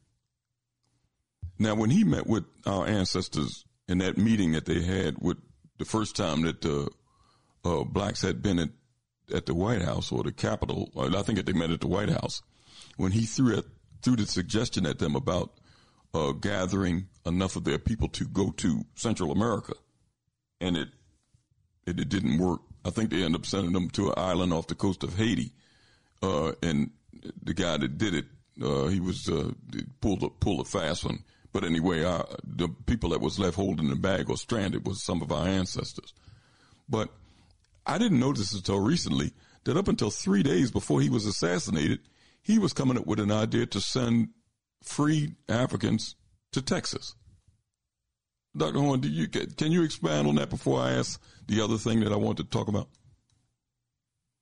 Now, when he met with our ancestors in that meeting that they had with the first time that uh, uh, blacks had been at, at the White House or the Capitol, I think that they met at the White House, when he threw, threw the suggestion at them about uh, gathering enough of their people to go to Central America, and it, it, it didn't work. I think they ended up sending them to an island off the coast of Haiti, uh, and the guy that did it, uh, he was uh, pulled a, pulled a fast one. But anyway, our, the people that was left holding the bag or stranded was some of our ancestors. But I didn't notice until recently that up until three days before he was assassinated, he was coming up with an idea to send free Africans to Texas. Dr. Horne, you can you expand on that before I ask the other thing that I want to talk about?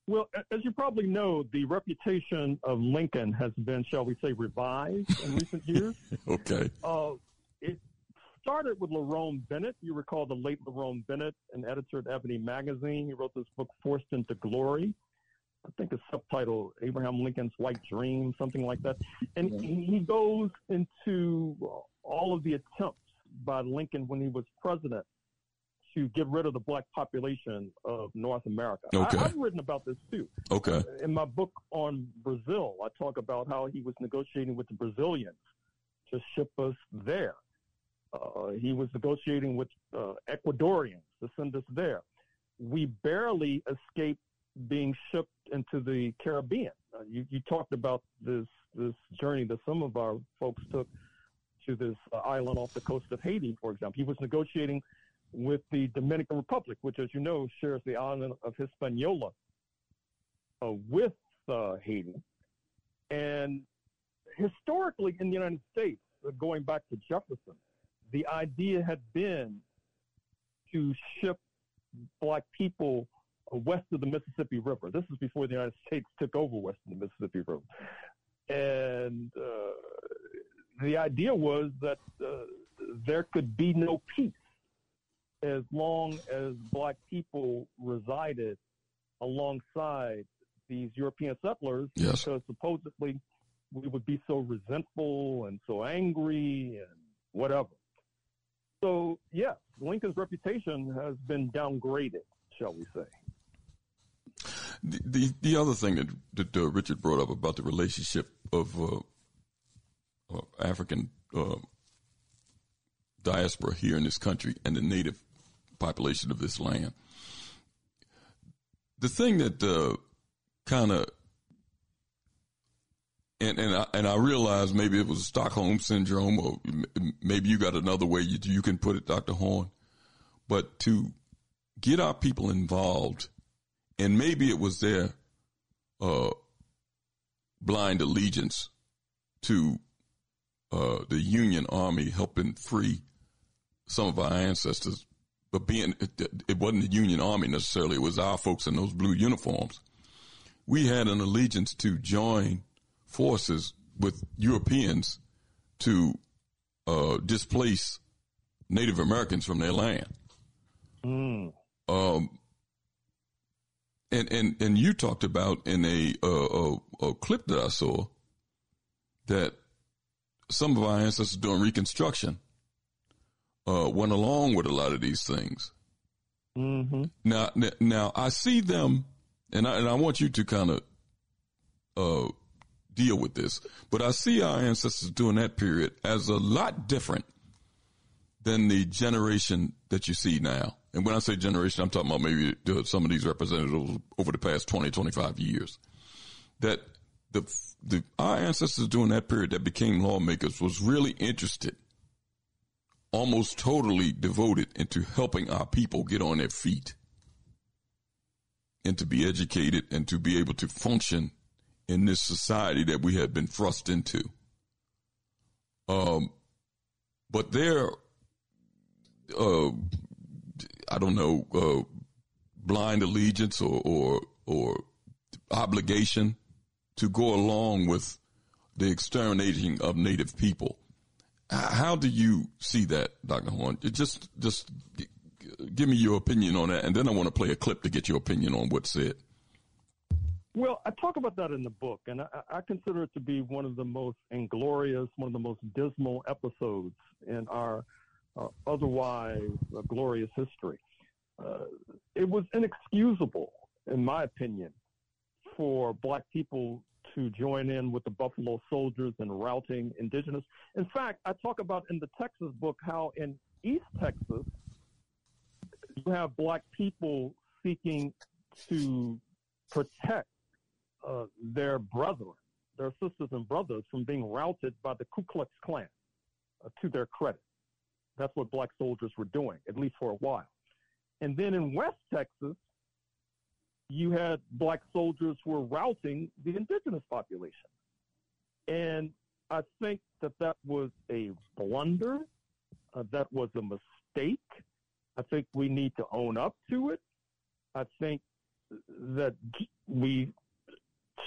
Well, as you probably know, the reputation of Lincoln has been, shall we say, revised in recent [LAUGHS] years. okay. Uh, it started with Lerone Bennett. You recall the late Lerone Bennett, an editor at Ebony Magazine. He wrote this book, Forced into Glory. I think the subtitle Abraham Lincoln's White Dream, something like that. And he goes into all of the attempts by Lincoln when he was president to get rid of the black population of North America. Okay. I, have written about this too. Okay. Uh, in my book on Brazil, I talk about how he was negotiating with the Brazilians to ship us there. Uh, he was negotiating with uh, Ecuadorians to send us there. We barely escaped being shipped into the Caribbean. Uh, you, you, talked about this this journey that some of our folks took to this uh, island off the coast of Haiti, for example. He was negotiating with the Dominican Republic, which, as you know, shares the island of Hispaniola uh, with uh, Haiti. And historically, in the United States, uh, going back to Jefferson, the idea had been to ship black people west of the Mississippi River. This is before the United States took over west of the Mississippi River. And uh, the idea was that uh, there could be no peace as long as black people resided alongside these European settlers yes. because supposedly we would be so resentful and so angry and whatever. So, yes, Lincoln's reputation has been downgraded, shall we say. The, the, the other thing that, that uh, Richard brought up about the relationship of uh, uh, African uh, diaspora here in this country and the native population of this land. The thing that uh, kind of and and I, and I realize maybe it was Stockholm syndrome, or maybe you got another way you you can put it, Doctor Horne. But to get our people involved and maybe it was their uh, blind allegiance to uh, the Union Army helping free some of our ancestors, but being it, it wasn't the Union Army necessarily; it was our folks in those blue uniforms. We had an allegiance to join forces with Europeans to uh, displace Native Americans from their land. Mm. Um, and and and you talked about in a, uh, a, a clip that I saw that some of our ancestors during Reconstruction uh, went along with a lot of these things. Mm-hmm. Now, now I see them, and I, and I want you to kind of uh, deal with this, but I see our ancestors during that period as a lot different than the generation that you see now. And when I say generation, I'm talking about maybe some of these representatives over the past 20, 25 years. That the, the, our ancestors during that period that became lawmakers was really interested, almost totally devoted into helping our people get on their feet and to be educated and to be able to function in this society that we have been thrust into. Um, but their, uh, I don't know, uh, blind allegiance or, or, or obligation to go along with the exterminating of native people. How do you see that, Dr. Horne? Just, just give me your opinion on that, and then I want to play a clip to get your opinion on what's said. Well, I talk about that in the book, and I, I, consider it to be one of the most inglorious, one of the most dismal episodes in our uh, otherwise uh, glorious history. Uh, it was inexcusable, in my opinion, for black people to join in with the Buffalo Soldiers in routing indigenous. In fact, I talk about in the Texas book how in East Texas, you have black people seeking to protect uh, their brethren, their sisters and brothers, from being routed by the Ku Klux Klan, uh, to their credit. That's what black soldiers were doing, at least for a while. And then in West Texas, you had black soldiers who were routing the indigenous population. And I think that that was a blunder. Uh, that was a mistake. I think we need to own up to it. I think that we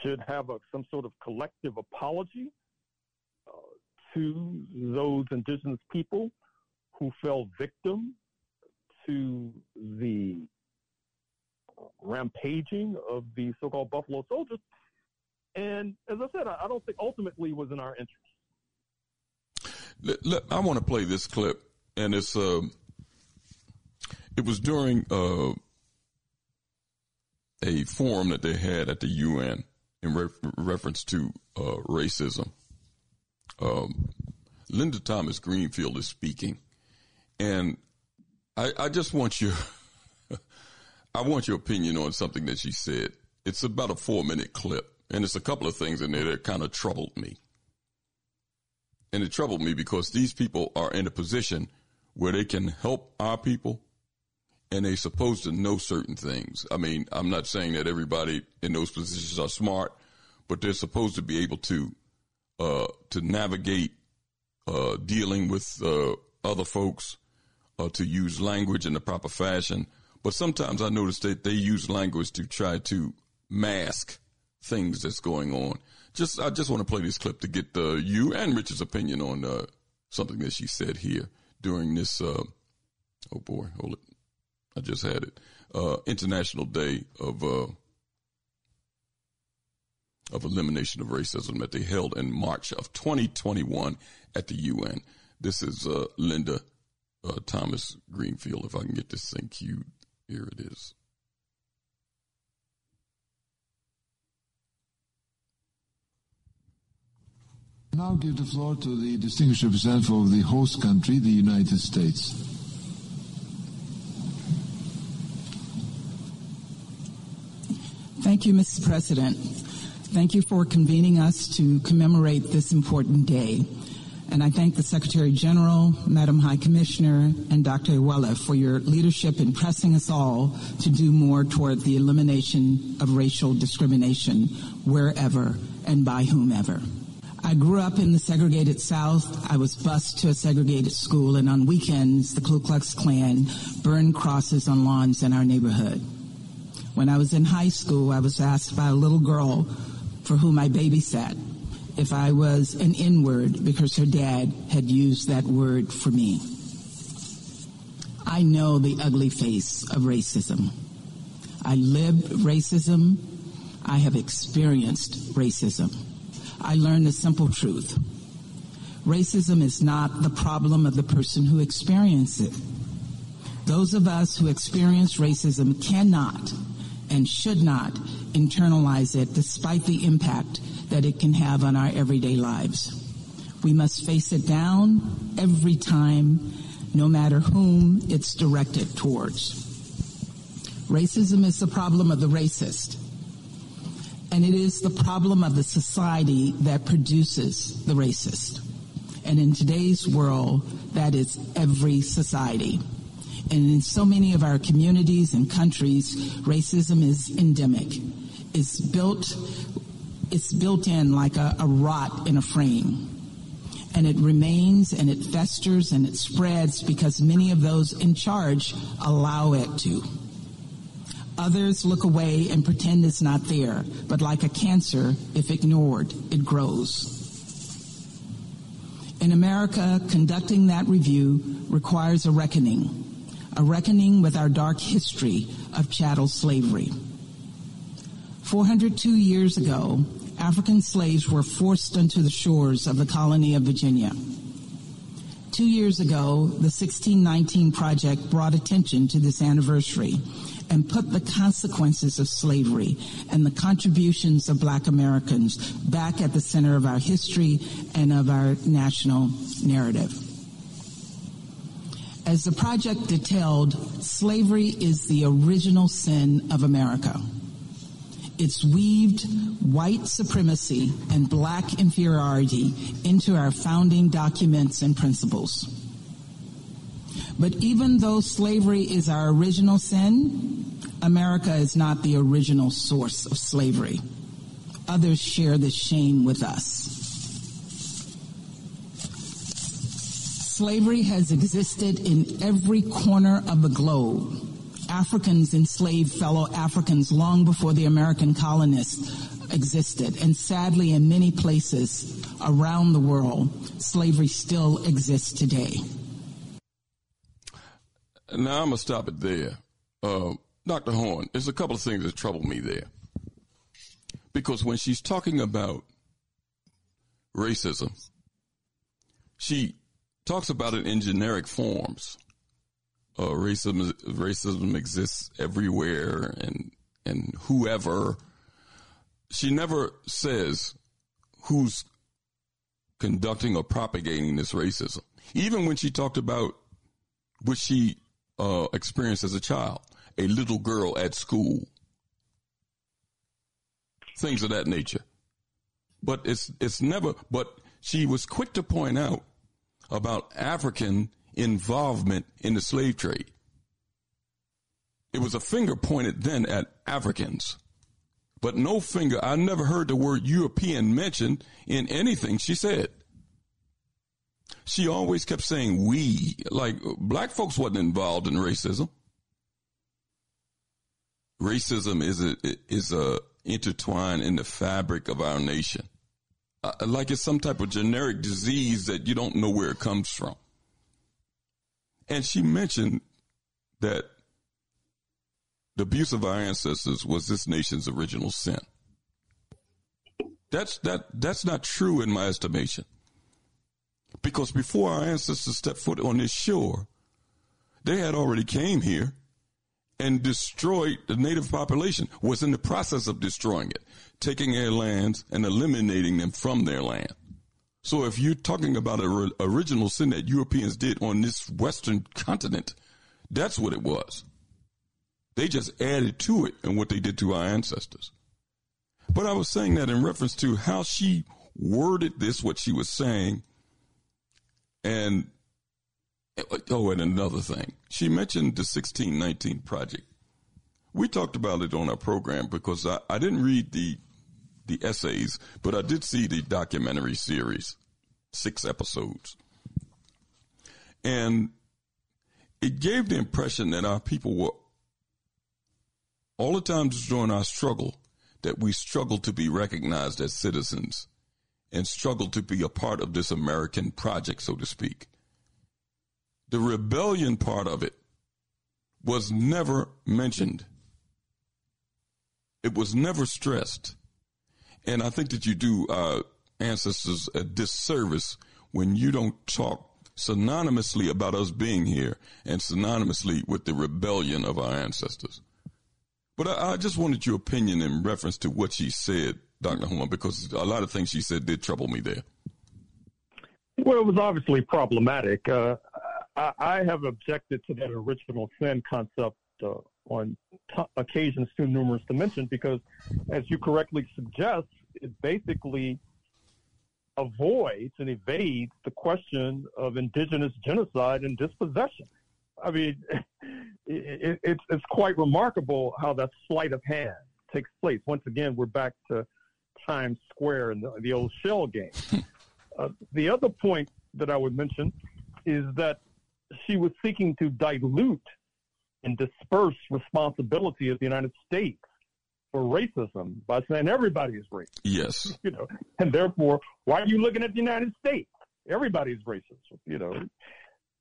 should have a, some sort of collective apology uh, to those indigenous people who fell victim to the rampaging of the so-called Buffalo Soldiers. And as I said, I, I don't think ultimately was in our interest. I want to play this clip, and it's uh, it was during uh, a forum that they had at the UN in re- reference to uh, racism. Um, Linda Thomas Greenfield is speaking, and I, I just want you, [LAUGHS] I want your opinion on something that she said. It's about a four minute clip, and it's a couple of things in there that kind of troubled me. And it troubled me because these people are in a position where they can help our people and they're supposed to know certain things. I mean, I'm not saying that everybody in those positions are smart, but they're supposed to be able to uh, to navigate uh, dealing with uh, other folks, uh, to use language in the proper fashion. But sometimes I notice that they use language to try to mask things that's going on. Just I just want to play this clip to get the you and Richard's opinion on uh, something that she said here during this. Uh, oh boy, hold it. I just had it. Uh, International Day of uh, of Elimination of Racism that they held in March of 2021 at the UN. This is uh, Linda uh, Thomas Greenfield. If I can get this thing queued, here it is. Now give the floor to the distinguished representative of the host country, the United States. Thank you, Mr. President. Thank you for convening us to commemorate this important day. And I thank the Secretary General, Madam High Commissioner, and Dr. Awele for your leadership in pressing us all to do more toward the elimination of racial discrimination wherever and by whomever. I grew up in the segregated South. I was bused to a segregated school, and on weekends, the Ku Klux Klan burned crosses on lawns in our neighborhood. When I was in high school, I was asked by a little girl for whom I babysat if I was an N word because her dad had used that word for me. I know the ugly face of racism. I lived racism. I have experienced racism. I learned the simple truth. Racism is not the problem of the person who experiences it. Those of us who experience racism cannot and should not internalize it despite the impact that it can have on our everyday lives. We must face it down every time, no matter whom it's directed towards. Racism is the problem of the racist, and it is the problem of the society that produces the racist. And in today's world, that is every society. And in so many of our communities and countries, racism is endemic. It's built, it's built in like a, a rot in a frame. And it remains and it festers and it spreads because many of those in charge allow it to. Others look away and pretend it's not there, but like a cancer, if ignored, it grows. In America, conducting that review requires a reckoning, a reckoning with our dark history of chattel slavery. 402 years ago, African slaves were forced onto the shores of the colony of Virginia. Two years ago, the 1619 Project brought attention to this anniversary and put the consequences of slavery and the contributions of black Americans back at the center of our history and of our national narrative. As the project detailed, slavery is the original sin of America. It's weaved white supremacy and black inferiority into our founding documents and principles. But even though slavery is our original sin, America is not the original source of slavery. Others share the shame with us. Slavery has existed in every corner of the globe. Africans enslaved fellow Africans long before the American colonists existed. And sadly, in many places around the world, slavery still exists today. Now I'm gonna stop it there. Uh, Dr. Horne, there's a couple of things that trouble me there. Because when she's talking about racism, she talks about it in generic forms. Uh, racism racism exists everywhere and and whoever. She never says who's conducting or propagating this racism. Even when she talked about what she uh, experienced as a child, a little girl at school, things of that nature. But it's it's never. But she was quick to point out about African involvement in the slave trade. It was a finger pointed then at Africans, but no finger. I never heard the word European mentioned in anything she said she always kept saying we, like black folks wasn't involved in racism. Racism is a, is a intertwined in the fabric of our nation. Uh, like it's some type of generic disease that you don't know where it comes from. And she mentioned that the abuse of our ancestors was this nation's original sin. That's that that's not true in my estimation. Because before our ancestors stepped foot on this shore, they had already came here and destroyed the native population, was in the process of destroying it, taking their lands and eliminating them from their land. So if you're talking about an original sin that Europeans did on this western continent, that's what it was. They just added to it and what they did to our ancestors. But I was saying that in reference to how she worded this, what she was saying, and oh, and another thing, she mentioned the 1619 project. We talked about it on our program because I, I didn't read the the essays, but I did see the documentary series, six episodes. And it gave the impression that our people were all the times during our struggle that we struggled to be recognized as citizens and struggled to be a part of this American project, so to speak. The rebellion part of it was never mentioned. It was never stressed. And I think that you do uh, ancestors a disservice when you don't talk synonymously about us being here and synonymously with the rebellion of our ancestors. But I, I just wanted your opinion in reference to what she said, Dr. Horne, because a lot of things she said did trouble me there. Well, it was obviously problematic. Uh, I, I, have objected to that original sin concept uh, on t- occasions too numerous to mention because, as you correctly suggest, it basically avoids and evades the question of indigenous genocide and dispossession. I mean, [LAUGHS] it, it's, it's quite remarkable how that sleight of hand takes place. Once again, we're back to Times Square and the, the old shell game. [LAUGHS] uh, the other point that I would mention is that she was seeking to dilute and disperse responsibility of the United States for racism by saying everybody is racist. Yes. [LAUGHS] You know, and therefore, why are you looking at the United States? Everybody's racist. You know,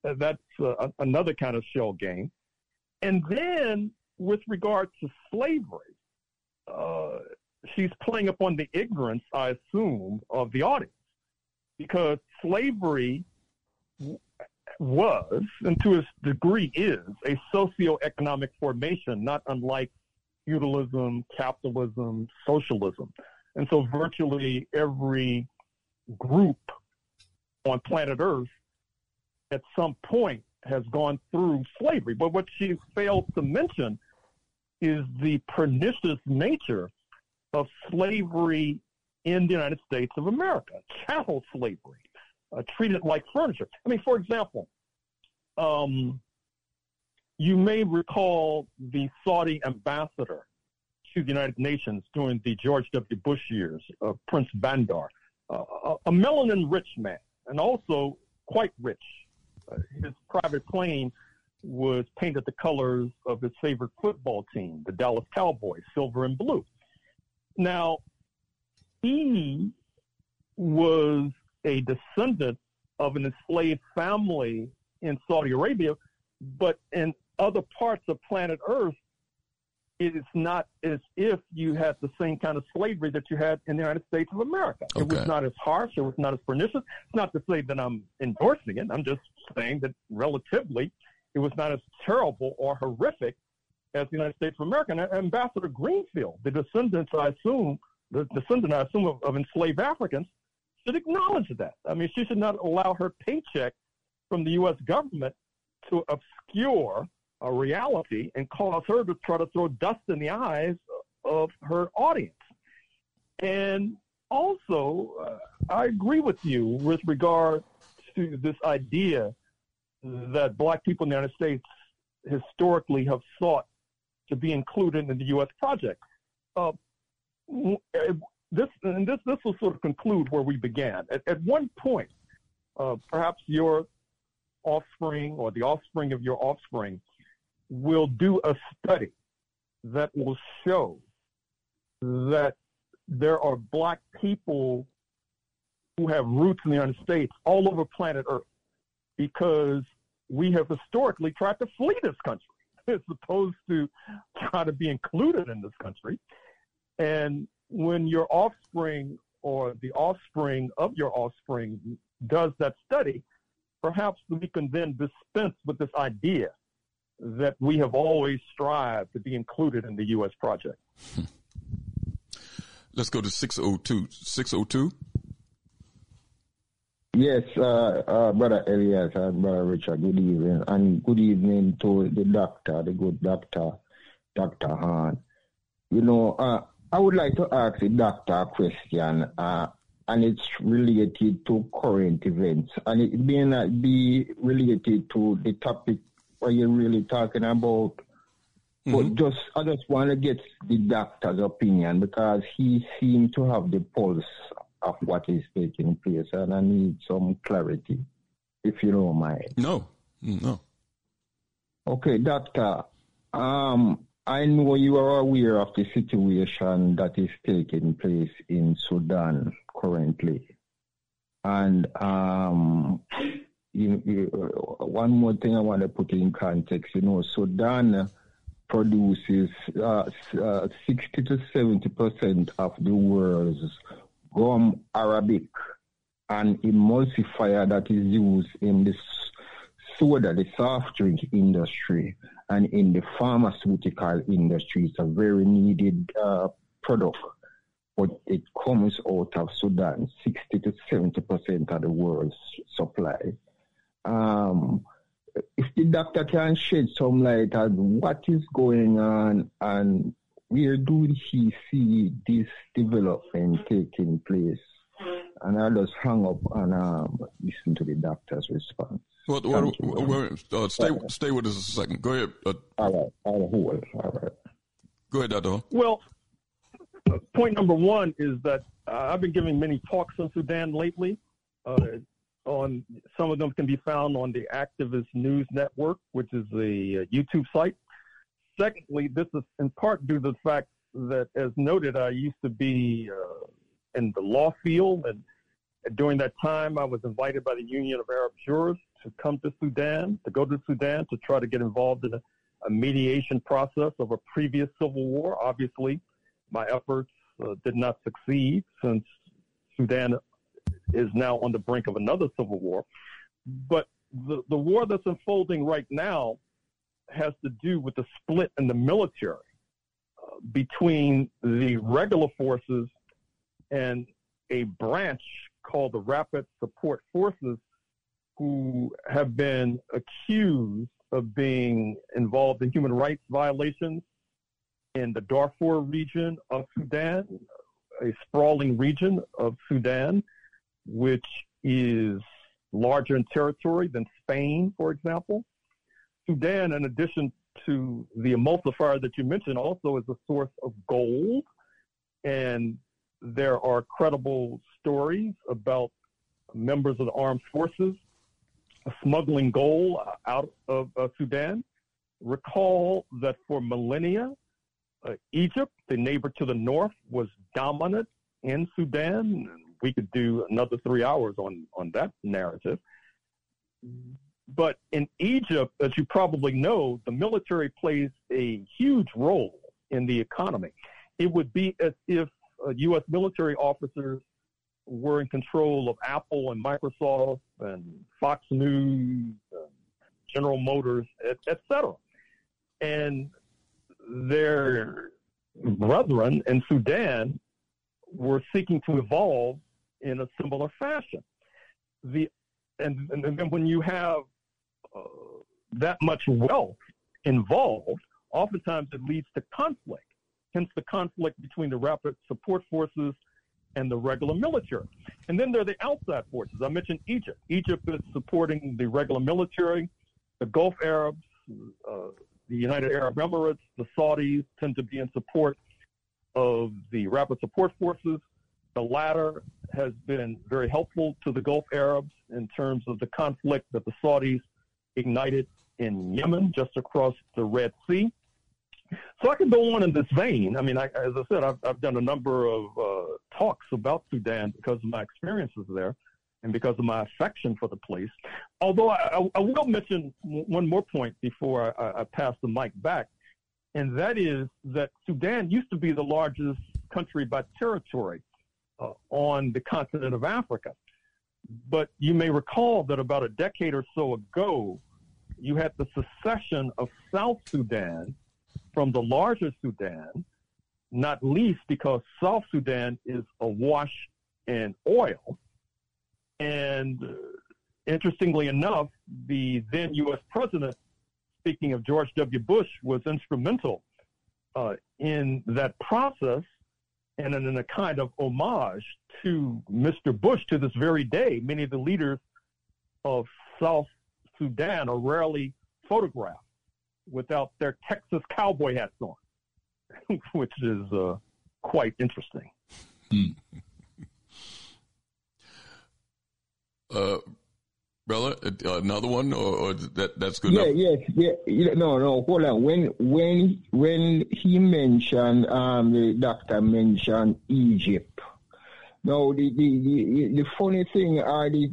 that's uh, another kind of shell game. And then, with regard to slavery, uh, she's playing upon the ignorance, I assume, of the audience, because slavery was, and to a degree is, a socioeconomic formation, not unlike feudalism, capitalism, socialism. And so virtually every group on planet Earth at some point has gone through slavery. But what she fails to mention is the pernicious nature of slavery in the United States of America, chattel slavery, uh, treated like furniture. I mean, for example, um, you may recall the Saudi ambassador to the United Nations during the George W. Bush years, uh, Prince Bandar, uh, a melanin rich man, and also quite rich. Uh, his private plane was painted the colors of his favorite football team, the Dallas Cowboys, silver and blue. Now, he was a descendant of an enslaved family in Saudi Arabia, but in other parts of planet Earth, it is not as if you had the same kind of slavery that you had in the United States of America. Okay. It was not as harsh. It was not as pernicious. It's not to say that I'm endorsing it. I'm just saying that relatively, it was not as terrible or horrific as the United States of America. And uh, Ambassador Greenfield, the descendants, I assume, the descendant, I assume, of, of enslaved Africans, should acknowledge that. I mean, she should not allow her paycheck from the U.S. government to obscure a reality and cause her to try to throw dust in the eyes of her audience. And also, uh, I agree with you with regard to this idea that black people in the United States historically have sought to be included in the U.S. project. Uh, this and this this will sort of conclude where we began. At, at one point, uh, perhaps your offspring or the offspring of your offspring will do a study that will show that there are black people who have roots in the United States all over planet Earth because we have historically tried to flee this country [LAUGHS] as opposed to try to be included in this country. And when your offspring or the offspring of your offspring does that study, perhaps we can then dispense with this idea that we have always strived to be included in the U.S. project. [LAUGHS] Let's go to 602. 602? Yes, uh, uh, Brother Elias and Brother Richard, good evening. And good evening to the doctor, the good doctor, Dr. Hahn. You know, uh, I would like to ask the doctor a question. Uh, and it's related to current events, and it may not be related to the topic what you're really talking about. Mm-hmm. But just I just want to get the doctor's opinion because he seemed to have the pulse of what is taking place, and I need some clarity, if you don't mind. No, no. Okay, doctor. Um, I know you are aware of the situation that is taking place in Sudan currently. And um, you, you, uh, one more thing I want to put in context, you know, Sudan produces uh, uh, 60 to 70 percent of the world's gum arabic, an emulsifier that is used in the soda, the soft drink industry, and in the pharmaceutical industry. It's a very needed uh, product, but it comes out of Sudan, 60 to 70 percent of the world's supply. Um, if the doctor can shed some light on what is going on and where do he see this development taking place? And I'll just hang up and um, listen to the doctor's response. What, what, what, uh, stay, stay with us a second. Go ahead. Uh, all right. All right. All right. Go ahead, Dr. Well, point number one is that uh, I've been giving many talks in Sudan lately. Uh, on some of them can be found on the Activist News Network, which is a YouTube site. Secondly, this is in part due to the fact that, as noted, I used to be uh, in the law field, and during that time, I was invited by the Union of Arab Jurists to come to Sudan, to go to Sudan to try to get involved in a, a mediation process of a previous civil war. Obviously, my efforts uh, did not succeed since Sudan is now on the brink of another civil war. But the, the war that's unfolding right now has to do with the split in the military uh, between the regular forces and a branch called the Rapid Support Forces who have been accused of being involved in human rights violations in the Darfur region of Sudan, a sprawling region of Sudan, which is larger in territory than Spain, for example. Sudan, in addition to the emulsifier that you mentioned, also is a source of gold. And there are credible stories about members of the armed forces smuggling gold out of uh, Sudan. Recall that for millennia, uh, Egypt, the neighbor to the north, was dominant in Sudan. We could do another three hours on, on that narrative. But in Egypt, as you probably know, the military plays a huge role in the economy. It would be as if uh, U.S. military officers were in control of Apple and Microsoft and Fox News, and General Motors, etc. And their brethren in Sudan were seeking to evolve in a similar fashion. The and, and then when you have uh, that much wealth involved, oftentimes it leads to conflict. Hence the conflict between the rapid support forces and the regular military. And then there are the outside forces. I mentioned Egypt. Egypt is supporting the regular military. The Gulf Arabs, uh, the United Arab Emirates, the Saudis tend to be in support of the rapid support forces. The latter has been very helpful to the Gulf Arabs in terms of the conflict that the Saudis ignited in Yemen, just across the Red Sea. So I can go on in this vein. I mean, I, as I said, I've, I've, done a number of uh, talks about Sudan because of my experiences there and because of my affection for the place. Although I, I will mention one more point before I, I, pass the mic back, and that is that Sudan used to be the largest country by territory uh, on the continent of Africa. But you may recall that about a decade or so ago, you had the secession of South Sudan from the larger Sudan, not least because South Sudan is awash in oil. And uh, interestingly enough, the then U.S. president, speaking of George W. Bush, was instrumental uh, in that process and in a kind of homage to Mr. Bush to this very day. Many of the leaders of South Sudan are rarely photographed without their Texas cowboy hats on, [LAUGHS] which is uh, quite interesting. [LAUGHS] uh, brother, uh, another one, or, or, that that's good yeah, enough? Yes, yeah, no, no. Hold on. When when when he mentioned, um, the doctor mentioned Egypt. No, the the the, the funny thing are the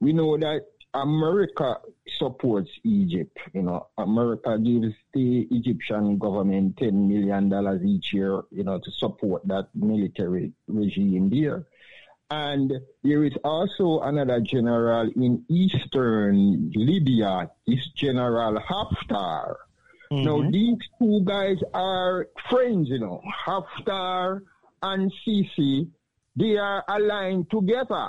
we know that America supports Egypt. You know, America gives the Egyptian government ten million dollars each year, you know, to support that military regime there. And there is also another general in eastern Libya, this General Haftar. Mm-hmm. Now, these two guys are friends, you know. Haftar and Sisi, they are aligned together.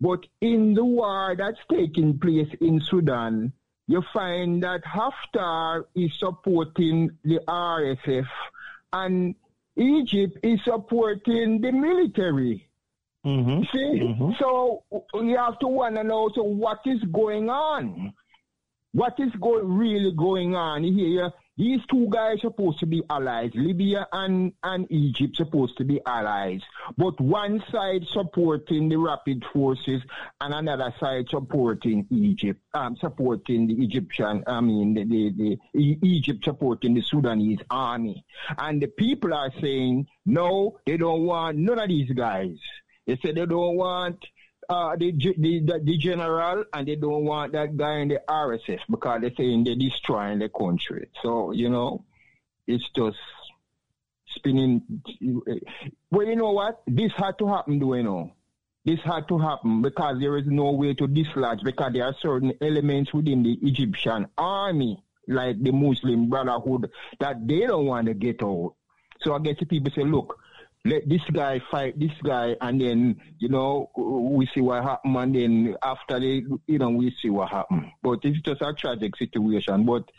But in the war that's taking place in Sudan, you find that Haftar is supporting the RSF and Egypt is supporting the military. Mm-hmm. See, mm-hmm. so you have to want to know so what is going on. What is go- really going on here? These two guys supposed to be allies. Libya and, and Egypt supposed to be allies. But one side supporting the rapid forces and another side supporting Egypt, um, supporting the Egyptian, I mean, the, the, the Egypt supporting the Sudanese army. And the people are saying, no, they don't want none of these guys. They say they don't want uh, the, the, the general and they don't want that guy in the RSF because they're saying they're destroying the country. So, you know, it's just spinning. Well, you know what? This had to happen, do you know? This had to happen because there is no way to dislodge because there are certain elements within the Egyptian army, like the Muslim Brotherhood, that they don't want to get out. So I guess the people say, look, let this guy fight this guy, and then you know we see what happen, and then after they, you know, we see what happen. But it's just a tragic situation. But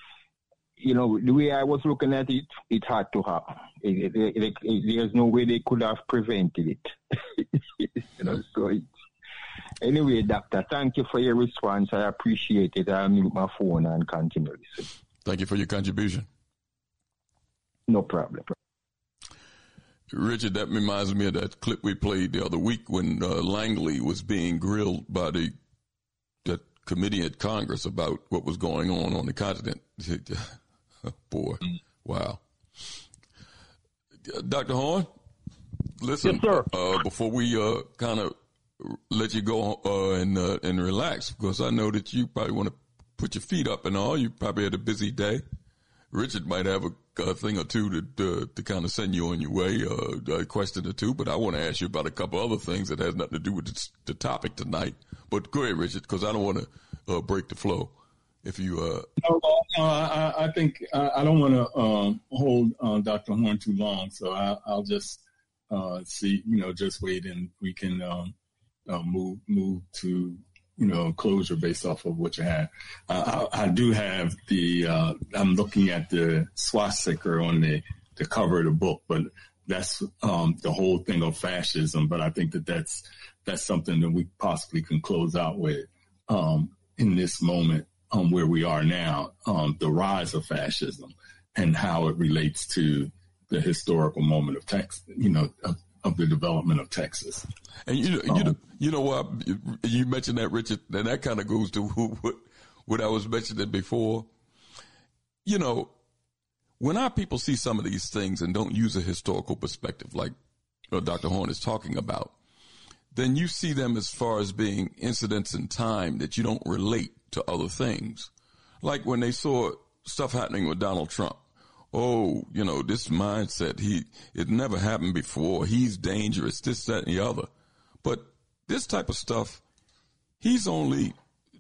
you know, the way I was looking at it, it had to happen. It, it, it, there's no way they could have prevented it. [LAUGHS] you know, so anyway, doctor, thank you for your response. I appreciate it. I'll mute my phone and continue listening. Thank you for your contribution. No problem. Richard, that reminds me of that clip we played the other week when uh, Langley was being grilled by the that committee at Congress about what was going on on the continent. [LAUGHS] Boy, mm. wow. Dr. Horne, listen, yes, sir. Uh, before we uh, kind of let you go uh, and uh, and relax, because I know that you probably want to put your feet up and all. You probably had a busy day. Richard might have a a thing or two to to, to kind of send you on your way, uh, a question or two. But I want to ask you about a couple other things that has nothing to do with the, the topic tonight. But go ahead, Richard, because I don't want to uh, break the flow. If you, uh, no, I, I, think I don't want to um, hold uh, Dr. Horne too long, so I, will just uh, see, you know, just wait and we can um, uh, move move to you know, closure based off of what you had. Uh, I, I, do have the, uh, I'm looking at the swastika on the, the cover of the book, but that's um, the whole thing of fascism. But I think that that's, that's something that we possibly can close out with um, in this moment um, where we are now, um, the rise of fascism and how it relates to the historical moment of text, you know, of, of the development of Texas. And you know, um, you know, you know what you mentioned that Richard, and that kind of goes to what, what I was mentioning before. You know, when our people see some of these things and don't use a historical perspective, like uh, Dr. Horne is talking about, then you see them as far as being incidents in time that you don't relate to other things. Like when they saw stuff happening with Donald Trump oh, you know, this mindset, he, it never happened before. He's dangerous, this, that, and the other. But this type of stuff, he's only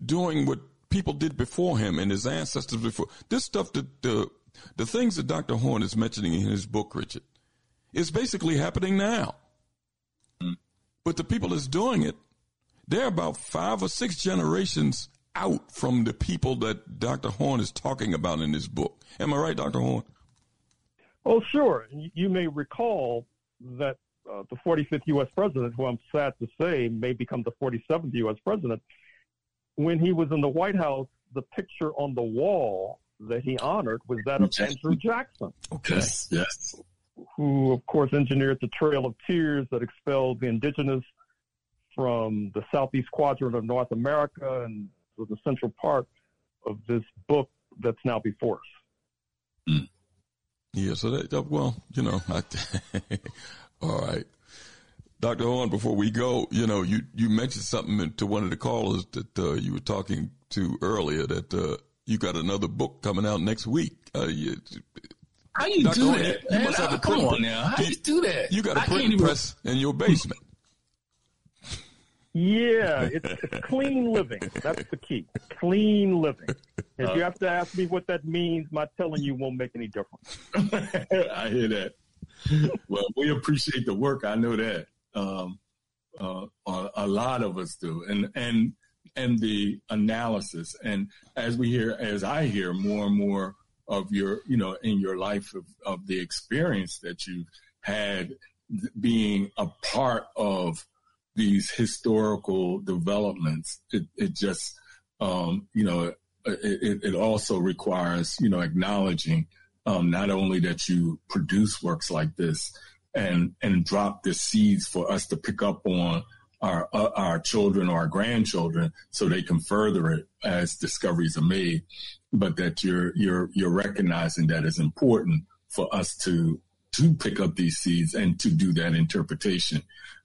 doing what people did before him and his ancestors before. This stuff, the, the, the things that Dr. Horne is mentioning in his book, Richard, is basically happening now. Mm. But the people that's doing it, they're about five or six generations out from the people that Dr. Horne is talking about in his book. Am I right, Dr. Horne? Oh, sure. You may recall that uh, the 45th U.S. president, who I'm sad to say may become the 47th U.S. president, when he was in the White House, the picture on the wall that he honored was that of Andrew Jackson. Okay. Yes, yes. Who, of course, engineered the Trail of Tears that expelled the indigenous from the southeast quadrant of North America and was a central part of this book that's now before us. Mm. Yeah, so that, well, you know, I, [LAUGHS] all right. Dr. Horne, before we go, you know, you, you mentioned something to one of the callers that uh, you were talking to earlier that uh, you got another book coming out next week. Uh, you, How you Dr. do Horne, that? You, you must have a come on now. How you, you do that? You got a print press in your basement. Yeah, it's, it's clean living. That's the key. Clean living. If Uh, you have to ask me what that means, my telling you won't make any difference. [LAUGHS] I hear that. well, we appreciate the work. I know that. Um, uh, a, a lot of us do, and and and the analysis. And as we hear, as I hear more and more of your, you know, in your life of, of the experience that you've had being a part of these historical developments, it, it just, um, you know, it, it also requires, you know, acknowledging um, not only that you produce works like this and and drop the seeds for us to pick up on our uh, our children or our grandchildren so they can further it as discoveries are made, but that you're you're you're recognizing that it's important for us to to pick up these seeds and to do that interpretation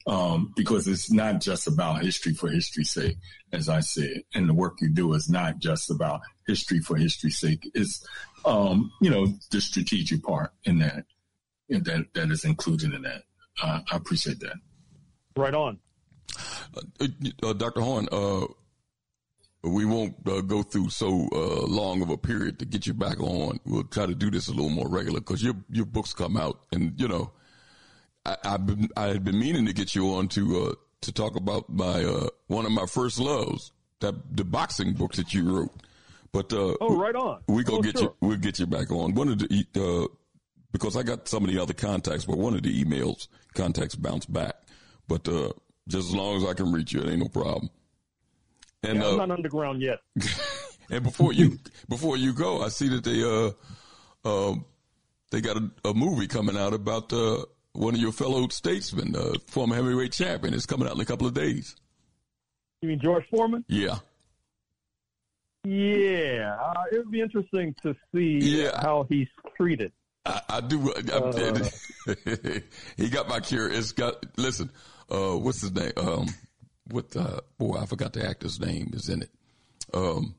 um, because it's not just about history for history's sake, as I said, and the work you do is not just about history for history's sake. It's um, you know the strategic part in that in that that is included in that. Uh, I appreciate that. Right on. Uh, uh, Dr. Horne, uh, we won't uh, go through so uh, long of a period to get you back on. We'll try to do this a little more regular because your your books come out, and you know, I, been I had been meaning to get you on to uh, to talk about my uh, one of my first loves, that the boxing book that you wrote. But uh, Oh, right on. we gonna Oh, get sure. you. We'll get you back on. One of the uh, because I got some of the other contacts, but one of the emails contacts bounced back. But uh, just as long as I can reach you, it ain't no problem. And Yeah, uh, I'm not underground yet. [LAUGHS] and before you before you go, I see that they uh um they got a, a movie coming out about uh one of your fellow statesmen, uh, former heavyweight champion. is coming out in a couple of days. You mean George Foreman? Yeah. Yeah, uh, it would be interesting to see how he's treated. I, I do. Uh, [LAUGHS] he got my cure. It's got. Listen, uh, what's his name? Um, what? Uh, boy, I forgot the actor's name. Is in it. Um.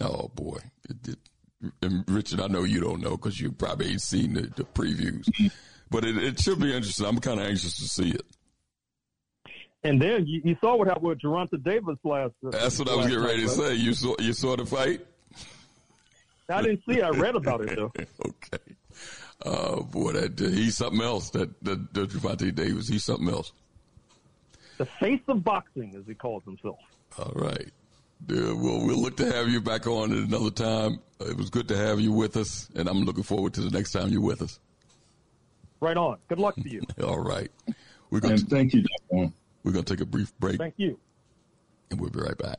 Oh boy, it, it, Richard, I know you don't know because you probably ain't seen the, the previews, but it, it should be interesting. I'm kind of anxious to see it. And then you, you saw what happened with Gervonta Davis last. Uh, That's what I was getting ready to right? say. You saw you saw the fight. I didn't see. it. I read about it though. [LAUGHS] okay. Oh boy, that he's something else. That that, that Gervonta Davis, he's something else. The face of boxing, as he calls himself. All right. Yeah, well, we'll look to have you back on at another time. It was good to have you with us, and I'm looking forward to the next time you're with us. Right on. Good luck to you. [LAUGHS] All right. We're going And thank you, Dr. We're going to take a brief break, Thank you. and we'll be right back.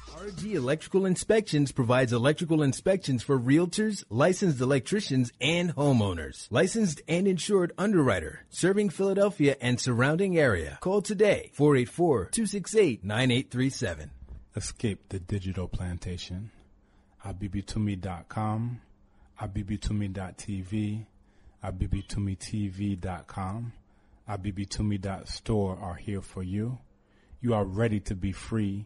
RG Electrical Inspections provides electrical inspections for realtors, licensed electricians, and homeowners. Licensed and insured underwriter, serving Philadelphia and surrounding area. Call today, 484-268-9837. Escape the digital plantation. abibitumi.com, abibitumi.tv, abibitumitv.com, abibitumi.store are here for you. You are ready to be free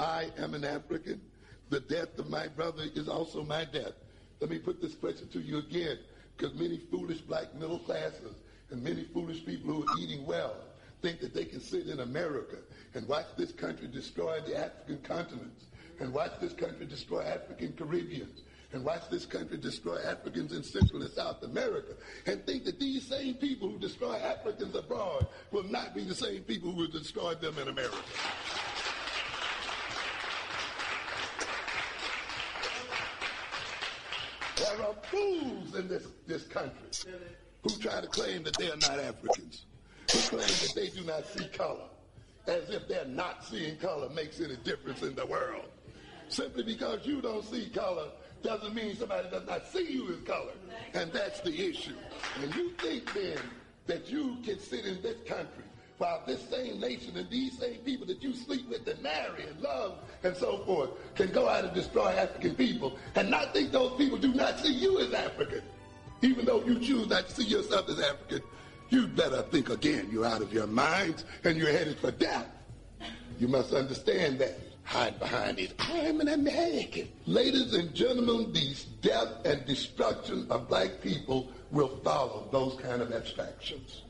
I am an African. The death of my brother is also my death. Let me put this question to you again, because many foolish black middle classes and many foolish people who are eating well think that they can sit in America and watch this country destroy the African continents and watch this country destroy African Caribbeans and watch this country destroy Africans in Central and South America and think that these same people who destroy Africans abroad will not be the same people who will destroy them in America. There are fools in this, this country who try to claim that they are not Africans, who claim that they do not see color, as if their not seeing color makes any difference in the world. Simply because you don't see color doesn't mean somebody does not see you as color. And that's the issue. And you think then that you can sit in this country while this same nation and these same people that you sleep with and marry and love and so forth can go out and destroy African people and not think those people do not see you as African. Even though you choose not to see yourself as African, you'd better think again. You're out of your minds and you're headed for death. You must understand that. Hide behind it. I'm an American. Ladies and gentlemen, the death and destruction of black people will follow those kind of abstractions.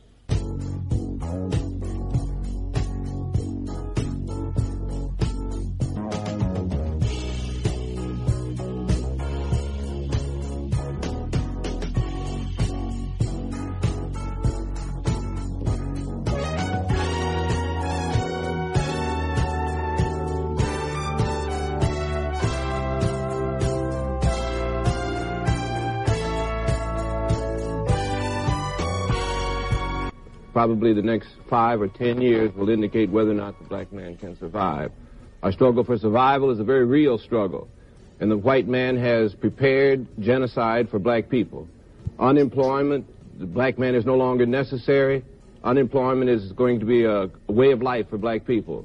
Probably the next five or ten years will indicate whether or not the black man can survive. Our struggle for survival is a very real struggle, and the white man has prepared genocide for black people. Unemployment, the black man is no longer necessary. Unemployment is going to be a, a way of life for black people.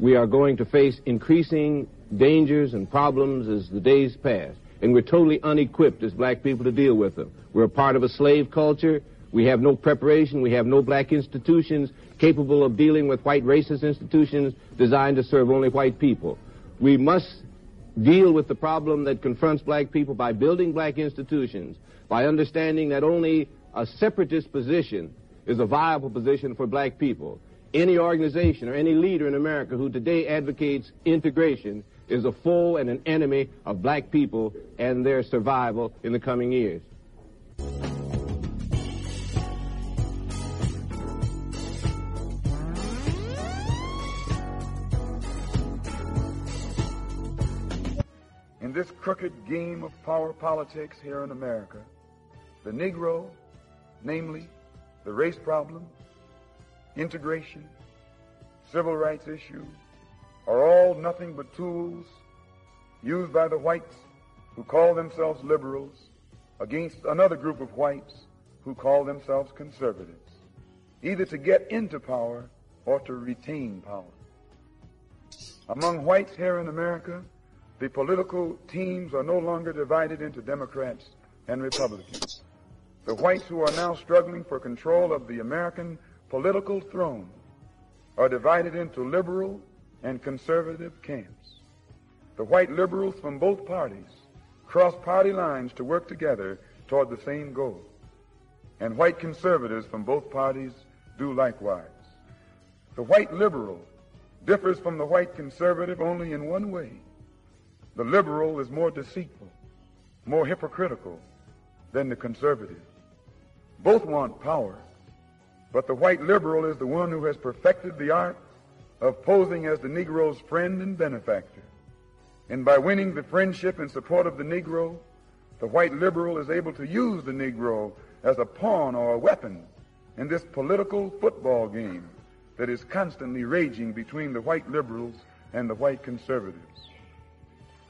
We are going to face increasing dangers and problems as the days pass, and we're totally unequipped as black people to deal with them. We're a part of a slave culture. We have no preparation. We have no black institutions capable of dealing with white racist institutions designed to serve only white people. We must deal with the problem that confronts black people by building black institutions, by understanding that only a separatist position is a viable position for black people. Any organization or any leader in America who today advocates integration is a foe and an enemy of black people and their survival in the coming years. In this crooked game of power politics here in America, the Negro, namely the race problem, integration, civil rights issues, are all nothing but tools used by the whites who call themselves liberals against another group of whites who call themselves conservatives, either to get into power or to retain power. Among whites here in America, the political teams are no longer divided into Democrats and Republicans. The whites who are now struggling for control of the American political throne are divided into liberal and conservative camps. The white liberals from both parties cross party lines to work together toward the same goal. And white conservatives from both parties do likewise. The white liberal differs from the white conservative only in one way. The liberal is more deceitful, more hypocritical than the conservative. Both want power, but the white liberal is the one who has perfected the art of posing as the Negro's friend and benefactor. And by winning the friendship and support of the Negro, the white liberal is able to use the Negro as a pawn or a weapon in this political football game that is constantly raging between the white liberals and the white conservatives.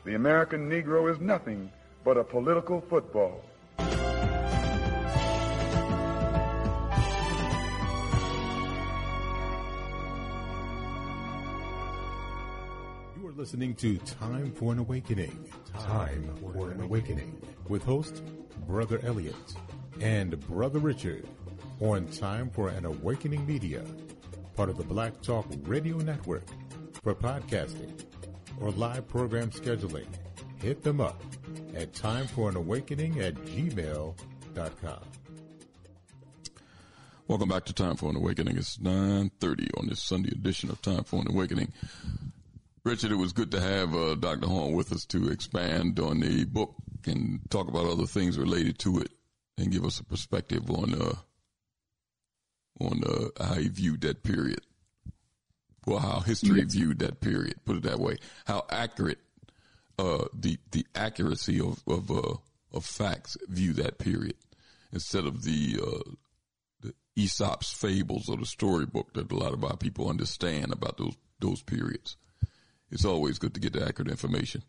The American Negro is nothing but a political football. You are listening to Time for an Awakening. Time for an Awakening with host Brother Elliot and Brother Richard on Time for an Awakening Media, part of the Black Talk Radio Network. For podcasting or live program scheduling, hit them up at timeforanawakening at gmail.com. Welcome back to Time for an Awakening. It's 9.30 on this Sunday edition of Time for an Awakening. Richard, it was good to have uh, Dr. Horne with us to expand on the book and talk about other things related to it and give us a perspective on uh, on uh, how he viewed that period. Well, how history yes. viewed that period. Put it that way. How accurate uh, the the accuracy of of uh, of facts view that period instead of the uh, the Aesop's fables or the storybook that a lot of our people understand about those those periods. It's always good to get the accurate information.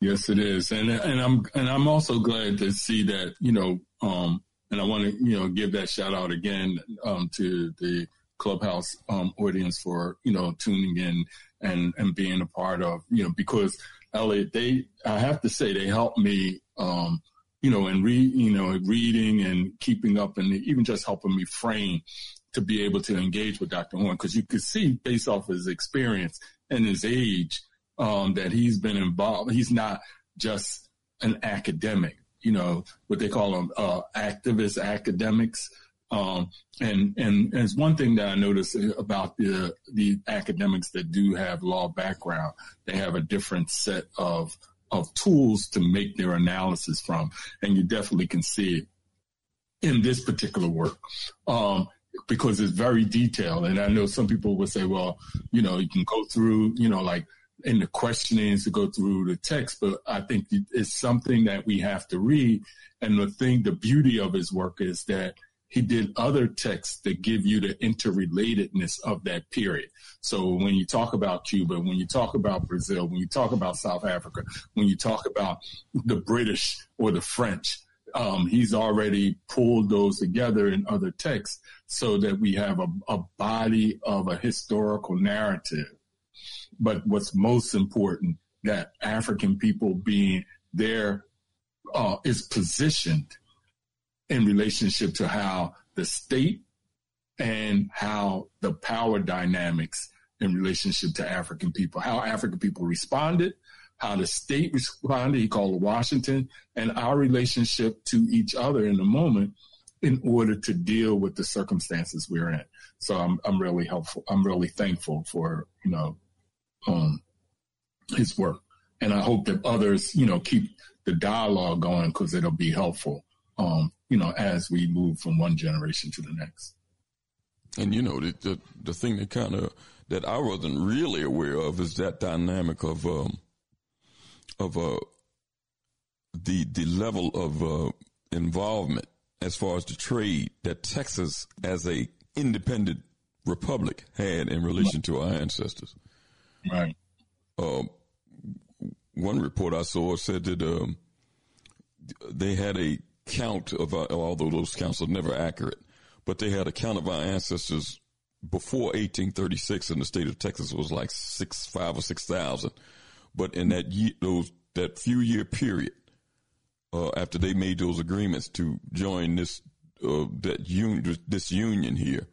Yes, it is, and and I'm and I'm also glad to see that you know, um, and I want to you know give that shout out again um, to the clubhouse um, audience for you know tuning in and and being a part of you know because Elliot they I have to say they helped me um, you know and read you know reading and keeping up and even just helping me frame to be able to engage with Dr. Horne because you could see based off his experience and his age um, that he's been involved. He's not just an academic, you know, what they call them uh, activist academics. Um, and, and, it's one thing that I noticed about the, the academics that do have law background. They have a different set of, of tools to make their analysis from. And you definitely can see it in this particular work. Um, because it's very detailed. And I know some people would say, well, you know, you can go through, you know, like in the questionings to go through the text, but I think it's something that we have to read. And the thing, the beauty of his work is that he did other texts that give you the interrelatedness of that period. So when you talk about Cuba, when you talk about Brazil, when you talk about South Africa, when you talk about the British or the French, um, he's already pulled those together in other texts so that we have a, a body of a historical narrative but what's most important that African people being there uh, is positioned in relationship to how the state and how the power dynamics in relationship to African people, how African people responded, how the state responded, he called Washington, and our relationship to each other in the moment in order to deal with the circumstances we're in. So I'm I'm really helpful. I'm really thankful for, you know, um, his work. And I hope that others, you know, keep the dialogue going because it'll be helpful, um, you know, as we move from one generation to the next. And you know, the the, the thing that kind of that I wasn't really aware of is that dynamic of um, of uh, the the level of uh, involvement as far as the trade that Texas, as a independent republic, had in relation to our ancestors. Right. Um, one report I saw said that um, they had a count of, uh, although those counts are never accurate, but they had a count of our ancestors before 1836 in the state of Texas was like six, five or six thousand. But in that year, those that few year period, uh, after they made those agreements to join this uh, that union, this union here,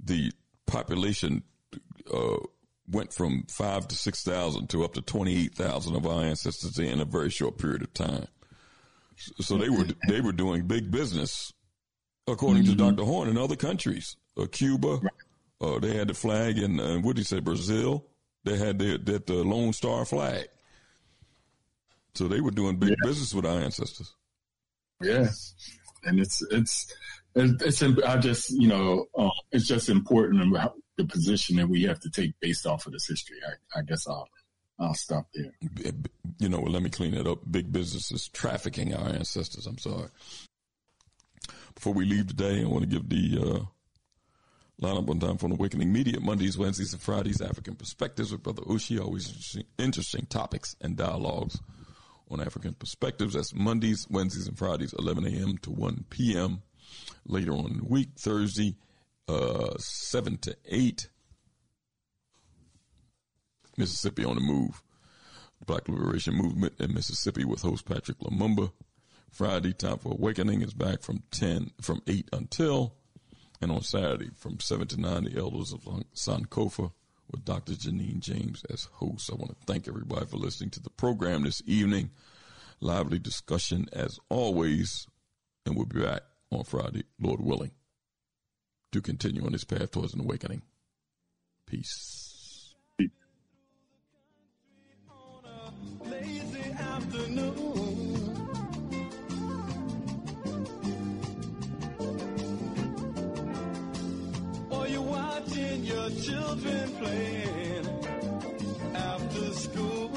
the population uh, went from five to six thousand to up to twenty eight thousand of our ancestors in a very short period of time. So they were they were doing big business, according mm-hmm. to Dr. Horne, in other countries, uh, Cuba. Uh, they had the flag in uh, what did he say, Brazil. They had the, that the Lone Star flag. So they were doing big yeah. business with our ancestors. Yeah, and it's it's it's, it's I just you know uh, it's just important about the position that we have to take based off of this history. I, I guess I'll I'll stop there. You know, let me clean it up. Big business is trafficking our ancestors. I'm sorry. Before we leave today, I want to give the uh, lineup on time from Awakening Media Mondays, Wednesdays, and Fridays. African Perspectives with Brother Ushi. Always interesting, interesting topics and dialogues on African perspectives. That's Mondays, Wednesdays, and Fridays, 11 a.m. to 1 p.m. Later on in the week, Thursday, uh, 7 to 8. Mississippi on the Move. Black Liberation Movement in Mississippi with host Patrick Lumumba. Friday, Time for Awakening is back from 10, from 8 until, and on Saturday from 7 to 9, the Elders of Sankofa with Dr. Janine James as host. I want to thank everybody for listening to the program this evening. Lively discussion as always, and we'll be back on Friday, Lord willing, to continue on this path towards an awakening. Peace. Or you're watching your children playing after school.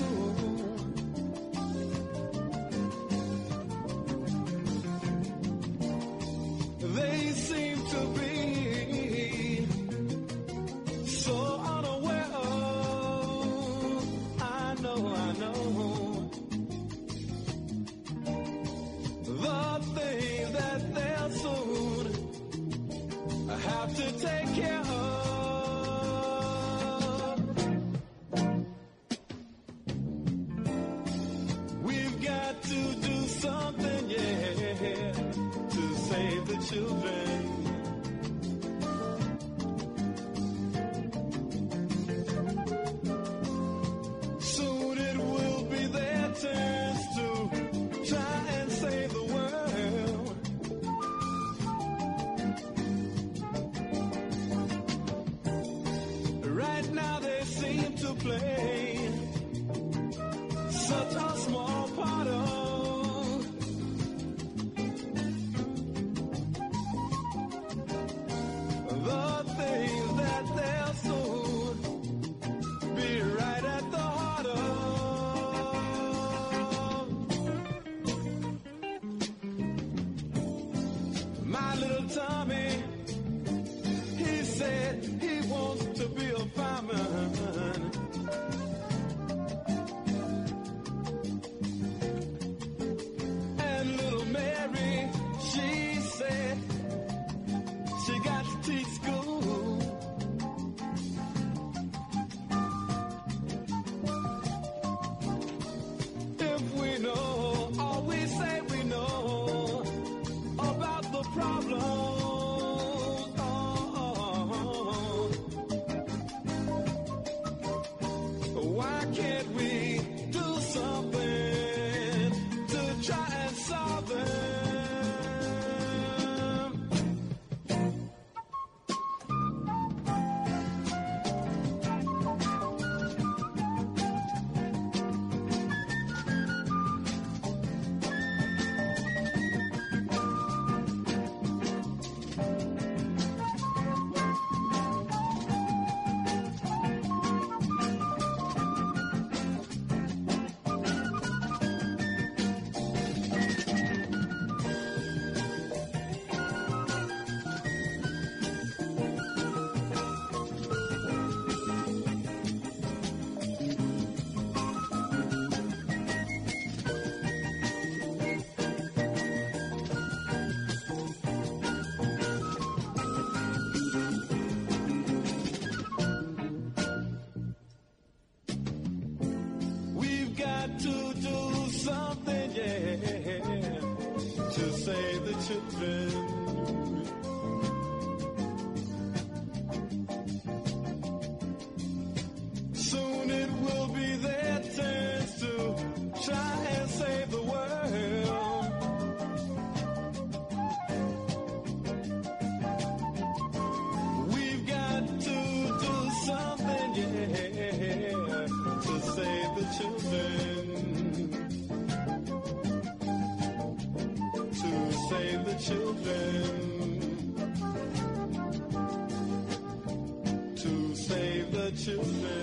Children.